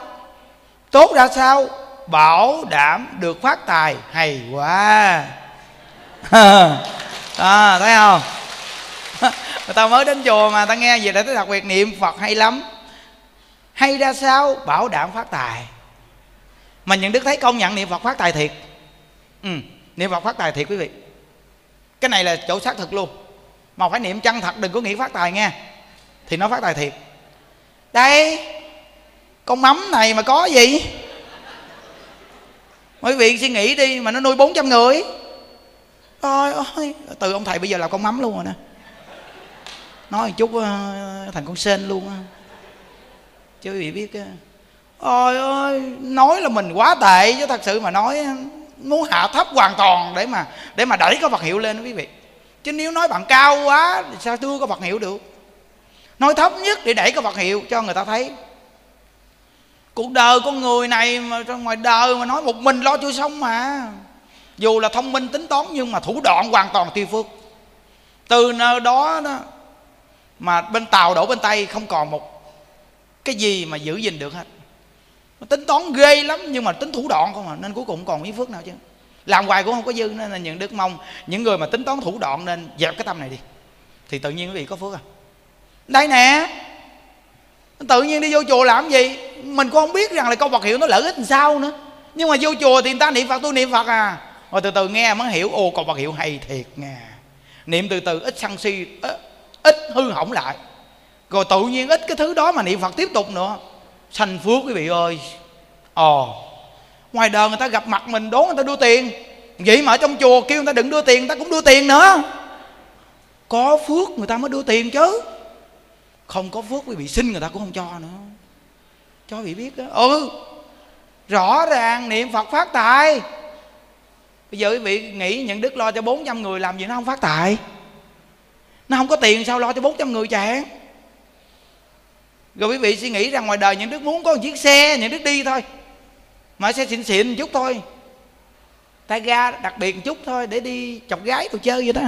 Tốt ra sao? Bảo đảm được phát tài. Hay quá. À, thấy không? Mà tao mới đến chùa mà tao nghe về đại thấy đặc biệt niệm phật hay lắm. Hay ra sao? Bảo đảm phát tài. Mà những đức thấy công nhận niệm phật phát tài thiệt. Ừ, niệm phật phát tài thiệt quý vị. Cái này là chỗ xác thực luôn. Mà phải niệm chân thật đừng có nghĩ phát tài nghe. Thì nó phát tài thiệt. Đây con mắm này mà có gì? Quý vị suy nghĩ đi mà nó nuôi 400 người. Trời ơi Từ ông thầy bây giờ là con mắm luôn rồi nè nói một chút ờ, thành con sên luôn chứ quý vị biết ờ, ôi ơi nói là mình quá tệ chứ thật sự mà nói ờ, muốn hạ thấp hoàn toàn để mà để mà đẩy cái vật hiệu lên đó quý vị. Chứ nếu nói bạn cao quá thì sao đưa cái vật hiệu được? Nói thấp nhất để đẩy cái vật hiệu cho người ta thấy. Cuộc đời con người này mà ngoài đời mà nói một mình lo chưa xong mà. Dù là thông minh tính toán nhưng mà thủ đoạn hoàn toàn tiêu phước. Từ nơi đó, đó mà bên tàu đổ bên tay không còn một cái gì mà giữ gìn được hết. Tính toán ghê lắm, nhưng mà tính thủ đoạn không à nên cuối cùng còn miếng phước nào chứ? Làm hoài cũng không có dư, nên là những đức mong. Những người mà tính toán thủ đoạn nên dẹp cái tâm này đi. Thì tự nhiên quý vị có phước à? Đây nè, tự nhiên đi vô chùa làm gì? Mình cũng không biết rằng là câu vật hiệu nó lợi ích làm sao nữa. Nhưng mà vô chùa thì người ta niệm Phật, tôi niệm Phật à. Rồi từ từ nghe mới hiểu, ô câu vật hiệu hay thiệt nghe niệm từ từ, ít sân si ít ít hư hỏng lại. Rồi tự nhiên ít cái thứ đó mà niệm phật tiếp tục nữa. Sanh phước quý vị ơi. Ồ ngoài đời người ta gặp mặt mình, đố người ta đưa tiền. Vậy mà ở trong chùa kêu người ta đừng đưa tiền, người ta cũng đưa tiền nữa. Có phước người ta mới đưa tiền chứ. Không có phước quý vị xin người ta cũng không cho nữa. Cho vị biết đó. Ừ. Rõ ràng niệm phật phát tài. Bây giờ quý vị nghĩ những đức lo cho 400 người làm gì nó không phát tài? Nó không có tiền sao lo cho 400 người chẳng rồi quý vị suy nghĩ rằng ngoài đời những đứa muốn có một chiếc xe, những đứa đi thôi. Mà xe xịn xịn một chút thôi. Tay ga đặc biệt một chút thôi, để đi chọc gái tụi chơi vậy đó.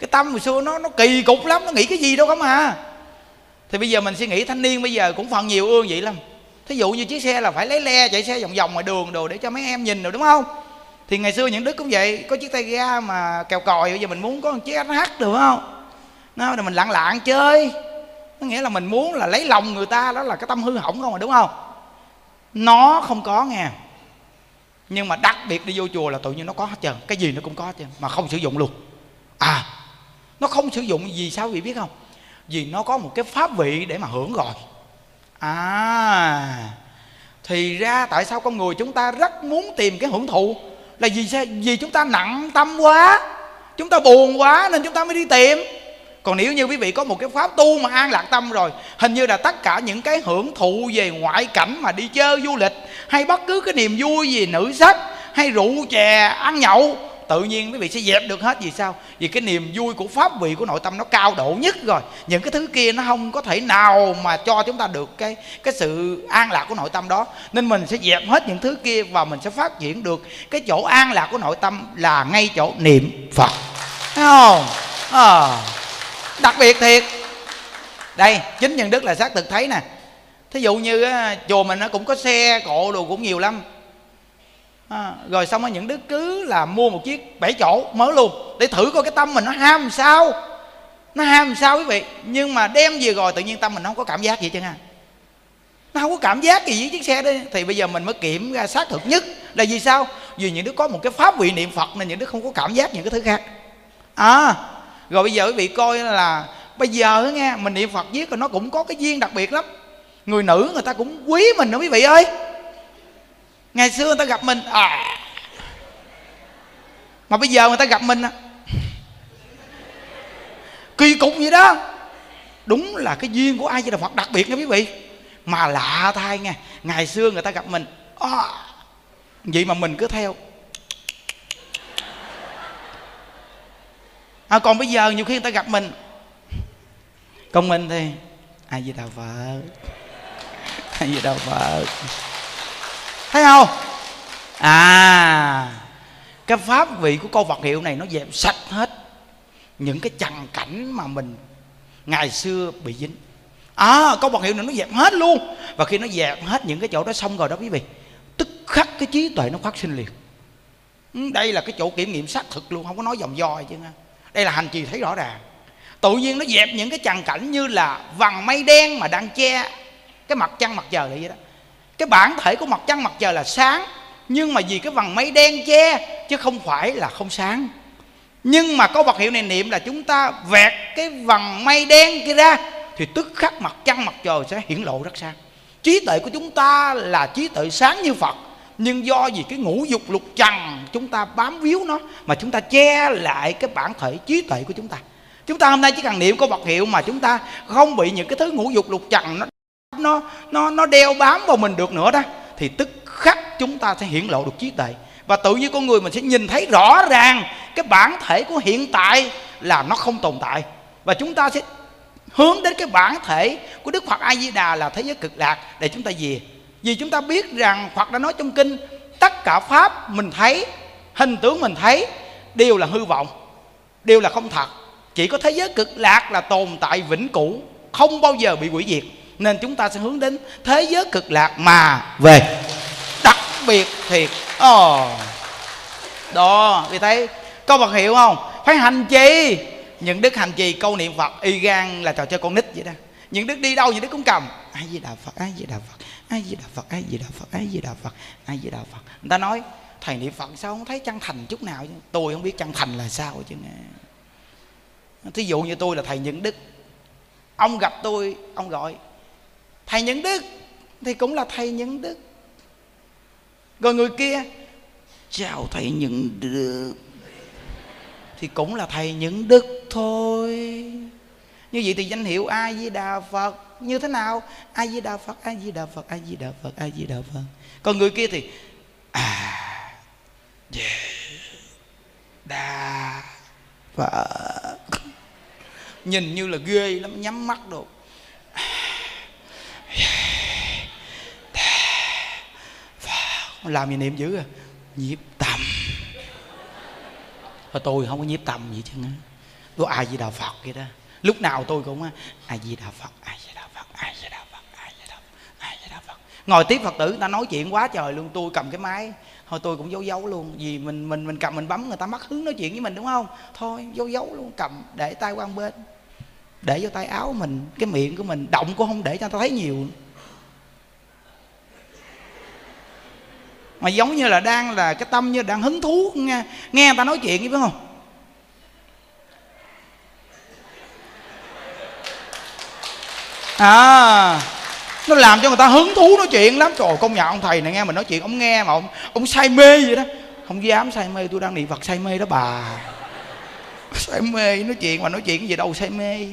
Cái tâm hồi xưa nó nó kỳ cục lắm, nó nghĩ cái gì đâu không à. Thì bây giờ mình suy nghĩ thanh niên bây giờ cũng phần nhiều ương vậy lắm. Thí dụ như chiếc xe là phải lấy le chạy xe vòng vòng ngoài đường đồ để cho mấy em nhìn rồi đúng không? Thì ngày xưa những đức cũng vậy, có chiếc tay ga mà kèo còi bây giờ mình muốn có một chiếc SH được không? Nó là mình lặng lặng chơi. Có nghĩa là mình muốn là lấy lòng người ta, đó là cái tâm hư hỏng không mà, đúng không? Nó không có nghe. Nhưng mà đặc biệt đi vô chùa là tự nhiên nó có hết trơn. Cái gì nó cũng có hết trơn, mà không sử dụng luôn. À nó không sử dụng gì sao vị biết không? Vì nó có một cái pháp vị để mà hưởng rồi. À thì ra tại sao con người chúng ta rất muốn tìm cái hưởng thụ? Là vì sao? Vì chúng ta nặng tâm quá, chúng ta buồn quá nên chúng ta mới đi tìm. Còn nếu như quý vị có một cái pháp tu mà an lạc tâm rồi, hình như là tất cả những cái hưởng thụ về ngoại cảnh mà đi chơi du lịch, hay bất cứ cái niềm vui gì, nữ sắc hay rượu chè, ăn nhậu tự nhiên quý vị sẽ dẹp được hết. Vì sao? Vì cái niềm vui của pháp vị của nội tâm nó cao độ nhất rồi. Những cái thứ kia nó không có thể nào mà cho chúng ta được cái cái sự an lạc của nội tâm đó. Nên mình sẽ dẹp hết những thứ kia và mình sẽ phát triển được cái chỗ an lạc của nội tâm là ngay chỗ niệm phật. Thấy không? À, đặc biệt thiệt. Đây chính nhân đức là xác thực thấy nè. Thí dụ như á, chùa mình nó cũng có xe cộ đồ cũng nhiều lắm à, rồi xong rồi những đứa cứ là mua một chiếc bảy chỗ mới luôn để thử coi cái tâm mình nó ham sao. Nó ham sao quý vị nhưng mà đem về rồi tự nhiên tâm mình không có cảm giác gì chứ ha. Nó không có cảm giác gì với chiếc xe đó. Thì bây giờ mình mới kiểm ra xác thực nhất là vì sao? Vì những đứa có một cái pháp vị niệm phật nên những đứa không có cảm giác những cái thứ khác. À rồi bây giờ quý vị coi là bây giờ nghe mình niệm phật viết rồi nó cũng có cái duyên đặc biệt lắm. Người nữ người ta cũng quý mình nữa quý vị ơi ngày xưa người ta gặp mình à. Mà bây giờ người ta gặp mình kỳ cục vậy đó. Đúng là cái duyên của ai với đạo phật đặc biệt nha quý vị. Mà lạ thay nghe ngày xưa người ta gặp mình à, vậy mà mình cứ theo. À, còn bây giờ nhiều khi người ta gặp mình còn mình thì ai với đạo phật. Ai với đạo phật thấy không? À cái pháp vị của câu vật hiệu này nó dẹp sạch hết những cái trần cảnh mà mình ngày xưa bị dính. À câu vật hiệu này nó dẹp hết luôn. Và khi nó dẹp hết những cái chỗ đó xong rồi đó quý vị, tức khắc cái trí tuệ nó phát sinh liền. Ừ, đây là cái chỗ kiểm nghiệm xác thực luôn, không có nói dòng vo chứ nha đây là hành trì thấy rõ ràng. Tự nhiên nó dẹp những cái trần cảnh như là vằn mây đen mà đang che cái mặt trăng mặt trời vậy đó cái bản thể của mặt trăng mặt trời là sáng, nhưng mà vì cái vầng mây đen che, chứ không phải là không sáng. Nhưng mà có vật hiệu này niệm là chúng ta vẹt cái vầng mây đen kia ra, thì tức khắc mặt trăng mặt trời sẽ hiển lộ rất sáng. Trí tuệ của chúng ta là trí tuệ sáng như phật, nhưng do vì cái ngũ dục lục trần, chúng ta bám víu nó, mà chúng ta che lại cái bản thể trí tuệ của chúng ta. Chúng ta hôm nay chỉ cần niệm có vật hiệu mà chúng ta không bị những cái thứ ngũ dục lục trần nó nó nó nó đeo bám vào mình được nữa đó, thì tức khắc chúng ta sẽ hiển lộ được trí tuệ. Và tự nhiên con người mình sẽ nhìn thấy rõ ràng cái bản thể của hiện tại là nó không tồn tại. Và chúng ta sẽ hướng đến cái bản thể của Đức Phật A Di Đà là thế giới cực lạc để chúng ta về. Vì chúng ta biết rằng Phật đã nói trong kinh, tất cả pháp mình thấy, hình tướng mình thấy đều là hư vọng, đều là không thật. Chỉ có thế giới cực lạc là tồn tại vĩnh cửu, không bao giờ bị hủy diệt nên chúng ta sẽ hướng đến thế giới cực lạc mà về. đặc biệt thiệt ồ oh. đó vì thấy có vật hiệu không? Phải hành trì. Những đức hành trì câu niệm phật y gan là trò chơi con nít vậy đó. Những đức đi đâu những đức cũng cầm. Ai di đà phật ai di đà phật ai di đà phật ai di đà phật ai di đà phật ai di đà phật. Người ta nói thầy niệm phật sao không thấy chân thành chút nào chứ? Tôi không biết chân thành là sao chứ nghe. Thí dụ như tôi là thầy những đức. Ông gặp tôi ông gọi thầy những đức thì cũng là thầy những đức. Rồi người kia, chào thầy những đức thì cũng là thầy những đức thôi. Như vậy thì danh hiệu a di đà phật như thế nào? A di đà phật a di đà phật a di đà phật a di đà phật. Còn người kia thì à dạ, đà phật. Nhìn như là ghê lắm, nhắm mắt được làm gì niệm dữ à? Nhiếp tâm và tôi không có nhiếp tâm gì chứ tôi ai gì đà phật vậy đó. Lúc nào tôi cũng ai gì đà phật ai gì đà phật ai gì đà phật ai gì đà phật ai gì đà phật. Ngồi tiếp phật tử ta nói chuyện quá trời luôn, tôi cầm cái máy. Thôi tôi cũng giấu giấu luôn, vì mình mình mình cầm mình bấm người ta mất hướng nói chuyện với mình, đúng không? Thôi giấu giấu luôn, cầm để tay quan bên để vô tay áo mình, cái miệng của mình, động cũng không để cho người ta thấy nhiều. Mà giống như là đang là cái tâm như đang hứng thú, nghe nghe người ta nói chuyện, biết không? À nó làm cho người ta hứng thú nói chuyện lắm. Trời, công nhận ông thầy này nghe mình nói chuyện, ông nghe mà ông ông say mê vậy đó. Không dám say mê, tôi đang niệm phật say mê đó bà. Say mê, nói chuyện mà nói chuyện gì đâu, say mê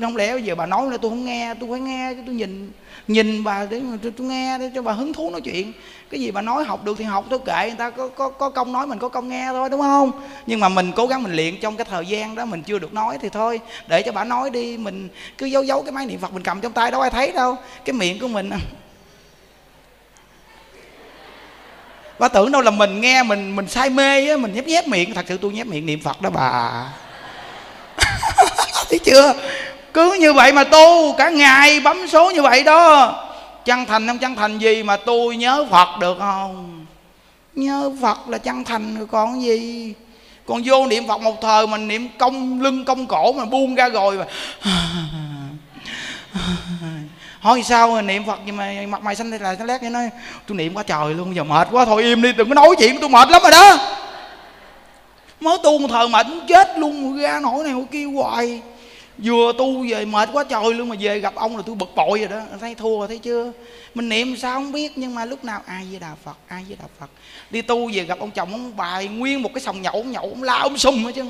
không lẽ giờ bà nói là tôi không nghe tôi phải nghe tôi nhìn nhìn bà để tôi, tôi nghe để cho bà hứng thú nói chuyện. Cái gì bà nói học được thì học tôi kệ người ta có có có công nói mình có công nghe thôi đúng không? Nhưng mà mình cố gắng mình luyện trong cái thời gian đó mình chưa được nói thì thôi. Để cho bà nói đi mình cứ giấu giấu cái máy niệm phật mình cầm trong tay đâu ai thấy đâu. Cái miệng của mình bà tưởng đâu là mình nghe mình mình say mê á mình nhép nhép miệng. Thật sự tôi nhép miệng niệm phật đó bà thấy chưa? Cứ như vậy mà tu, cả ngày bấm số như vậy đó. Chân thành không chân thành gì mà tôi nhớ phật được không? Nhớ phật là chân thành rồi còn gì? Còn vô niệm phật một thời mà niệm công, lưng công cổ mà buông ra rồi mà. Hỏi sao mà niệm phật nhưng mà mặt mày xanh lại là nó lét như nói, tôi niệm quá trời luôn, giờ mệt quá, thôi im đi, đừng có nói chuyện tôi mệt lắm rồi đó. Mới tu một thời mệt chết luôn, ra nổi này kêu kia hoài vừa tu về mệt quá trời luôn mà về gặp ông là tôi bực bội rồi đó. Thấy thua rồi thấy chưa? Mình niệm sao không biết, nhưng mà lúc nào ai với đà phật, ai với đà phật. Đi tu về gặp ông chồng, ông bài nguyên một cái sòng nhậu, ông nhậu, ông la, ông sùng hết chứ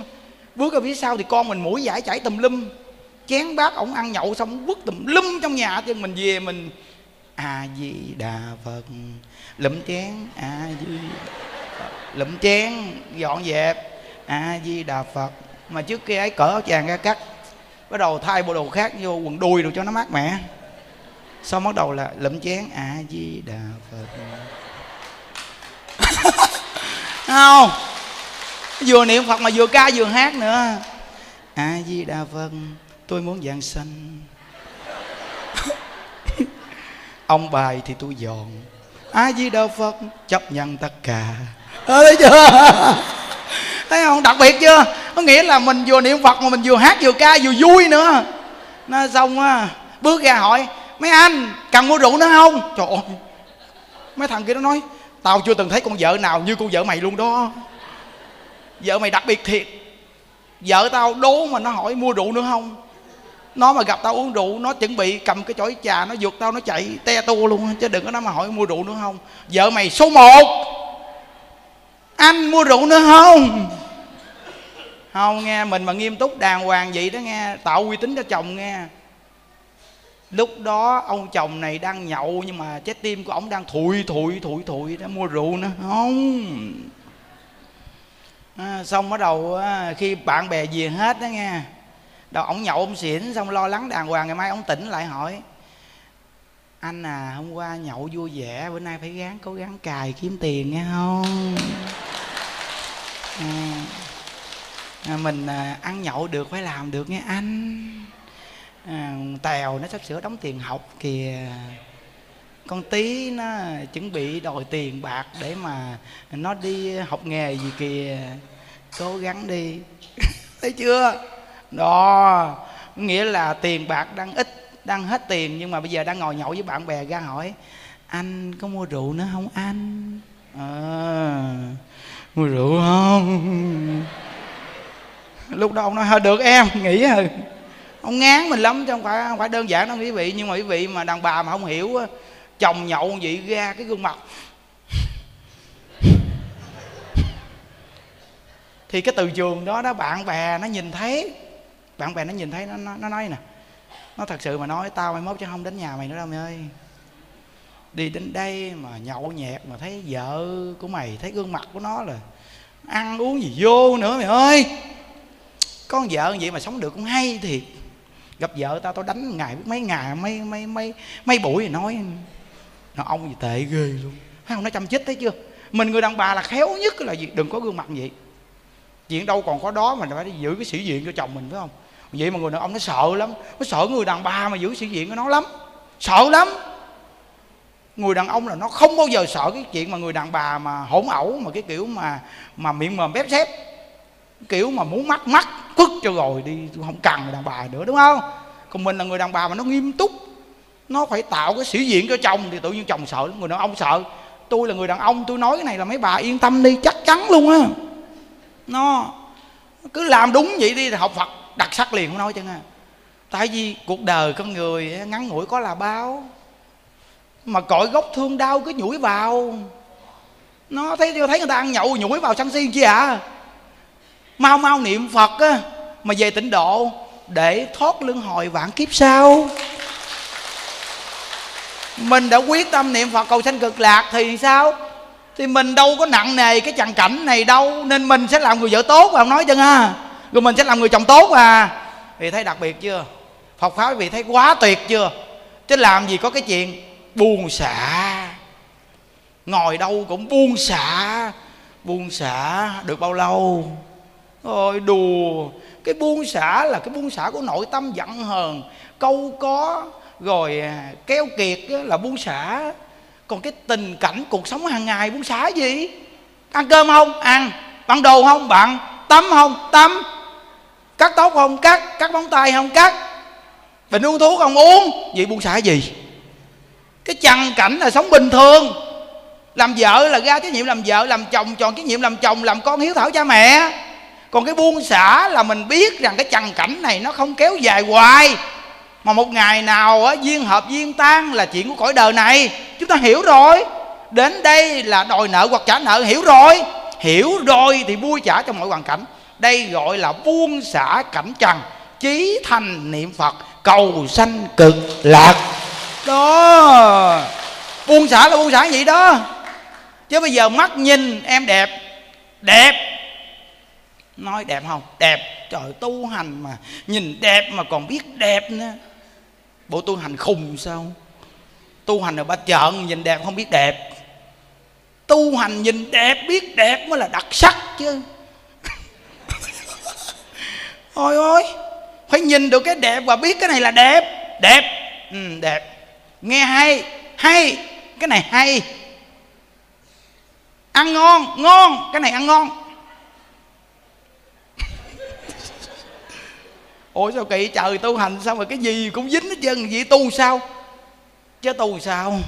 bước ở phía sau thì con mình mũi giải chảy tùm lum. Chén bát ổng ăn nhậu xong quất tùm lum trong nhà chứ mình về mình. A di đà phật. Lụm chén a di lụm chén, dọn dẹp. A di đà phật. Mà trước kia ấy cỡ áo chàng ra cắt bắt đầu thay bộ đồ khác, vô quần đùi đồ cho nó mát mẻ. Xong bắt đầu là lụm chén. A di đà phật. Không? Vừa niệm phật mà vừa ca vừa hát nữa. A di đà phật, tôi muốn dạng sanh ông bài thì tôi dọn. A di đà phật, chấp nhận tất cả. Thấy chưa? Thấy không? Đặc biệt chưa? Có nghĩa là mình vừa niệm phật mà mình vừa hát vừa ca vừa vui nữa. Nó xong á, bước ra hỏi, mấy anh, cần mua rượu nữa không? Trời ơi. Mấy thằng kia nó nói, tao chưa từng thấy con vợ nào như con vợ mày luôn đó. Vợ mày đặc biệt thiệt. Vợ tao đố mà nó hỏi mua rượu nữa không? Nó mà gặp tao uống rượu, nó chuẩn bị cầm cái chổi trà, nó vượt tao, nó chạy te tua luôn chứ đừng có nói mà hỏi mua rượu nữa không. Vợ mày số một. Anh mua rượu nữa không? Không nghe mình mà nghiêm túc đàng hoàng vậy đó nghe tạo uy tín cho chồng nghe. Lúc đó ông chồng này đang nhậu nhưng mà trái tim của ông đang thụi thụi thụi thụi đã mua rượu nữa. Không. À, xong bắt đầu à, khi bạn bè về hết đó nghe đầu ông nhậu ông xỉn xong lo lắng đàng hoàng ngày mai ông tỉnh lại hỏi anh à hôm qua nhậu vui vẻ bữa nay phải gắng cố gắng cài kiếm tiền nghe không? À, à, mình à, ăn nhậu được phải làm được nghe anh. À, tèo nó sắp sửa đóng tiền học kìa. Con tí nó chuẩn bị đòi tiền bạc để mà nó đi học nghề gì kìa. Cố gắng đi. Thấy chưa? Đó nghĩa là tiền bạc đang ít đang hết tiền nhưng mà bây giờ đang ngồi nhậu với bạn bè ra hỏi anh có mua rượu nữa không anh? À, mua rượu không? Lúc đó ông nói thôi được em nghĩ rồi ông ngán mình lắm chứ không phải không phải đơn giản đâu quý vị. Nhưng mà quý vị mà đàn bà mà không hiểu chồng nhậu vậy ra cái gương mặt. Thì cái từ trường đó đó bạn bè nó nhìn thấy. Bạn bè nó nhìn thấy nó nó, nó nói nè nó thật sự mà nói tao mai mốt chứ không đến nhà mày nữa đâu mày ơi. Đi đến đây mà nhậu nhẹt mà thấy vợ của mày thấy gương mặt của nó là ăn uống gì vô nữa mày ơi con vợ vậy mà sống được cũng hay thiệt. Gặp vợ tao tao đánh ngày, mấy ngày, mấy mấy mấy mấy buổi thì nói, nó ông gì tệ ghê luôn. Thấy không? Nó chăm chích, thấy chưa? Mình người đàn bà là khéo nhất là gì? Đừng có gương mặt vậy. Chuyện đâu còn có đó mà phải giữ cái sĩ diện cho chồng mình, phải không? Vậy mà người đàn ông nó sợ lắm. Nó sợ người đàn bà mà giữ sĩ diện của nó lắm. Sợ lắm. Người đàn ông là nó không bao giờ sợ cái chuyện mà người đàn bà mà hỗn ẩu, mà cái kiểu mà mà miệng mồm bép xép kiểu mà muốn mắc mắc quất cho rồi đi, không cần người đàn bà nữa, đúng không? Còn mình là người đàn bà mà nó nghiêm túc, nó phải tạo cái sĩ diện cho chồng thì tự nhiên chồng sợ người đàn ông sợ. Tôi là người đàn ông, tôi nói cái này là mấy bà yên tâm đi, chắc chắn luôn á. Nó cứ làm đúng vậy đi thì học phật đặc sắc liền, không nói cho nghe. tại vì cuộc đời con người ngắn ngủi có là bao, mà cội gốc thương đau cứ nhủi vào. Nó thấy thấy người ta ăn nhậu nhủi vào sân si chi à mau mau niệm phật á, mà về tịnh độ, để thoát luân hồi vạn kiếp sau. Mình đã quyết tâm niệm phật cầu sanh cực lạc thì sao? Thì mình đâu có nặng nề cái chàng cảnh này đâu, nên mình sẽ làm người vợ tốt mà không nói chân ha à? rồi mình sẽ làm người chồng tốt à? Vì thấy đặc biệt chưa? Phật pháp vì thấy quá tuyệt chưa? Chứ làm gì có cái chuyện buông xả. Ngồi đâu cũng buông xả. Buông xả được bao lâu? Rồi đùa, cái buông xả là cái buông xả của nội tâm giận hờn, câu có rồi à, keo kiệt là buông xả. Còn cái tình cảnh cuộc sống hàng ngày buông xả gì? Ăn cơm không? Ăn. Bạn đồ không? Bạn tắm không? Tắm. Cắt tóc không? Cắt. Cắt móng tay không? Cắt. Bệnh uống thuốc không? Uống. Vậy buông xả gì? Cái chằn cảnh là sống bình thường. Làm vợ là ra trách nhiệm làm vợ, làm chồng chọn trách nhiệm làm chồng, làm con hiếu thảo cha mẹ còn cái buông xả là mình biết rằng cái chằng cảnh này nó không kéo dài hoài. Mà một ngày nào á, duyên hợp duyên tan là chuyện của cõi đời này. Chúng ta hiểu rồi. Đến đây là đòi nợ hoặc trả nợ, hiểu rồi. Hiểu rồi thì vui trả trong mọi hoàn cảnh. Đây gọi là buông xả cảnh trần. Chí thành niệm phật, cầu sanh cực lạc. Đó. Buông xả là buông xả vậy đó? Chứ bây giờ mắt nhìn em đẹp. Đẹp nói đẹp không? Đẹp. Trời tu hành mà. Nhìn đẹp mà còn biết đẹp nữa. Bộ tu hành khùng sao? Tu hành ở ba chợ nhìn đẹp không biết đẹp. Tu hành nhìn đẹp biết đẹp mới là đặc sắc chứ. Ôi ôi. Phải nhìn được cái đẹp và biết cái này là đẹp. Đẹp. Ừ, đẹp. Nghe hay. Hay. Cái này hay. Ăn ngon. Ngon. Cái này ăn ngon. Ủa sao kỳ trời tu hành sao mà cái gì cũng dính hết trơn? Gì tu sao? Chứ tu sao?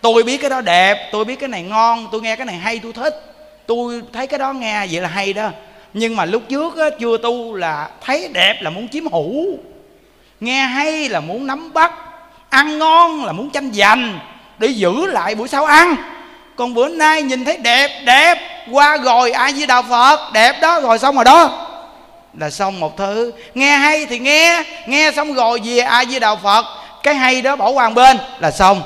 Tôi biết cái đó đẹp tôi biết cái này ngon tôi nghe cái này hay tôi thích. Tôi thấy cái đó nghe vậy là hay đó. Nhưng mà lúc trước á, chưa tu là thấy đẹp là muốn chiếm hữu. Nghe hay là muốn nắm bắt. Ăn ngon là muốn tranh giành. Để giữ lại buổi sau ăn. Còn bữa nay nhìn thấy đẹp đẹp. Qua rồi ai với đạo phật đẹp đó rồi xong rồi đó là xong một thứ. Nghe hay thì nghe nghe xong rồi về ai với đạo phật. Cái hay đó bỏ qua một bên, là xong.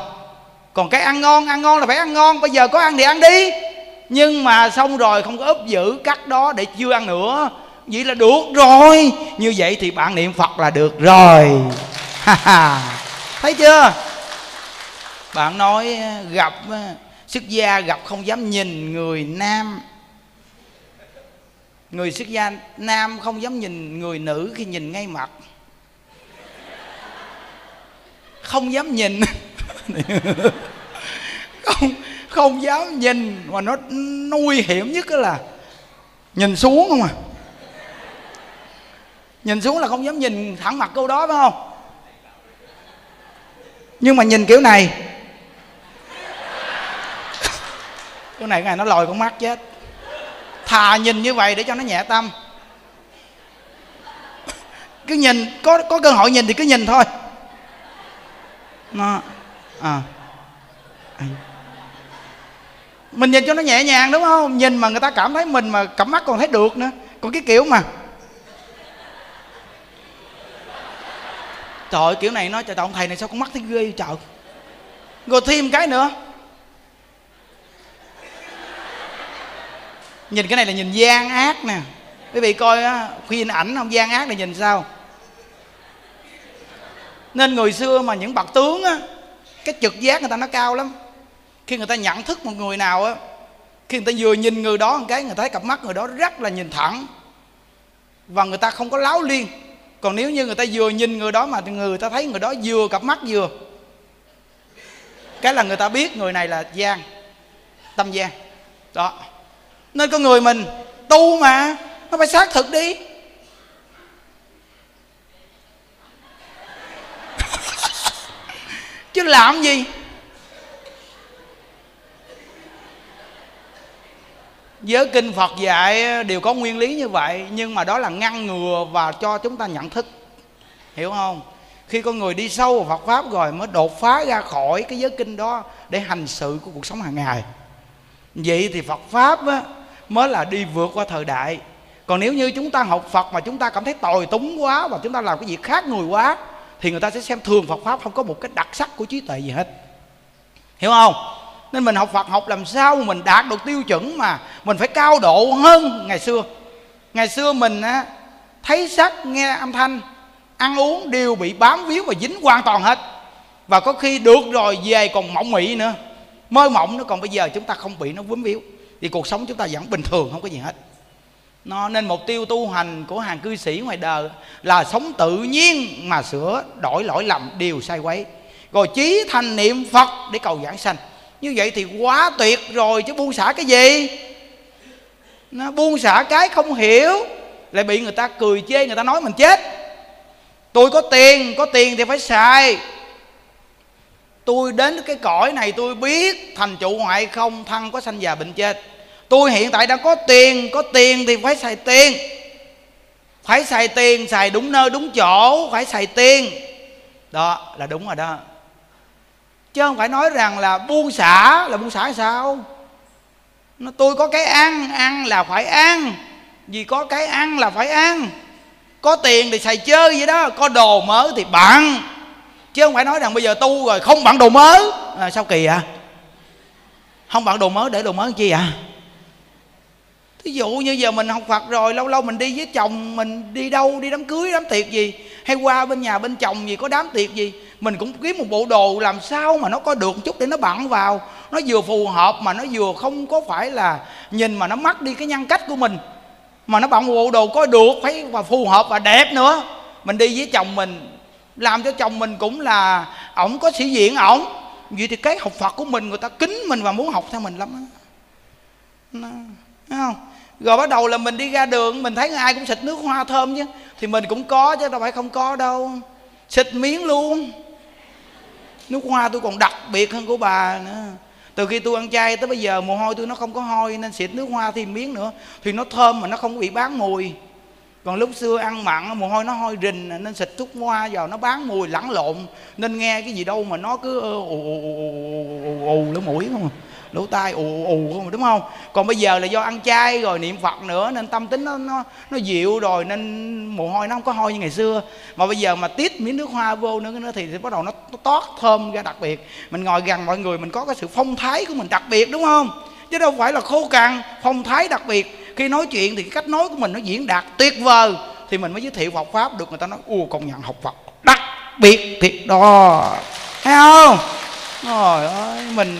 Còn cái ăn ngon ăn ngon là phải ăn ngon. Bây giờ có ăn thì ăn đi. Nhưng mà xong rồi không có úp giữ cắt đó để chưa ăn nữa. Vậy là được rồi. Như vậy thì bạn niệm phật là được rồi. Thấy chưa? Bạn nói à, gặp à, xuất gia gặp không dám nhìn người nam người xuất gia nam không dám nhìn người nữ khi nhìn ngay mặt. Không dám nhìn. Không không dám nhìn. Mà nó, nó nguy hiểm nhất là nhìn xuống không à. Nhìn xuống là không dám nhìn thẳng mặt câu đó phải không? Nhưng mà nhìn kiểu này. Cái này cái này nó lòi con mắt chết thà nhìn như vậy để cho nó nhẹ tâm. Cứ nhìn có có cơ hội nhìn thì cứ nhìn thôi. Nó à. Mình nhìn cho nó nhẹ nhàng đúng không? Nhìn mà người ta cảm thấy mình mà cặp mắt còn thấy được nữa. Còn cái kiểu mà. Trời ơi, kiểu này nói trời ông thầy này sao con mắt thấy ghê trời? Rồi thêm cái nữa. Nhìn cái này là nhìn gian ác nè. Quý vị coi á, khuyên ảnh không gian ác là nhìn sao? Nên người xưa mà những bậc tướng á, cái trực giác người ta nó cao lắm. Khi người ta nhận thức một người nào á, khi người ta vừa nhìn người đó một cái, người ta thấy cặp mắt người đó rất là nhìn thẳng. Và người ta không có láo liên. Còn nếu như người ta vừa nhìn người đó mà người ta thấy người đó vừa, cặp mắt vừa, cái là người ta biết người này là gian, tâm gian. Đó nên con người mình tu mà nó phải xác thực đi. Chứ làm gì? Giới kinh phật dạy đều có nguyên lý như vậy nhưng mà đó là ngăn ngừa và cho chúng ta nhận thức. Hiểu không? Khi con người đi sâu vào Phật pháp rồi mới đột phá ra khỏi cái giới kinh đó để hành sự của cuộc sống hàng ngày. Vậy thì Phật pháp á, mới là đi vượt qua thời đại. Còn nếu như chúng ta học Phật mà chúng ta cảm thấy tồi túng quá và chúng ta làm cái việc khác người quá, thì người ta sẽ xem thường Phật pháp không có một cái đặc sắc của trí tuệ gì hết. Hiểu không? Nên mình học Phật, học làm sao mình đạt được tiêu chuẩn mà mình phải cao độ hơn ngày xưa. Ngày xưa mình á, thấy sắc, nghe âm thanh, ăn uống đều bị bám víu và dính hoàn toàn hết. Và có khi được rồi, về còn mộng mị nữa. Mơ mộng nữa, còn bây giờ chúng ta không bị nó vướng víu thì cuộc sống chúng ta vẫn bình thường, không có gì hết. Nó nên mục tiêu tu hành của hàng cư sĩ ngoài đời là sống tự nhiên mà sửa đổi lỗi lầm, điều sai quấy. Rồi chí thành niệm phật để cầu giảng sanh. Như vậy thì quá tuyệt rồi, chứ buông xả cái gì? Nó buông xả cái không hiểu, lại bị người ta cười chê, người ta nói mình chết. Tôi có tiền có tiền thì phải xài tôi đến cái cõi này tôi biết thành trụ hoại không, thân có sanh già bệnh chết. Tôi hiện tại đang có tiền có tiền thì phải xài tiền. Phải xài tiền, xài đúng nơi, đúng chỗ, phải xài tiền. Đó, là đúng rồi đó. Chứ không phải nói rằng là buông xả, là buông xả sao? Nó, tôi có cái ăn ăn là phải ăn. Vì có cái ăn là phải ăn. Có tiền thì xài chơi vậy đó, có đồ mới thì bạn chứ không phải nói rằng bây giờ tu rồi không bạn đồ mới. À, sao kỳ à không bạn đồ mới để đồ mới chi à thí dụ như giờ mình học phật rồi lâu lâu mình đi với chồng mình đi đâu đi đám cưới đám tiệc gì hay qua bên nhà bên chồng gì có đám tiệc gì mình cũng kiếm một bộ đồ làm sao mà nó có được một chút để nó bận vào. Nó vừa phù hợp mà nó vừa không có phải là nhìn mà nó mất đi cái nhân cách của mình. Mà nó bận bộ đồ có được phải và phù hợp và đẹp nữa. Mình đi với chồng mình làm cho chồng mình cũng là, ổng có sĩ diện à ổng. Vậy thì cái học phật của mình, người ta kính mình và muốn học theo mình lắm đó. Thấy không? Rồi bắt đầu là mình đi ra đường, mình thấy ai cũng xịt nước hoa thơm chứ. Thì mình cũng có chứ, đâu phải không có đâu. Xịt miếng luôn. Nước hoa tôi còn đặc biệt hơn của bà nữa. Từ khi tôi ăn chay tới bây giờ, mồ hôi tôi nó không có hôi, nên xịt nước hoa thêm miếng nữa. Thì nó thơm mà nó không bị bán mùi còn lúc xưa ăn mặn mồ hôi nó hôi rình nên xịt thuốc hoa vào nó bán mùi lẫn lộn. Nên nghe cái gì đâu mà nó cứ ù ù ù ù lỗ mũi không à? lỗ tai ù ù không à, đúng không? Còn bây giờ là do ăn chay rồi niệm phật nữa nên tâm tính nó nó nó dịu rồi nên mồ hôi nó không có hôi như ngày xưa. Mà bây giờ mà tiết miếng nước hoa vô nữa nữa thì, thì bắt đầu nó, nó toát thơm ra đặc biệt. Mình ngồi gần mọi người mình có cái sự phong thái của mình đặc biệt đúng không? Chứ đâu phải là khô cằn phong thái đặc biệt. Khi nói chuyện thì cái cách nói của mình nó diễn đạt tuyệt vời. Thì mình mới giới thiệu Phật pháp được người ta nói u công nhận học Phật đặc biệt thiệt đó. Thấy không? Trời ơi mình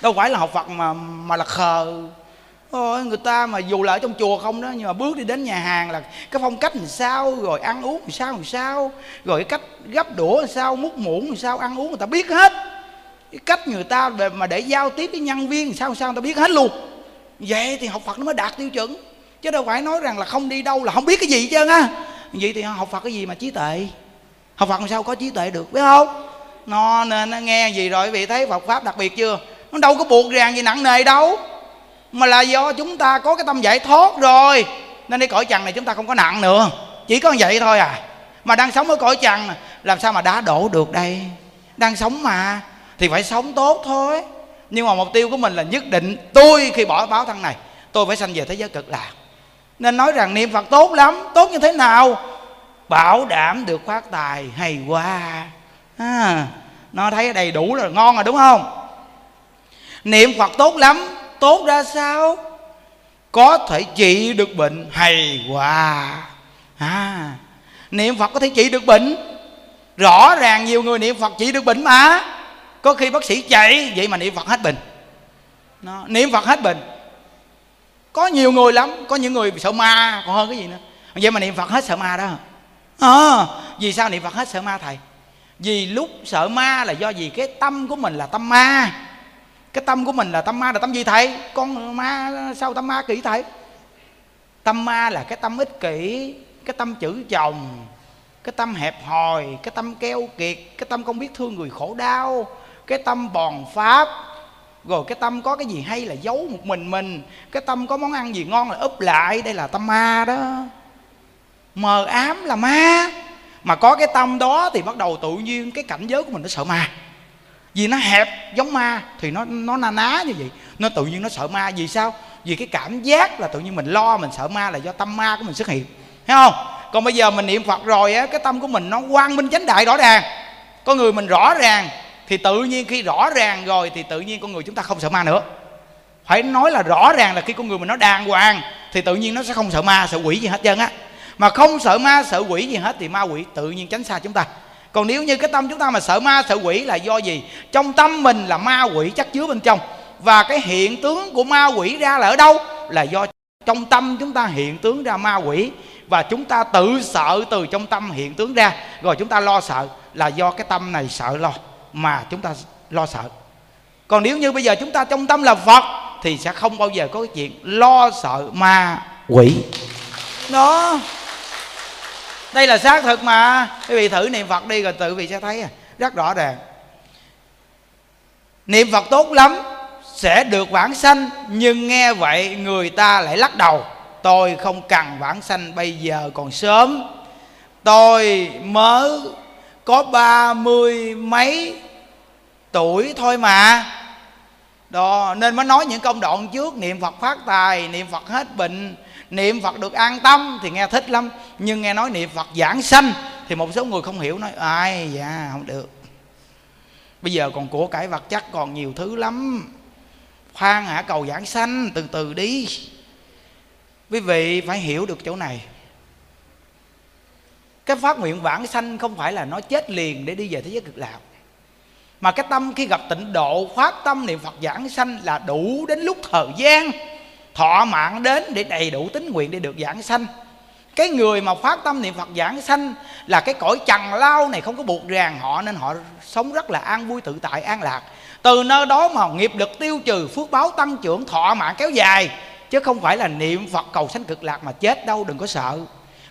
đâu phải là học Phật mà mà là khờ. Ôi, người ta mà dù là ở trong chùa không đó nhưng mà bước đi đến nhà hàng là cái phong cách làm sao rồi ăn uống làm sao làm sao rồi cái cách gấp đũa làm sao múc muỗng làm sao ăn uống người ta biết hết cái cách người ta về mà để giao tiếp với nhân viên sao sao người ta biết hết luôn. Vậy thì học phật nó mới đạt tiêu chuẩn. Chứ đâu phải nói rằng là không đi đâu là không biết cái gì chứ á. Vậy thì học phật cái gì mà trí tuệ? Học phật làm sao có trí tuệ được, biết không? Nó nên nó nghe gì rồi, vị thấy phật pháp đặc biệt chưa? Nó đâu có buộc ràng gì nặng nề đâu. Mà là do chúng ta có cái tâm giải thoát rồi. Nên đi cõi trần này chúng ta không có nặng nữa. Chỉ có vậy thôi à. Mà đang sống ở cõi trần, làm sao mà đá đổ được đây? Đang sống mà thì phải sống tốt thôi. Nhưng mà mục tiêu của mình là nhất định tôi khi bỏ báo thân này tôi phải sanh về thế giới cực lạc. Nên nói rằng niệm phật tốt lắm tốt như thế nào? Bảo đảm được phát tài hay quá à, nó thấy đầy đủ là ngon rồi đúng không? Niệm phật tốt lắm tốt ra sao? Có thể trị được bệnh hay quá à, niệm phật có thể trị được bệnh. Rõ ràng nhiều người niệm phật trị được bệnh mà có khi bác sĩ chạy vậy mà niệm phật hết bệnh. Nó, niệm phật hết bệnh. Có nhiều người lắm có những người sợ ma còn hơn cái gì nữa. Vậy mà niệm phật hết sợ ma đó. À, vì sao niệm phật hết sợ ma thầy? Vì lúc sợ ma là do gì cái tâm của mình là tâm ma. Cái tâm của mình là tâm ma là tâm gì thầy? Con ma sao tâm ma kỹ thầy? Tâm ma là cái tâm ích kỷ cái tâm chữ chồng cái tâm hẹp hòi cái tâm keo kiệt cái tâm không biết thương người khổ đau cái tâm bòn pháp. Rồi cái tâm có cái gì hay là giấu một mình mình. Cái tâm có món ăn gì ngon là úp lại, đây là tâm ma đó. Mờ ám là ma. Mà có cái tâm đó thì bắt đầu tự nhiên cái cảnh giới của mình nó sợ ma. Vì nó hẹp giống ma thì nó nó na ná như vậy. Nó tự nhiên nó sợ ma. Vì sao? Vì cái cảm giác là tự nhiên mình lo mình sợ ma là do tâm ma của mình xuất hiện. Thấy không? Còn bây giờ mình niệm phật rồi á, cái tâm của mình nó quang minh chánh đại rõ ràng. Con người mình rõ ràng thì tự nhiên khi rõ ràng rồi thì tự nhiên con người chúng ta không sợ ma nữa. Phải nói là rõ ràng là khi con người mình nó đàng hoàng thì tự nhiên nó sẽ không sợ ma, sợ quỷ gì hết trơn á. Mà không sợ ma, sợ quỷ gì hết thì ma quỷ tự nhiên tránh xa chúng ta. Còn nếu như cái tâm chúng ta mà sợ ma, sợ quỷ là do gì? Trong tâm mình là ma quỷ chắc chứa bên trong. Và cái hiện tướng của ma quỷ ra là ở đâu? Là do trong tâm chúng ta hiện tướng ra ma quỷ. Và chúng ta tự sợ từ trong tâm hiện tướng ra. Rồi chúng ta lo sợ là do cái tâm này sợ lo mà chúng ta lo sợ. Còn nếu như bây giờ chúng ta trong tâm là phật, thì sẽ không bao giờ có cái chuyện lo sợ ma quỷ. Đó. Đây là xác thực mà. Quý vị thử niệm phật đi rồi tự vị sẽ thấy à. rất rõ ràng. Niệm phật tốt lắm, sẽ được vãng sanh, nhưng nghe vậy người ta lại lắc đầu. Tôi không cần vãng sanh bây giờ còn sớm. Tôi mới có ba mươi mấy tuổi thôi mà. Đó, nên mới nói những công đoạn trước, niệm phật phát tài, niệm phật hết bệnh, niệm phật được an tâm thì nghe thích lắm. Nhưng nghe nói niệm phật giảng sanh thì một số người không hiểu, nói, ai dạ không được. Bây giờ còn của cải vật chất còn nhiều thứ lắm. Khoan hả, cầu giảng sanh, từ từ đi. Quý vị phải hiểu được chỗ này. Cái phát nguyện vãng sanh không phải là nó chết liền để đi về thế giới cực lạc mà cái tâm khi gặp tịnh độ phát tâm niệm phật giảng sanh là đủ đến lúc thời gian. Thọ mạng đến để đầy đủ tính nguyện để được giảng sanh. Cái người mà phát tâm niệm phật giảng sanh là cái cõi trần lao này không có buộc ràng họ, nên họ sống rất là an vui tự tại, an lạc. Từ nơi đó mà nghiệp lực tiêu trừ, phước báo tăng trưởng, thọ mạng kéo dài. Chứ không phải là niệm phật cầu sanh cực lạc mà chết đâu, đừng có sợ.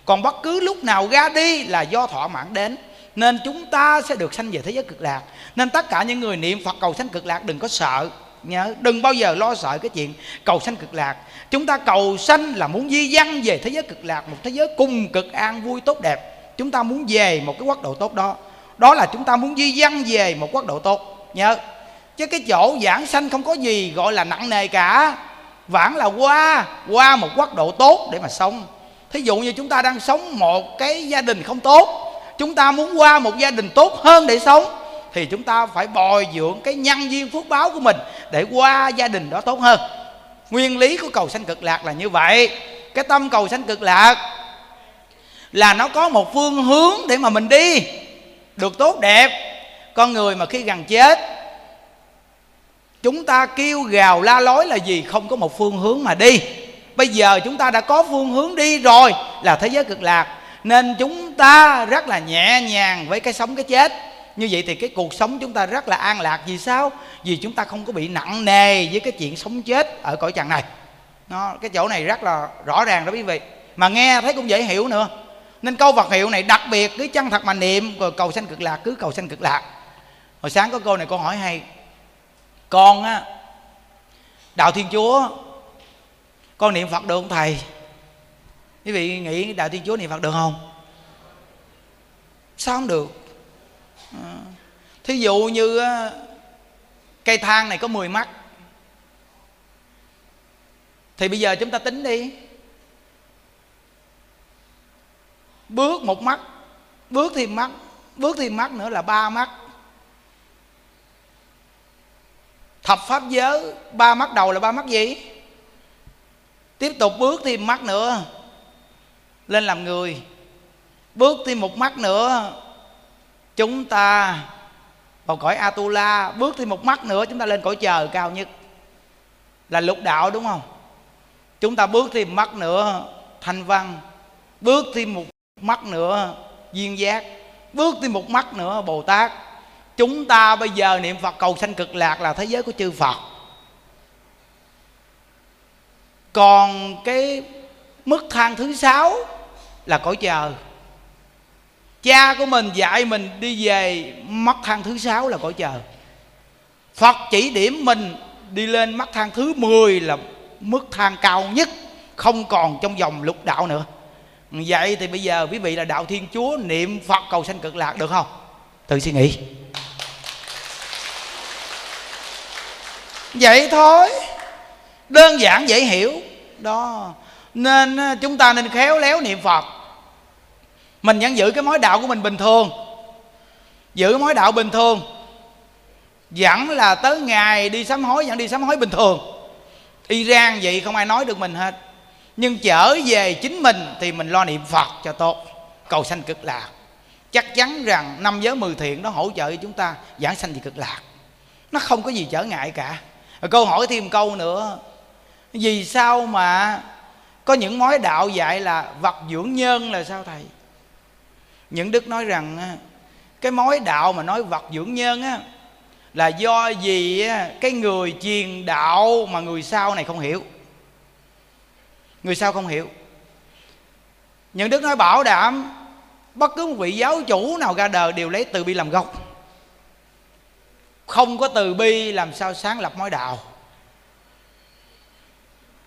Còn bất cứ lúc nào ra đi là do thọ mạng đến nên chúng ta sẽ được sanh về thế giới cực lạc. Nên tất cả những người niệm phật cầu sanh cực lạc đừng có sợ, nhớ. Đừng bao giờ lo sợ cái chuyện cầu sanh cực lạc. Chúng ta cầu sanh là muốn di văn về thế giới cực lạc, một thế giới cùng cực an vui tốt đẹp. Chúng ta muốn về một cái quốc độ tốt đó. Đó là chúng ta muốn di văn về một quốc độ tốt, nhớ. Chứ cái chỗ giảng sanh không có gì gọi là nặng nề cả. Vãng là qua qua một quốc độ tốt để mà sống. Thí dụ như chúng ta đang sống một cái gia đình không tốt chúng ta muốn qua một gia đình tốt hơn để sống, thì chúng ta phải bồi dưỡng cái nhân duyên phước báo của mình để qua gia đình đó tốt hơn. Nguyên lý của cầu sanh cực lạc là như vậy. Cái tâm cầu sanh cực lạc là nó có một phương hướng để mà mình đi, được tốt đẹp. Con người mà khi gần chết, chúng ta kêu gào la lối là gì? Không có một phương hướng mà đi. Bây giờ chúng ta đã có phương hướng đi rồi là thế giới cực lạc nên chúng ta rất là nhẹ nhàng với cái sống, cái chết. Như vậy thì cái cuộc sống chúng ta rất là an lạc. Vì sao? Vì chúng ta không có bị nặng nề với cái chuyện sống chết ở cõi trần này. Nó, cái chỗ này rất là rõ ràng đó quý vị. Mà nghe thấy cũng dễ hiểu nữa. Nên câu vật hiệu này đặc biệt cứ chân thật mà niệm, rồi cầu sanh cực lạc, cứ cầu sanh cực lạc. Hồi sáng có cô này cô hỏi hay, con á, đạo thiên chúa, con niệm phật được không thầy? Quý vị nghĩ đạo thiên chúa niệm phật được không? Sao không được? À. thí dụ như cây thang này có 10 mắt, thì bây giờ chúng ta tính đi. Bước một mắt, bước thêm mắt, bước thêm mắt nữa là ba mắt. Thập pháp giới, ba mắt đầu là ba mắt gì? Tiếp tục bước thêm mắt nữa lên làm người. Bước thêm một mắt nữa, chúng ta vào cõi atula. Bước thêm một mắt nữa, chúng ta lên cõi trời cao nhất. Là lục đạo đúng không? Chúng ta bước thêm mắt nữa, thanh văn. Bước thêm một mắt nữa, duyên giác. Bước thêm một mắt nữa, bồ tát. Chúng ta bây giờ niệm phật cầu sanh cực lạc là thế giới của chư phật. Còn cái mức thang thứ sáu là cõi chờ cha của mình dạy mình đi về mắt thang thứ sáu là cõi chờ phật chỉ điểm mình đi lên mắt thang thứ 10 là mức thang cao nhất, không còn trong vòng lục đạo nữa. Vậy thì bây giờ quý vị là đạo thiên chúa, niệm phật cầu sanh cực lạc được không? Tự suy nghĩ. Vậy thôi. Đơn giản dễ hiểu. Đó. Nên à, chúng ta nên khéo léo niệm phật mình vẫn giữ cái mối đạo của mình bình thường. Giữ mối đạo bình thường. Vẫn là tới ngày đi sám hối, vẫn đi sám hối bình thường. Iran vậy không ai nói được mình hết. Nhưng trở về chính mình thì mình lo niệm phật cho tốt. Cầu sanh cực lạc. Chắc chắn rằng năm giới mười thiện nó hỗ trợ cho chúng ta giảng sanh thì cực lạc. Nó không có gì trở ngại cả. Rồi câu hỏi thêm câu nữa. Vì sao mà có những mối đạo dạy là vật dưỡng nhân là sao thầy? Những đức nói rằng cái mối đạo mà nói vật dưỡng nhân á, là do gì cái người truyền đạo mà người sau này không hiểu. Người sau không hiểu. Những đức nói bảo đảm bất cứ một vị giáo chủ nào ra đời đều lấy từ bi làm gốc. Không có từ bi làm sao sáng lập mối đạo.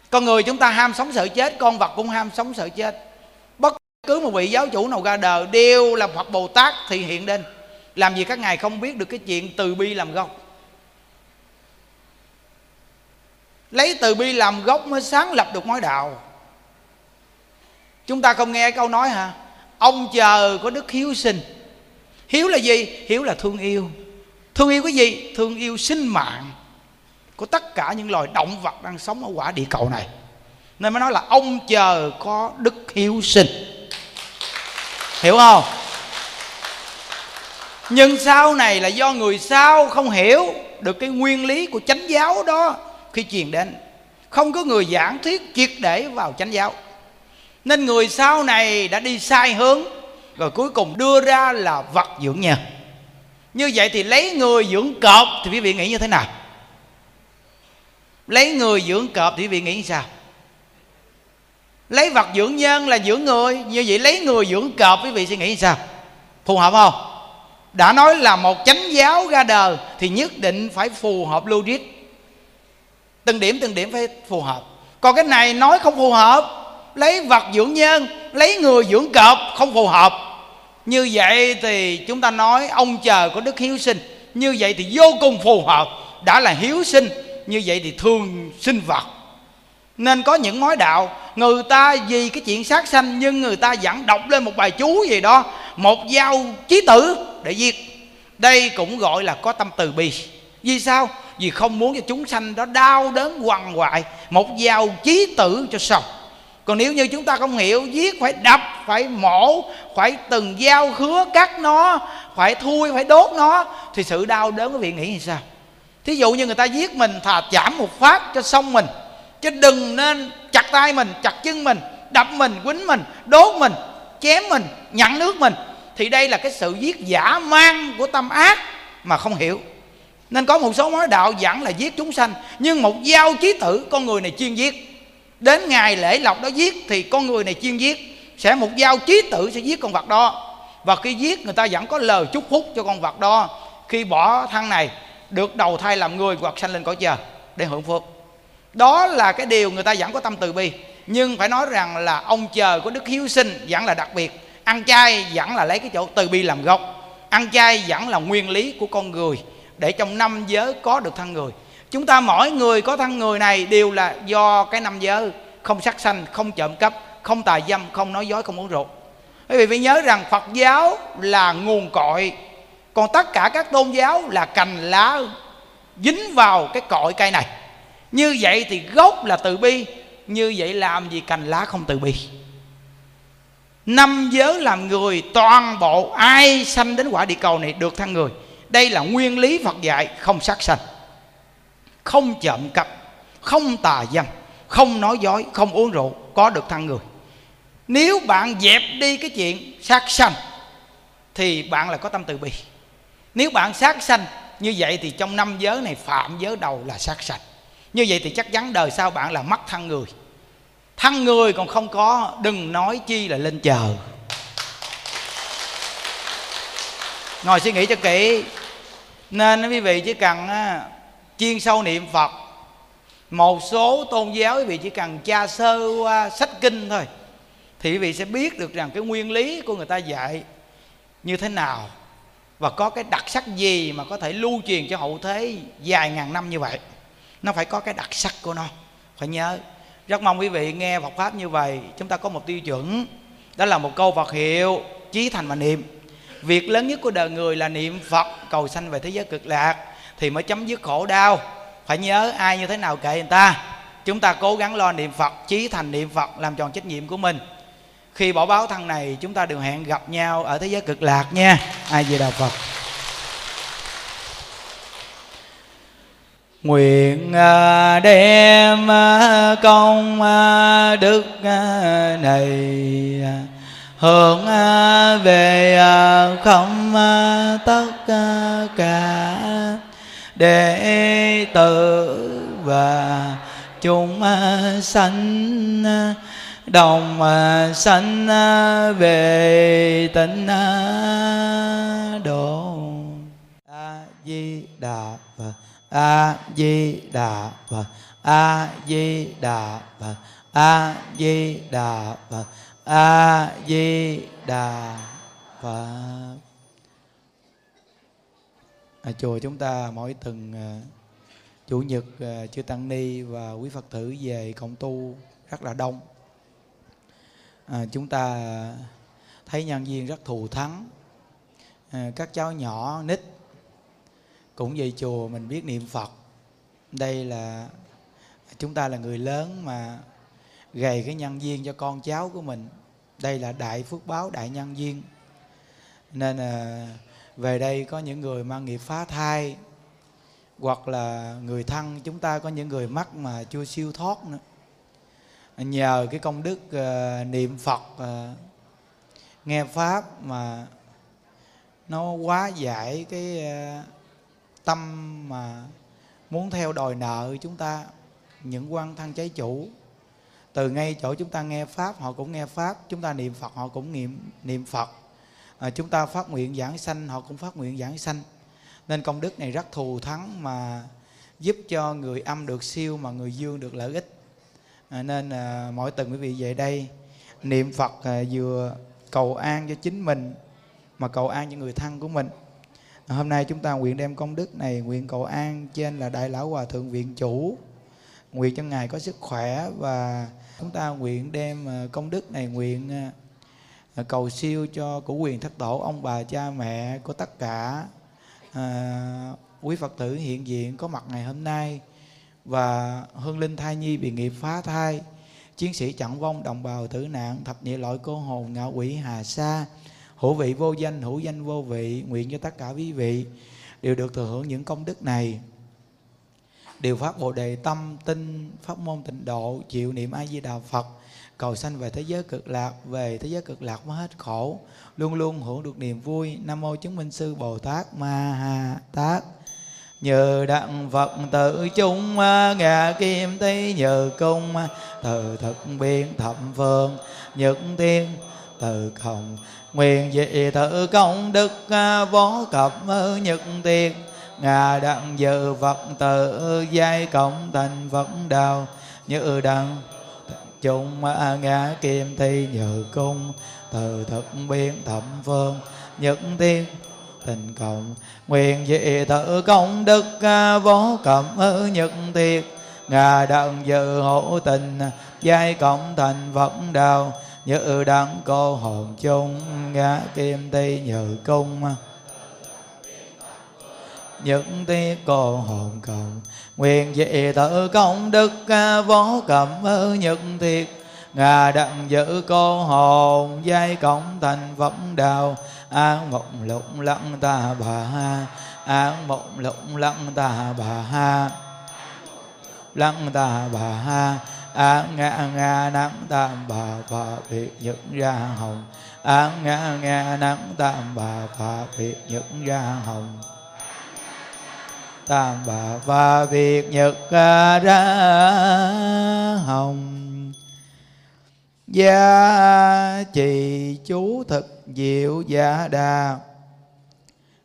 Con người chúng ta ham sống sợ chết, con vật cũng ham sống sợ chết cứ một vị giáo chủ nào ra đời đều là phật bồ tát thì hiện lên. Làm gì các ngài không biết được cái chuyện từ bi làm gốc? Lấy từ bi làm gốc mới sáng lập được mối đạo. Chúng ta không nghe câu nói hả? Ông chờ có đức hiếu sinh. Hiếu là gì? Hiếu là thương yêu. Thương yêu cái gì? Thương yêu sinh mạng của tất cả những loài động vật đang sống ở quả địa cầu này. Nên mới nói là ông chờ có đức hiếu sinh hiểu không? Nhưng sau này là do người sau không hiểu được cái nguyên lý của chánh giáo đó khi truyền đến. Không có người giảng thuyết triệt để vào chánh giáo. Nên người sau này đã đi sai hướng, rồi cuối cùng đưa ra là vật dưỡng nhờ. Như vậy thì lấy người dưỡng cọp thì quý vị nghĩ như thế nào? Lấy người dưỡng cọp thì quý vị nghĩ như sao? Lấy vật dưỡng nhân là dưỡng người. Như vậy lấy người dưỡng cọp, quý vị suy nghĩ sao? Phù hợp không? Đã nói là một chánh giáo ra đời thì nhất định phải phù hợp logic. Từng điểm từng điểm phải phù hợp. Còn cái này nói không phù hợp, lấy vật dưỡng nhân, lấy người dưỡng cọp không phù hợp. Như vậy thì chúng ta nói ông chờ có đức hiếu sinh. Như vậy thì vô cùng phù hợp. Đã là hiếu sinh, như vậy thì thương sinh vật nên có những mối đạo, người ta vì cái chuyện sát sanh nhưng người ta vẫn đọc lên một bài chú gì đó, một dao chí tử để giết đây cũng gọi là có tâm từ bi. Vì sao? Vì không muốn cho chúng sanh đó đau đớn quằn quại một dao chí tử cho xong. Còn nếu như chúng ta không hiểu giết phải đập, phải mổ, phải từng dao khứa cắt nó, phải thui, phải đốt nó, thì sự đau đớn quý vị nghĩ như sao? Thí dụ như người ta giết mình, thà chảm một phát cho xong mình chứ đừng nên chặt tay mình, chặt chân mình, đập mình, quýnh mình, đốt mình, chém mình nhặn nước mình. Thì đây là cái sự giết giả mang của tâm ác mà không hiểu. Nên có một số mối đạo dẫn là giết chúng sanh, nhưng một giao chí tử, con người này chuyên giết. Đến ngày lễ lộc đó giết thì con người này chuyên giết. Sẽ một giao chí tử sẽ giết con vật đó. Và khi giết, người ta vẫn có lời chúc phúc cho con vật đó. Khi bỏ thân này, được đầu thai làm người, hoặc sanh lên cõi trời, để hưởng phước đó là cái điều người ta vẫn có tâm từ bi. Nhưng phải nói rằng là ông chờ của đức hiếu sinh vẫn là đặc biệt. Ăn chay vẫn là lấy cái chỗ từ bi làm gốc. Ăn chay vẫn là nguyên lý của con người, để trong năm giới có được thân người. Chúng ta mỗi người có thân người này đều là do cái năm giới. Không sát sanh, không trộm cắp, không tà dâm, không nói dối, không uống rượu. Quý vị phải nhớ rằng phật giáo là nguồn cội. Còn tất cả các tôn giáo là cành lá dính vào cái cội cây này như vậy thì gốc là từ bi, như vậy làm gì cành lá không từ bi. Năm giới làm người, toàn bộ ai sanh đến quả địa cầu này được thăng người. Đây là nguyên lý phật dạy, không sát sanh, không trộm cắp không tà dâm, không nói dối, không uống rượu, có được thăng người. Nếu bạn dẹp đi cái chuyện sát sanh, thì bạn là có tâm từ bi. Nếu bạn sát sanh, như vậy thì trong năm giới này, phạm giới đầu là sát sanh như vậy thì chắc chắn đời sau bạn là mất thân người. Thân người còn không có, đừng nói chi là lên chờ. Ngồi suy nghĩ cho kỹ. Nên quý vị chỉ cần chuyên sâu niệm phật, một số tôn giáo quý vị chỉ cần tra sơ qua sách kinh thôi, thì quý vị sẽ biết được rằng cái nguyên lý của người ta dạy như thế nào và có cái đặc sắc gì mà có thể lưu truyền cho hậu thế dài ngàn năm như vậy nó phải có cái đặc sắc của nó. Phải nhớ. Rất mong quý vị nghe Phật pháp như vậy, chúng ta có một tiêu chuẩn. Đó là một câu Phật hiệu, chí thành mà niệm. Việc lớn nhất của đời người là niệm Phật, cầu sanh về thế giới cực lạc, thì mới chấm dứt khổ đau. Phải nhớ ai như thế nào kệ người ta. Chúng ta cố gắng lo niệm Phật, chí thành niệm Phật, làm tròn trách nhiệm của mình. Khi bỏ báo thân này, chúng ta đều hẹn gặp nhau ở thế giới cực lạc nha. Ai về đạo Phật. Nguyện à, đem à, công à, đức này hướng về không tất cả đệ tử và chúng sanh đồng sanh về tịnh độ a di đà phật a di đà phật a di đà phật a di đà phật a di đà phật à, chùa chúng ta mỗi tuần uh, chủ nhật uh, chư tăng ni và quý phật tử về cộng tu rất là đông. À, chúng ta thấy nhân viên rất thù thắng. À, các cháu nhỏ nít cũng về chùa mình biết niệm phật. Đây là chúng ta là người lớn mà gầy cái nhân duyên cho con cháu của mình. Đây là đại phước báo đại nhân duyên. Nên là về đây có những người mang nghiệp phá thai hoặc là người thân chúng ta có những người mắc mà chưa siêu thoát nữa. Nhờ cái công đức uh, niệm phật uh, nghe pháp mà nó quá giải cái uh, tâm mà muốn theo đòi nợ chúng ta những quan thân trái chủ. Từ ngay chỗ chúng ta nghe pháp họ cũng nghe pháp. Chúng ta niệm phật họ cũng niệm niệm phật. À, chúng ta phát nguyện giảng sanh họ cũng phát nguyện giảng sanh. Nên công đức này rất thù thắng mà giúp cho người âm được siêu mà người dương được lợi ích. À, nên à, mỗi tuần quý vị về đây niệm phật à, vừa cầu an cho chính mình mà cầu an cho người thân của mình. Ờ, hôm nay chúng ta nguyện đem công đức này nguyện cầu an trên là đại lão hòa thượng viện chủ. Nguyện cho ngài có sức khỏe và chúng ta nguyện đem ờ, công đức này nguyện ờ, cầu siêu cho của quyền thất tổ ông bà cha mẹ của tất cả à, quý phật tử hiện diện có mặt ngày hôm nay và hương linh thai nhi bị nghiệp phá thai chiến sĩ chặn vong đồng bào tử nạn thập nhị loại cô hồn ngạo quỷ hà sa hữu vị vô danh, hữu danh vô vị, nguyện cho tất cả quý vị đều được thừa hưởng những công đức này. Đều phát bồ đề tâm, tinh, pháp môn tịnh độ, chịu niệm a di đà phật, cầu sanh về thế giới cực lạc, về thế giới cực lạc mới hết khổ, luôn luôn hưởng được niềm vui. Nam mô chứng minh sư bồ tát ma ha tát. Nhờ đặng phật tự chung ngà kim tây nhờ cung, từ thực biên thậm phương, nhật tiên, từ không nguyện dị thử công đức à, võ cập à, nhật tiên. Ngà đặng dự phật tự giai cộng thành phật đạo như đặng chung à, ngã kim thi nhờ cung, từ thực biến thẩm phương, nhất tiên. Tình cộng nguyện dị thử công đức võ cẩm nhật tiệt ngà đặng dự hữu tình, giai cộng thành phật đạo như đắng cô hồn chung, ngã kim ti nhự cung. Những tiết cô hồn cộng nguyện dị tự công đức vô cẩm nhật thiệt. Ngà đặng giữ cô hồn giai cộng thành phẩm đạo an mộng lụng lặng ta bà ha an mộng lụng lặng ta bà ha. Lặng ta bà ha a nga nga nắng tam bà phà việt những ra hồng. A nga nga nắng tam bà phà việt những ra hồng. Tam bà phà việt nhật ra hồng. Gia trì chú thực diệu gia đà.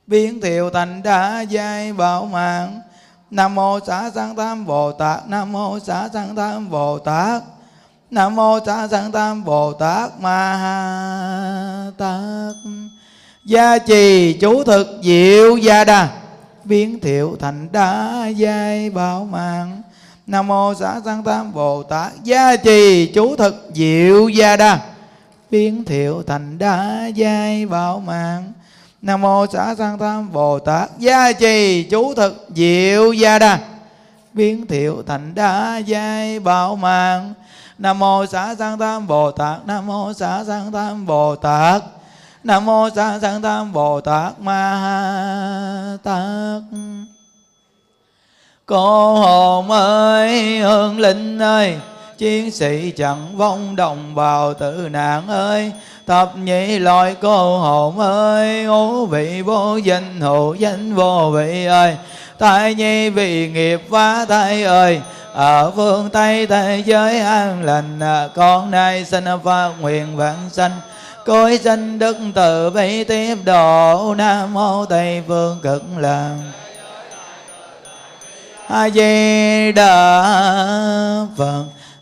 Biến thiệu thành đa giai bảo mạng nam mô xá sanh tam bồ tát. Nam mô xá sanh tam bồ tát. Nam mô xá sanh tam bồ tát. Ma tát. Gia trì chú thực diệu gia đà. Biến thiệu thành đá giai bảo mạng. Nam mô xá sanh tam bồ tát. Gia trì chú thực diệu gia đà. Biến thiệu thành đá giai bảo mạng nam mô xã sanh tam bồ tát gia trì chú thực diệu gia đà biến thiệu thành đa giai bảo mạng nam mô xã sanh tam bồ tát, nam mô xã sanh tam bồ tát, nam mô xã sanh tam bồ tát ma ha tát. Cô hồn ơi hương linh ơi, chiến sĩ chẳng vong đồng bào tử nạn ơi thập nhị loại cô hồn ơi ngũ vị vô danh, hữu danh vô vị ơi. Tại nhi vì nghiệp phá thai ơi, ở phương tây thế giới an lành à, con nay sinh phát nguyện vãng sanh. Cõi sanh đức từ bi tiếp độ, nam mô tây phương cực lạc a di đà phật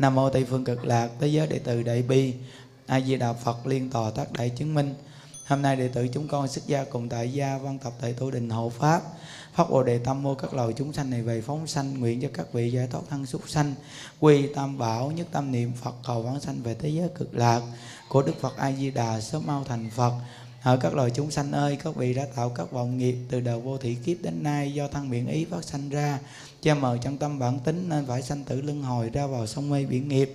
nam mô tây phương cực lạc, thế giới đệ tử đại bi, a di đà phật, liên tòa tác đại chứng minh. Hôm nay đệ tử chúng con xuất gia cùng tại gia văn tập tại tu đình hộ pháp. Phát bồ đề tâm mô các loài chúng sanh này về phóng sanh, nguyện cho các vị giải thoát thân súc sanh, quy tam bảo, nhất tâm niệm phật, cầu vãng sanh về thế giới cực lạc. Của đức phật a di đà sớm mau thành phật. Ở các loài chúng sanh ơi, các vị đã tạo các vọng nghiệp từ đời vô thị kiếp đến nay do thân miệng ý phát sanh ra cha mờ trong tâm bản tính nên phải sanh tử luân hồi ra vào sông mê biển nghiệp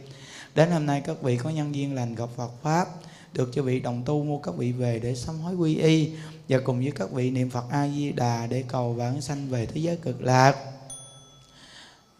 đến hôm nay các vị có nhân duyên lành gặp Phật pháp, được cho vị đồng tu mua các vị về để sám hối quy y và cùng với các vị niệm Phật A Di Đà để cầu vãng sanh về thế giới cực lạc.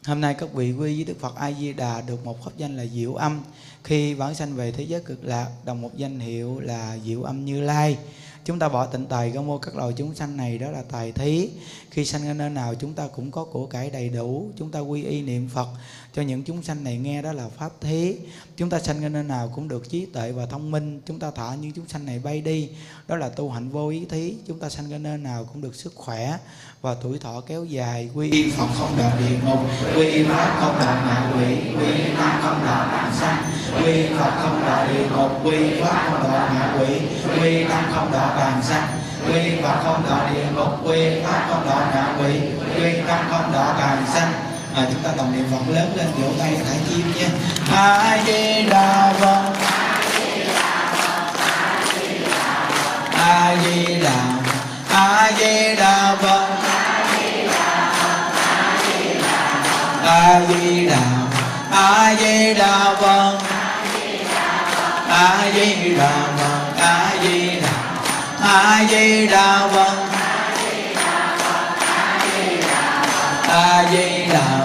Hôm nay các vị quy với Đức Phật A Di Đà được một pháp danh là Diệu Âm. Khi vãng sanh về thế giới cực lạc, đồng một danh hiệu là Diệu Âm Như Lai chúng ta bỏ tịnh tài công vô các loài chúng sanh này, đó là tài thí. Khi sanh ở nơi nào, chúng ta cũng có của cải đầy đủ. Chúng ta quy y niệm phật cho những chúng sanh này nghe đó là pháp thế. Chúng ta sanh nên nơi nào cũng được trí tuệ và thông minh. Chúng ta thả những chúng sanh này bay đi, đó là tu hạnh vô ý thí chúng ta sanh nên nơi nào cũng được sức khỏe và tuổi thọ kéo dài. Quy y phật không đoạn địa ngục, quy y pháp không đoạn ngạ quỷ, quy y không đoạn mạng sanh, quy phật không đoạn địa ngục, quy pháp không đoạn ngạ quỷ, quy y không đoạn bàn sanh, quy phật không đoạn địa ngục, quy pháp không đoạn ngạ quỷ, quy y không đoạn bàn sanh à, chúng ta đồng niệm phật lớn lên vỗ tay thả chim nha a di đà phật a di đà a di đà phật a di đà a di đà phật a di đà phật a di đà a di đà phật a di đà phật a di đà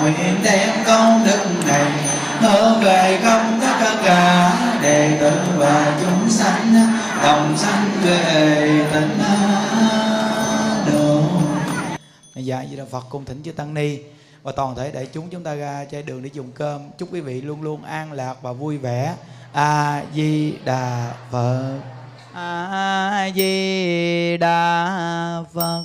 nguyện đem công đức này hướng về công tất cả đệ tử và chúng sanh đồng sanh về tịnh độ dạ di đà phật cung thỉnh chư tăng ni và toàn thể đại chúng chúng ta ra trên đường để dùng cơm. Chúc quý vị luôn luôn an lạc và vui vẻ. A di đà phật. A di đà phật